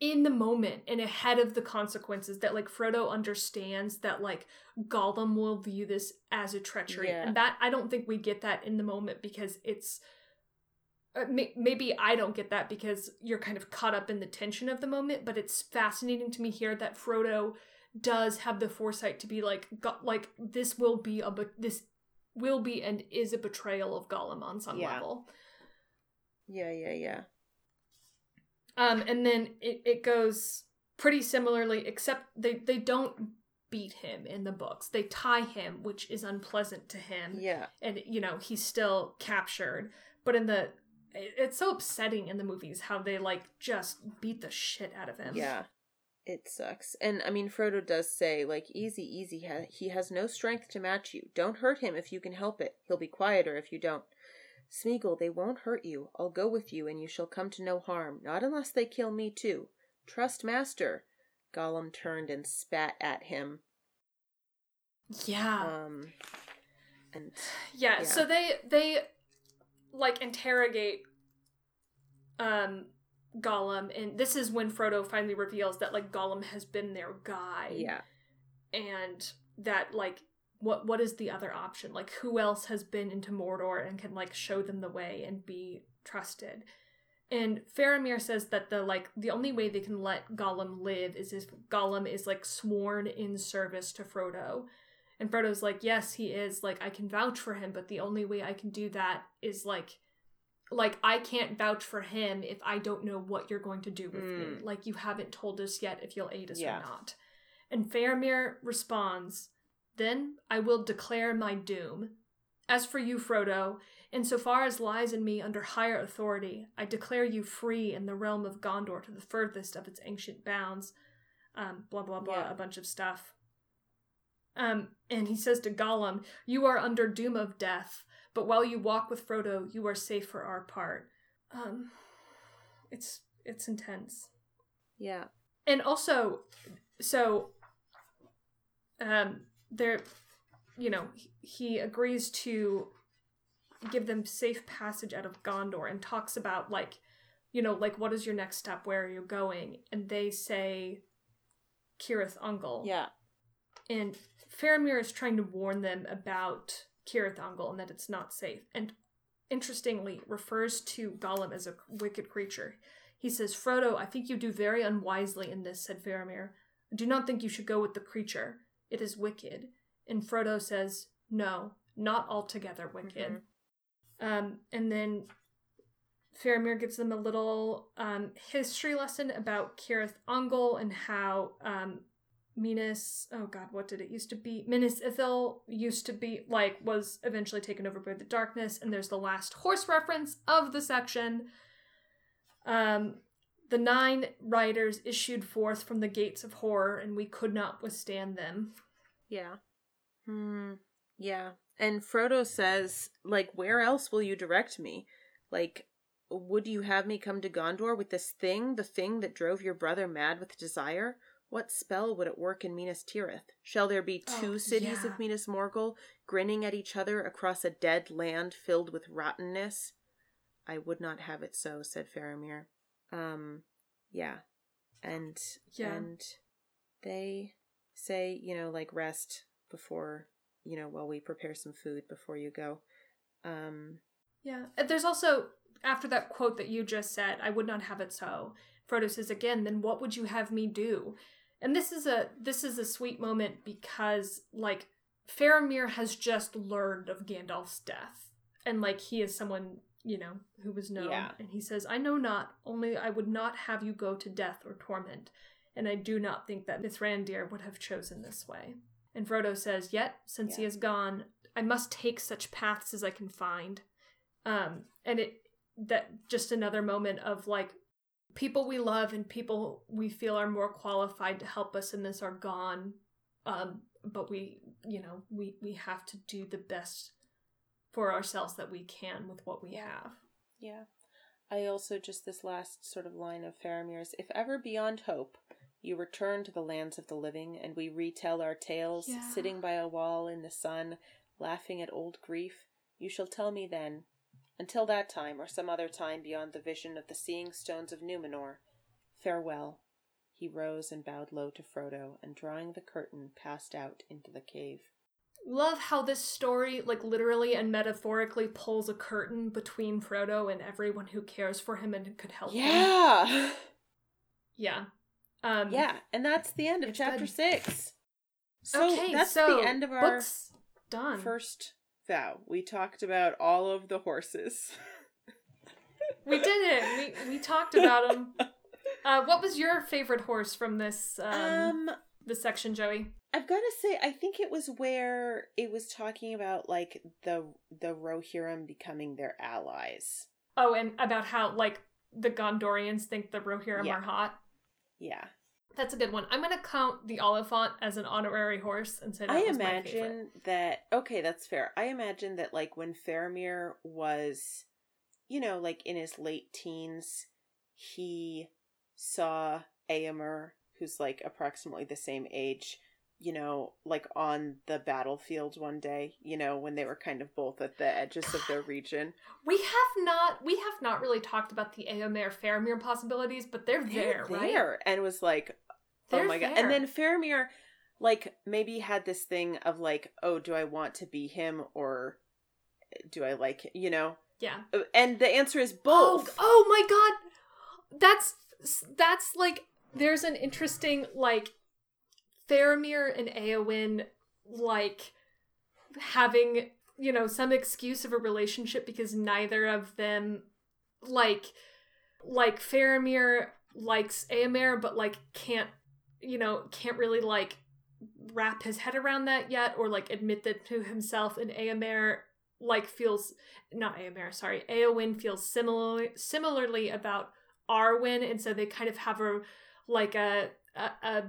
in the moment and ahead of the consequences that, like, Frodo understands that, like, Gollum will view this as a treachery. Yeah. And that, I don't think we get that in the moment because it's uh, may- maybe I don't get that because you're kind of caught up in the tension of the moment, but it's fascinating to me here that Frodo does have the foresight to be like, go- like this will be a but this will be and is a betrayal of Gollum on some Yeah. level. Yeah, yeah, yeah. Um, and then it, it goes pretty similarly, except they they don't beat him in the books. They tie him, which is unpleasant to him. Yeah. and you know he's still captured but in the it- it's so upsetting in the movies how they like just beat the shit out of him Yeah. It sucks. And I mean Frodo does say like easy easy he has no strength to match you. Don't hurt him if you can help it. He'll be quieter if you don't. Smeagol, they won't hurt you. I'll go with you and you shall come to no harm, not unless they kill me too. Trust master. Gollum turned and spat at him. yeah Um and yeah yeah. so they they like interrogate um Gollum and this is when Frodo finally reveals that like Gollum has been their guide yeah. and that like what what is the other option like who else has been into mordor and can like show them the way and be trusted and Faramir says that the like the only way they can let Gollum live is if Gollum is like sworn in service to Frodo. And Frodo's like, "Yes, he is. Like I can vouch for him, but the only way I can do that is like like I can't vouch for him if I don't know what you're going to do with me. Mm. Like you haven't told us yet if you'll aid us Yeah. or not." And Faramir responds, "Then I will declare my doom. As for you, Frodo, insofar as lies in me under higher authority, I declare you free in the realm of Gondor to the furthest of its ancient bounds. Um, blah blah blah, Yeah. a bunch of stuff. Um, and he says to Gollum, "You are under doom of death, but while you walk with Frodo, you are safe for our part." Um, it's it's intense. Yeah. And also, so, um, there, you know, he, agrees to give them safe passage out of Gondor and talks about like, you know, like what is your next step? Where are you going? And they say, Cirith Ungol. Yeah. And Faramir is trying to warn them about Cirith Ungol and that it's not safe. And interestingly, refers to Gollum as a wicked creature. He says, Frodo, I think you do very unwisely in this, said Faramir. I do not think you should go with the creature. It is wicked. And Frodo says, No, not altogether wicked. Um, and then Faramir gives them a little um, history lesson about Cirith Ungol and how um, Minas, oh god, what did it used to be? Minas Ithil used to be, like, was eventually taken over by the darkness. And there's the last horse reference of the section. Um, the nine riders issued forth from the gates of horror, and we could not withstand them. Yeah. Hmm. Yeah. And Frodo says, like, where else will you direct me? Like, would you have me come to Gondor with this thing, the thing that drove your brother mad with desire? What spell would it work in Minas Tirith? Shall there be two Oh, cities yeah. of Minas Morgul, grinning at each other across a dead land filled with rottenness? I would not have it so, said Faramir. Um, yeah. And, Yeah. and they say, you know, like rest before, you know, while we prepare some food before you go. Um, Yeah. And There's also, after that quote that you just said, I would not have it so. Frodo says again, then what would you have me do? And this is a this is a sweet moment because like Faramir has just learned of Gandalf's death. And like he is someone, you know, who was known. Yeah. And he says, I know not, only I would not have you go to death or torment. And I do not think that Mithrandir would have chosen this way. And Frodo says, Yet, since he Yeah. is gone, I must take such paths as I can find. Um, and it that just another moment of like people we love and people we feel are more qualified to help us in this are gone. Um, but we, you know, we we have to do the best for ourselves that we can with what we have. Yeah. I also just this last sort of line of Faramir's if ever beyond hope you return to the lands of the living and we retell our tales Yeah. sitting by a wall in the sun laughing at old grief you shall tell me then until that time or some other time beyond the vision of the seeing stones of Numenor farewell he rose and bowed low to Frodo and drawing the curtain passed out into the cave Love how this story, like literally and metaphorically, pulls a curtain between Frodo and everyone who cares for him and could help him. yeah Yeah. Um, yeah and that's the end of chapter good. 6 so okay, that's so the end of our books done. first vow. We talked about all of the horses. We did it. We we talked about them. Uh, what was your favorite horse from this um, Um, this section, Joey? I've got to say, I think it was where it was talking about like the the Rohirrim becoming their allies. Oh, and about how like the Gondorians think the Rohirrim Yeah. are hot. Yeah, That's a good one. I'm gonna count the Oliphaunt as an honorary horse and say I imagine that. Okay, that's fair. I imagine that like when Faramir was, you know, like in his late teens, he saw Eomer, who's like approximately the same age, you know, like on the battlefield one day, you know, when they were kind of both at the edges of their region. We have not we have not really talked about the Eomer Faramir possibilities, but they're there, They're right? there, and was like, oh They're oh my god. there. And then Faramir, like, maybe had this thing of like, oh, do I want to be him or do I like, you know? Yeah. And the answer is Oh, both. oh my god. That's that's like there's an interesting like Faramir and Eowyn like having, you know, some excuse of a relationship because neither of them like like Faramir likes Eomer but like can't you know, can't really like wrap his head around that yet or like admit that to himself. And Eomer like feels not Eomer, sorry, Eowyn feels similarly similarly about Arwen, and so they kind of have a like a a, a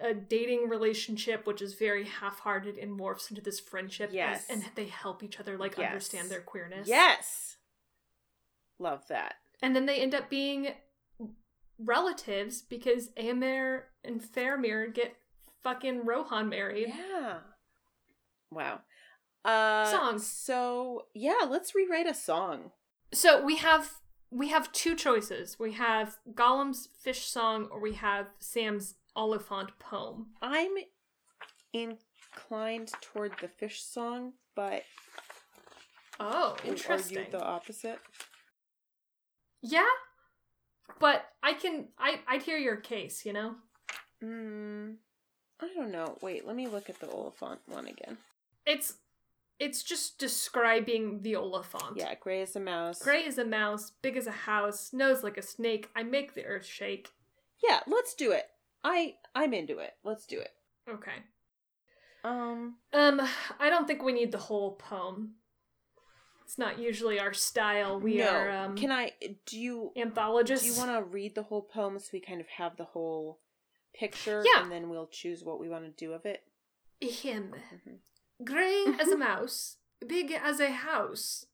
a dating relationship which is very half-hearted and morphs into this friendship as- Yes. and they help each other like Yes. understand their queerness Yes. Love that. and then they end up being relatives because Eomer and Faramir get fucking Rohan married. Yeah. Wow. Uh Songs. So yeah, let's rewrite a song. So we have we have two choices. We have Gollum's fish song or we have Sam's Oliphaunt poem. I'm inclined toward the fish song, but Oh, interesting. argue the opposite. Yeah, but I can I I'd hear your case. You know, Mm, I don't know. Wait, let me look at the Oliphaunt one again. it's it's just describing the Oliphaunt. Yeah, gray as a mouse. Gray as a mouse, big as a house, nose like a snake. I make the earth shake. Yeah, let's do it. I I'm into it. Let's do it. Okay. Um, Um, I don't think we need the whole poem. It's not usually our style. We no. are um Can I? Do you? anthologists. Do you want to read the whole poem so we kind of have the whole picture? Yeah. And then we'll choose what we want to do of it. him? Mhm. Gray as a mm-hmm. mouse, big as a house.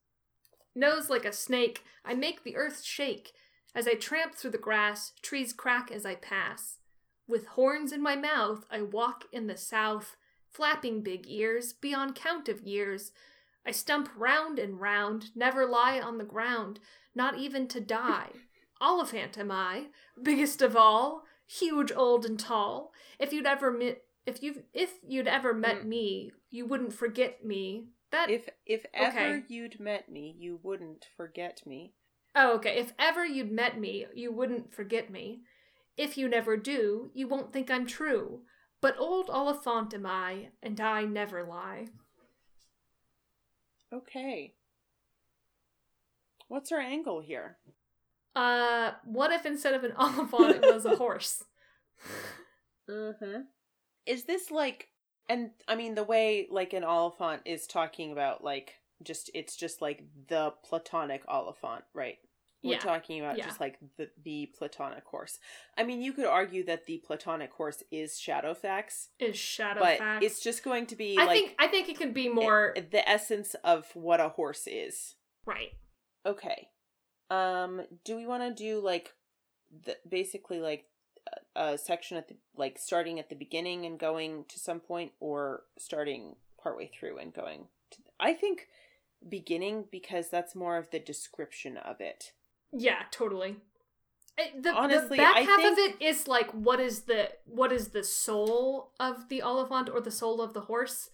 Nose like a snake, I make the earth shake. As I tramp through the grass, trees crack as I pass. With horns in my mouth, I walk in the south, flapping big ears beyond count of years. I stump round and round, never lie on the ground, not even to die. Oliphaunt am I, biggest of all, huge, old, and tall. If you'd ever met, if you if you'd ever met Mm. me, you wouldn't forget me. That If if ever Okay. you'd met me, you wouldn't forget me. oh okay. If ever you'd met me, you wouldn't forget me. If you never do, you won't think I'm true. But old Oliphaunt am I, and I never lie. Okay. What's our angle here? Uh, what if instead of an Oliphaunt it was a horse? Mm-hmm. Is this like and I mean the way like an Oliphaunt is talking about like just it's just like the platonic Oliphaunt, right? We're Yeah. talking about Yeah. just like the the platonic horse. I mean, you could argue that the platonic horse is Shadowfax, Is Shadowfax? but it's just going to be I like think I think it can be more i- the essence of what a horse is. right. Okay. Um do we want to do like the basically like a, section at the like starting at the beginning and going to some point or starting partway through and going to I think beginning because that's more of the description of it. Yeah, totally. It- the, Honestly, the back I half of it is like what is the what is the soul of the Oliphaunt or the soul of the horse,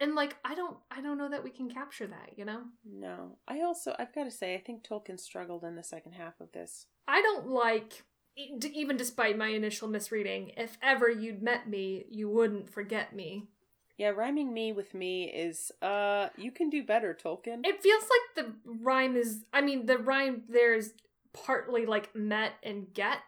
and like I don't I don't know that we can capture that. You know, No. I also I've got to say I think Tolkien struggled in the second half of this. I don't like even despite my initial misreading. If ever you'd met me, you wouldn't forget me. Yeah, rhyming me with me is uh you can do better, Tolkien. It feels like the rhyme is. I mean, the rhyme there is partly like met and get,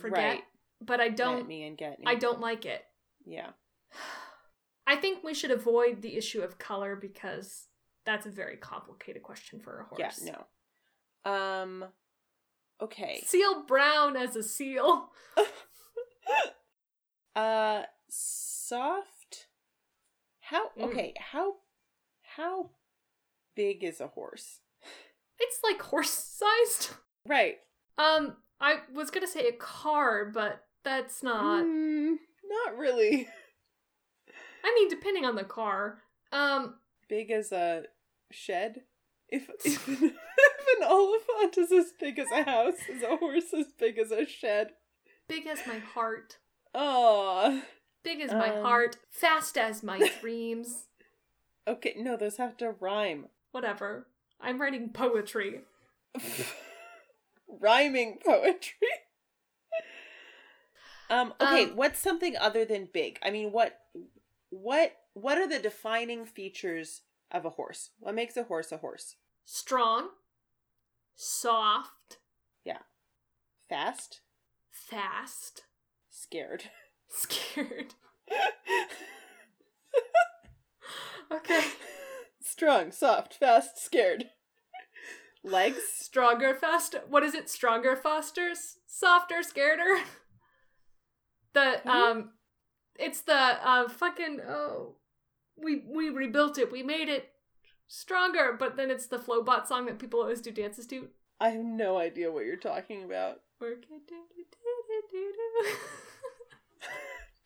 forget, Right. but I don't. me and get me. I don't like it. Yeah. I think we should avoid the issue of color because that's a very complicated question for a horse. Yeah, no. Um okay. Seal brown as a seal. uh soft how Mm. okay how how big is a horse It's like horse sized. right Um, I was gonna say a car, but that's not. Mm, not really I mean, depending on the car. Um, big as a shed if if an, if an oliphaunt is as big as a house is a horse as big as a shed big as my heart. oh Big as my Um. heart. Fast as my dreams. okay no those have to rhyme Whatever. I'm writing poetry. rhyming poetry um okay Um, what's something other than big i mean what what what are the defining features of a horse what makes a horse a horse Strong. Soft. Yeah. Fast Fast. scared Scared. Okay. strong soft fast scared legs Stronger, faster. What is it? Stronger, faster, s- softer, scareder. The Who? um it's the uh fucking oh we we rebuilt it. We made it stronger, but then it's the Flowbot song that people always do dances to. I have no idea what you're talking about. Work it, do, do, do, do, do, do.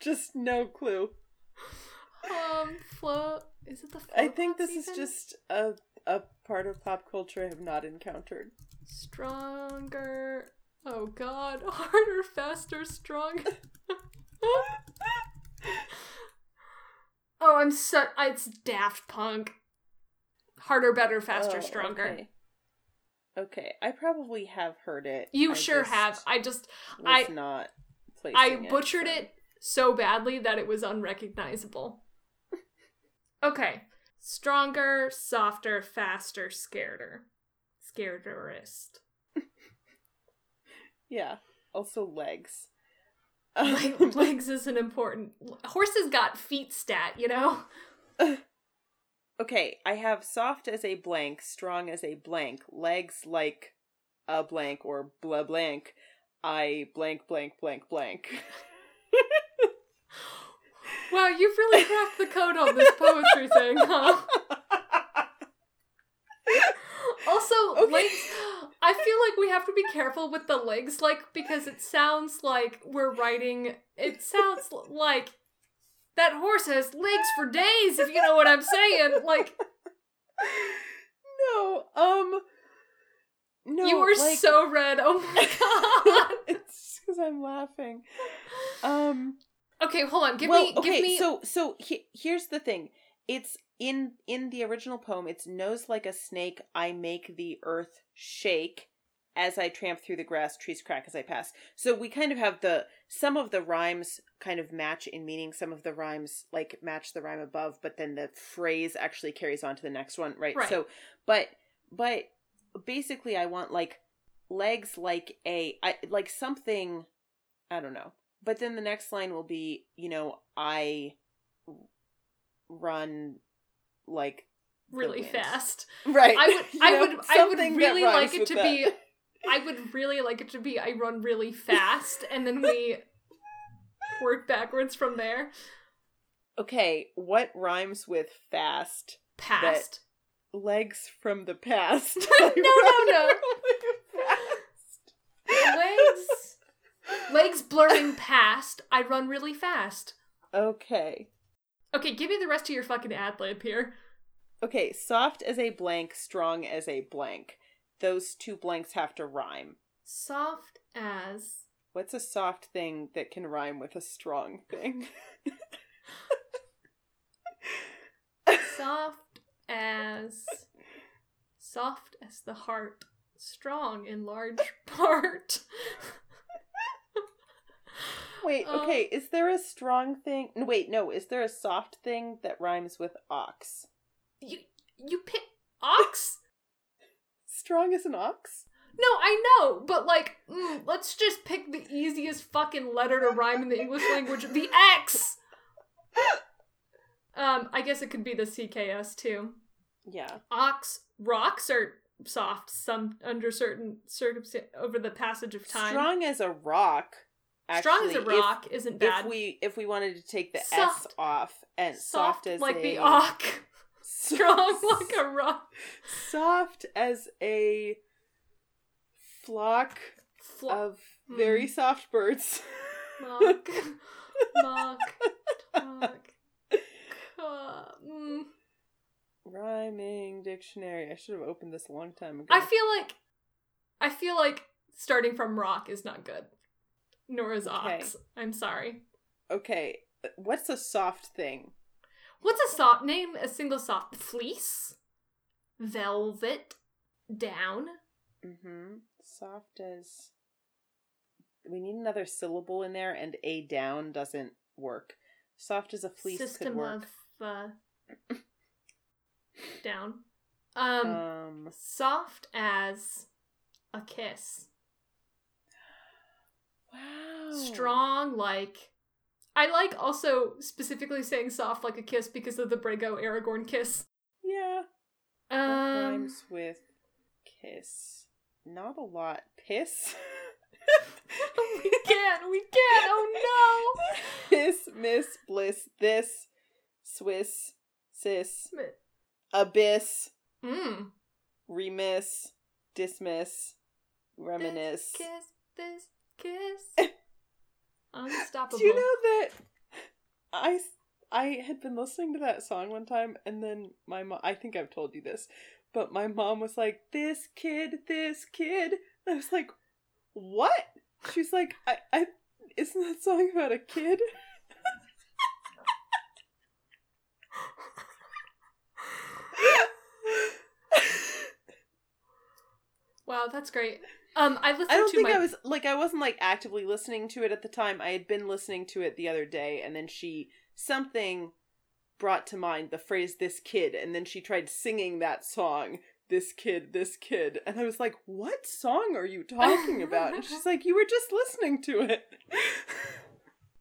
Just no clue. um, flow. Is it the? I think this is just a a part of pop culture I have not encountered. stronger. Oh God, harder, faster, stronger. oh, I'm so. It's Daft Punk. Harder, better, faster, Oh, stronger. Okay. Okay, I probably have heard it. You I sure have. I just I- not I it, butchered so- it so badly that it was unrecognizable. Okay. Stronger, softer, faster, scareder. Scarederist. Yeah. Also legs. Like, legs is an important. Horses got feet stat, you know? okay, I have soft as a blank, strong as a blank, legs like a blank or blah blank. I blank blank blank blank. Wow, you've really cracked the code on this poetry thing, huh? Also, Okay. legs. I feel like we have to be careful with the legs, like, because it sounds like we're writing. It sounds like that horse has legs for days, if you know what I'm saying. Like, no, um no, you were like- so red. Oh my god. it's because I'm laughing. Um Okay, hold on. Give well, me. okay, give me. so so he, here's the thing. It's in in the original poem. It's nose like a snake. I make the earth shake as I tramp through the grass. Trees crack as I pass. So we kind of have the some of the rhymes kind of match in meaning. Some of the rhymes like match the rhyme above, but then the phrase actually carries on to the next one, right? Right. So, but but basically, I want like legs like a I like something. I don't know. But then the next line will be, you know, I run like really fast. Right. I would. You I know, would. I would really like it to that. be. I would really like it to be. I run really fast, and then we work backwards from there. Okay, what rhymes with fast? Past. Legs from the past. no, no. Fast. Legs. Legs blurring past. I run really fast. Okay. Okay, give me the rest of your fucking ad lib here. Okay, soft as a blank, strong as a blank. Those two blanks have to rhyme. Soft as. What's a soft thing that can rhyme with a strong thing? Soft as. Soft as the heart. Strong in large part. Wait, Um, okay, is there a strong thing? Wait, no, is there a soft thing that rhymes with ox? you you pick ox? Strong as an ox? No, I know, but like, mm, let's just pick the easiest fucking letter to rhyme in the English language, the X. Um, I guess it could be the CKS too. Yeah. Ox rocks are soft some under certain circumstances over the passage of time. Strong as a rock. Strong as a actually, if- rock isn't bad. If, we if we wanted to take the S off and soft, soft, as like a the ock. Strong like a rock. soft as a flock Flo- of very Hmm. soft birds. Mock. Mock. Talk. Mm. Rhyming dictionary. I should have opened this a long time ago. I feel like I feel like starting from rock is not good. Nor is Okay. ox. I'm sorry. okay, what's a soft thing? What's a soft name? A single soft fleece? Velvet? Down? Mm-hmm. Soft as. We need another syllable in there, and a down doesn't work. Soft as a fleece System could work. of uh, down. Um, um, soft as a kiss. Wow. Strong like I like also specifically saying soft like a kiss because of the Brago Aragorn kiss. Yeah. Um rhymes with kiss? Not a lot. Piss. we can't. we can't. Oh no. miss, miss, bliss, this, Swiss, sis, no. abyss, Mm. remiss, dismiss, reminisce. This kiss, this kiss. Unstoppable. Do you know that I I had been listening to that song one time and then my mom I think I've told you this, but my mom was like, "This kid, this kid." And I was like, "What?" She's like, "I I isn't that song about a kid?" Wow, that's great. Um, I listened I don't think my I was like I wasn't like actively listening to it at the time. I had been listening to it the other day and then she something brought to mind the phrase this kid and then she tried singing that song this kid this kid and I was like what song are you talking about? and she's like you were just listening to it.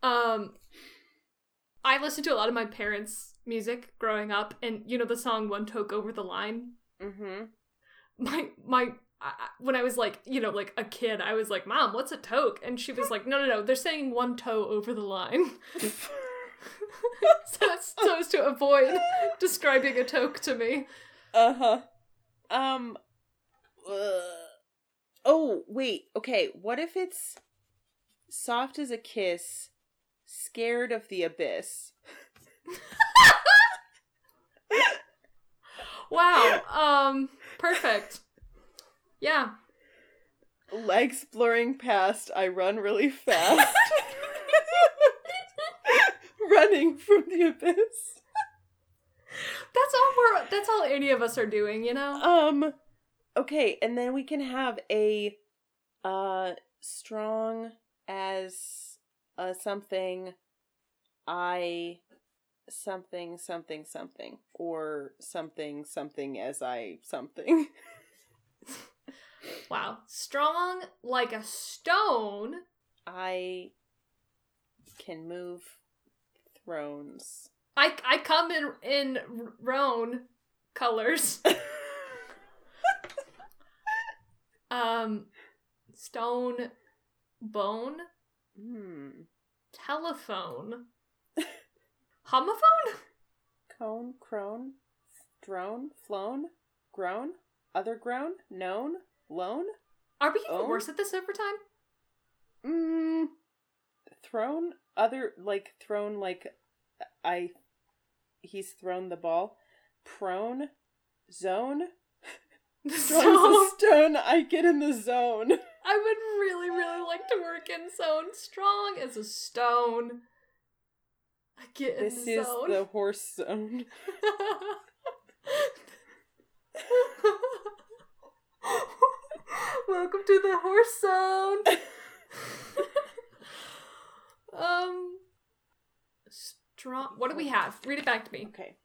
um I listened to a lot of my parents' music growing up and you know the song One Toke Over the Line? Mm-hmm. My my I, when I was like, you know, like a kid, I was like, "Mom, what's a toke?" And she was like, "No, no, no, they're saying one toe over the line." so that's so as to avoid describing a toke to me. Uh-huh. Um uh, Oh, wait. Okay, what if it's soft as a kiss, scared of the abyss? Wow. Um perfect. Yeah. Legs blurring past, I run really fast. Running from the abyss. That's all we're that's all any of us are doing, you know? Um okay, and then we can have a uh strong as a something I something something something or something something as I something. Wow. Strong like a stone. I can move thrones. I I come in in roan colors. um stone bone Hmm. telephone homophone Cone, crone, drone, flown, grown, other grown, known, loan, are we even Oh. worse at this over time mm, thrown, other, like, thrown, like, I, he's thrown the ball, prone, zone, strong so as a stone, I get in the zone. i would really really like to work in zone. Strong as a stone. I get in This the is zone. the horse zone. Welcome to the horse zone. um, strong. What do we have? Read it back to me. Okay.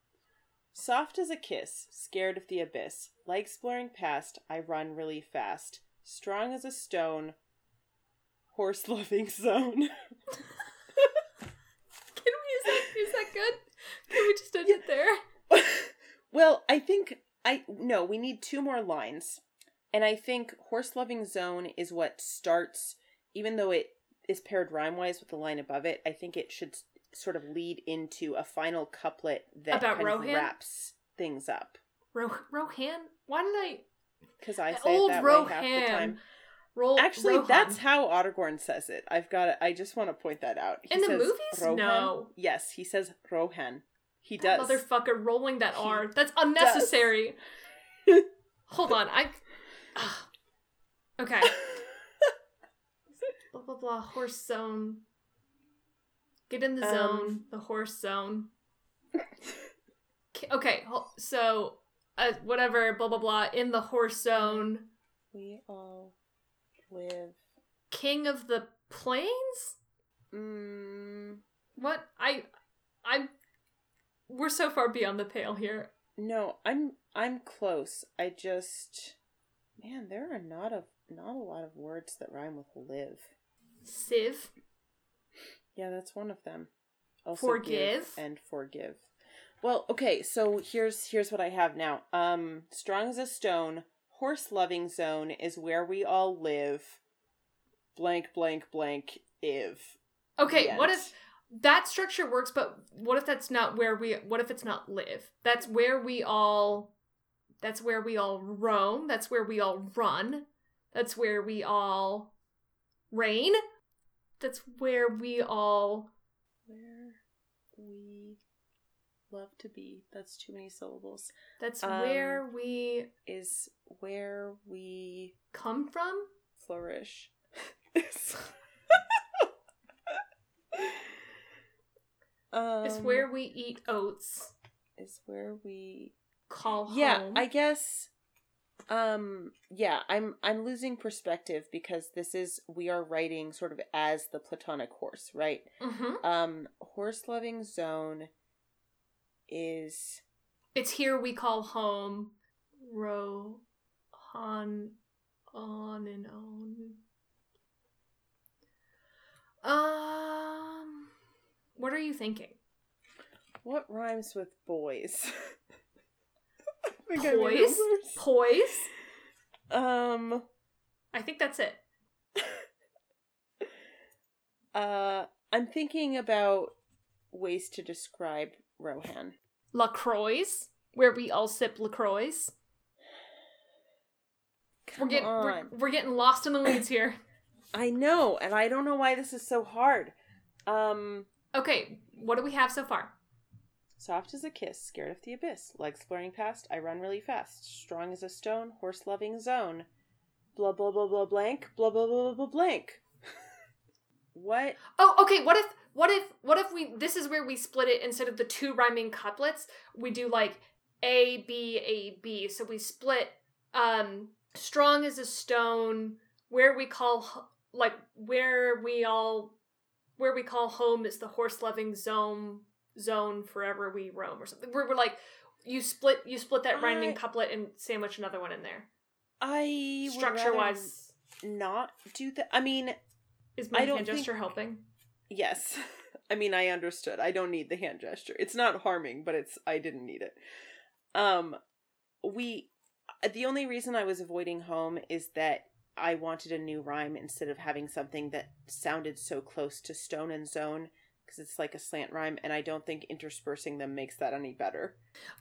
Soft as a kiss, scared of the abyss. Legs blurring past, I run really fast. Strong as a stone, horse loving zone. Can we? Is that is that good? Can we just end it there? well, I think I no, we need two more lines. And I think horse loving zone is what starts even though it is paired rhyme wise with the line above it, I think it should sort of lead into a final couplet that About kind of wraps things up. Ro- Rohan. Why did I? Because I say Old that way half the time. Roll. Actually, Rohan. that's how Aragorn says it. I've got. To, I just want to point that out. He In the says movies? Rohan. No. Yes, he says Rohan. He That does. motherfucker rolling that He R. That's unnecessary. Hold on. I. Ugh. Okay. blah blah blah. Horse zone. Get in the Um, zone. The horse zone. Okay. So, uh, whatever. Blah blah blah. In the horse zone. we all live. King of the plains. Mm, What? I. I'm. We're so far beyond the pale here. no, I'm. I'm close. I just. Man, there are not a not a lot of words that rhyme with live. Civ. Yeah, that's one of them. Also Forgive. give and forgive. Well, okay, so here's here's what I have now. Um strong as a stone, horse loving zone is where we all live. blank blank blank if. Okay, what if that structure works, but what if that's not where we what if it's not live? That's where we all that's where we all roam, that's where we all run. That's where we all reign. That's where we all where we love to be? That's too many syllables. that's Um, where we Is where we come from. flourish. um, It's where we eat oats. is where we Call yeah home. i guess um yeah i'm i'm losing perspective because this is we are writing sort of as the platonic horse right Mhm. um horse loving zone is It's here we call home. Row on on and on. Um what are you thinking? what rhymes with boys I think I'm in Poise? Poise? um I think that's it. uh i'm thinking about ways to describe rohan LaCroix, where we all sip LaCroix. We're Come getting we're, we're getting lost in the weeds here. I know, and I don't know why this is so hard. Um, Okay, what do we have so far? Soft as a kiss, scared of the abyss, legs flaring past, I run really fast, strong as a stone, horse loving zone, blah blah blah blah blank, blah blah blah blah blah blank. what? Oh, okay. What if what if what if we this is where we split it instead of the two rhyming couplets, we do like A B A B. So we split um strong as a stone, where we call like where we all where we call home is the horse loving zone zone forever we roam or something. We're, we're like you split you split that rhyming couplet and sandwich another one in there. I Structure wise not do that. I mean, is my I hand gesture think- helping? yes. I mean, I understood. I don't need the hand gesture. It's not harming, but it's I didn't need it. Um, we. The only reason I was avoiding home is that I wanted a new rhyme instead of having something that sounded so close to stone and zone because it's like a slant rhyme, and I don't think interspersing them makes that any better.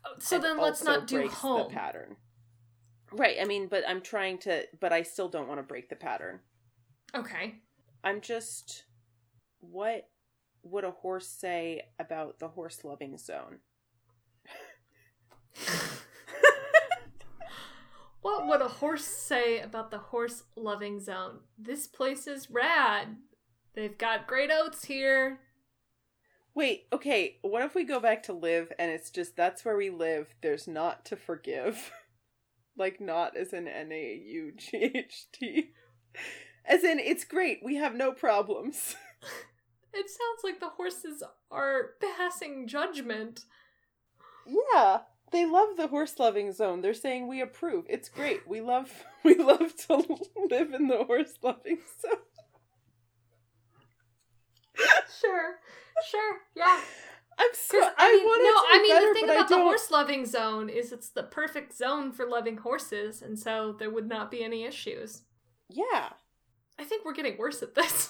Oh, So then let's not do home. the pattern. Right. I mean, but I'm trying to, but I still don't want to break the pattern. Okay. I'm just, what would a horse say about the horse loving zone? What would a horse say about the horse loving zone? This place is rad. They've got great oats here. Wait, okay, what if we go back to live and it's just that's where we live, there's not to forgive? like, not as in N A U G H T. As in, it's great, we have no problems. It sounds like the horses are passing judgment. Yeah, they love the horse loving zone. They're saying we approve. It's great. We love we love to live in the horse loving zone. Sure, sure, yeah. I'm so I, I mean, want no, to I mean better, the thing about the horse loving zone is it's the perfect zone for loving horses, and so there would not be any issues. Yeah. I think we're getting worse at this.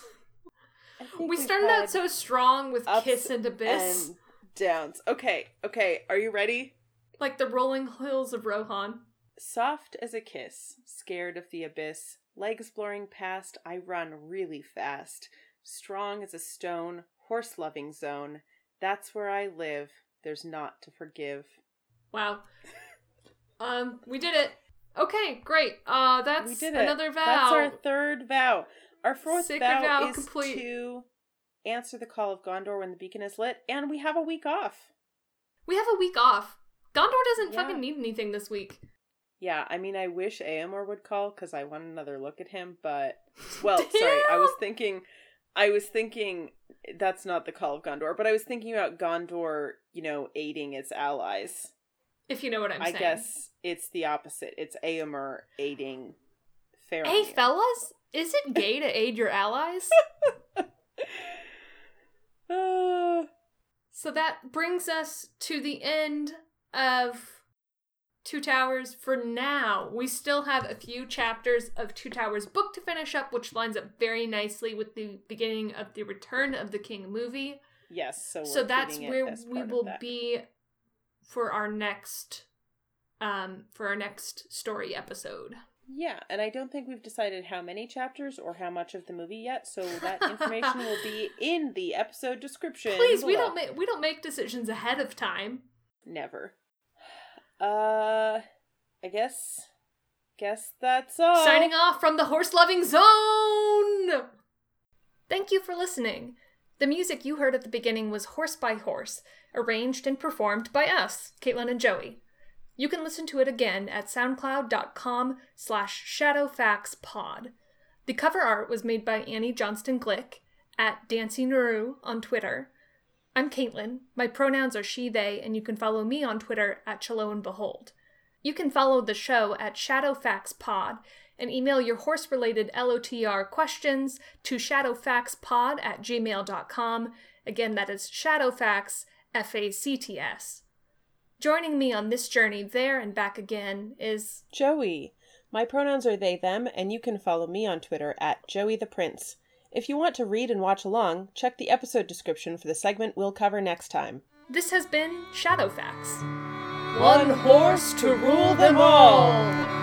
We started out so strong with Kiss and Abyss, and downs. Okay, okay, are you ready? like the rolling hills of Rohan. Soft as a kiss, scared of the abyss, legs blurring past, I run really fast. Strong as a stone, horse loving zone. That's where I live. There's not to forgive. Wow. Um, we did it. Okay, great. Uh, that's we did it. another vow. That's our third vow. Our fourth Sacred vow, vow is complete. to answer the call of Gondor when the beacon is lit, and we have a week off. we have a week off. Gondor doesn't Yeah. fucking need anything this week. Yeah, I mean, I wish Eomer would call because I want another look at him, but well, sorry, I was thinking, I was thinking that's not the call of Gondor, but I was thinking about Gondor, you know, aiding its allies. If you know what I'm i saying. guess it's the opposite. It's Eomer aiding Faramir. Hey, fellas, is it gay to aid your allies? Uh, So that brings us to the end of Two Towers for now. We still have a few chapters of Two Towers book to finish up, which lines up very nicely with the beginning of the Return of the King movie. Yes, so so that's where we will be for our next um for our next story episode. Yeah, and I don't think we've decided how many chapters or how much of the movie yet, so that information will be in the episode description. Please, we don't make we don't make decisions ahead of time. Never. Uh, I guess. Guess that's all. Signing off from the horse loving zone! Thank you for listening. The music you heard at the beginning was Horse by Horse, arranged and performed by us, Caitlin and Joey. You can listen to it again at soundcloud.com slash shadowfaxpod. The cover art was made by Annie Johnston Glick at Dancy Naru on Twitter. I'm Caitlin. My pronouns are she, they, and you can follow me on Twitter at Chalo and Behold. You can follow the show at ShadowFaxPod and email your horse related LOTR questions to shadowfaxpod at gmail.com. Again, that is Shadowfax, F A C T S. Joining me on this journey there and back again is Joey. My pronouns are they, them, and you can follow me on Twitter at Joey the Prince. If you want to read and watch along, check the episode description for the segment we'll cover next time. this has been Shadowfax. One horse to rule them all!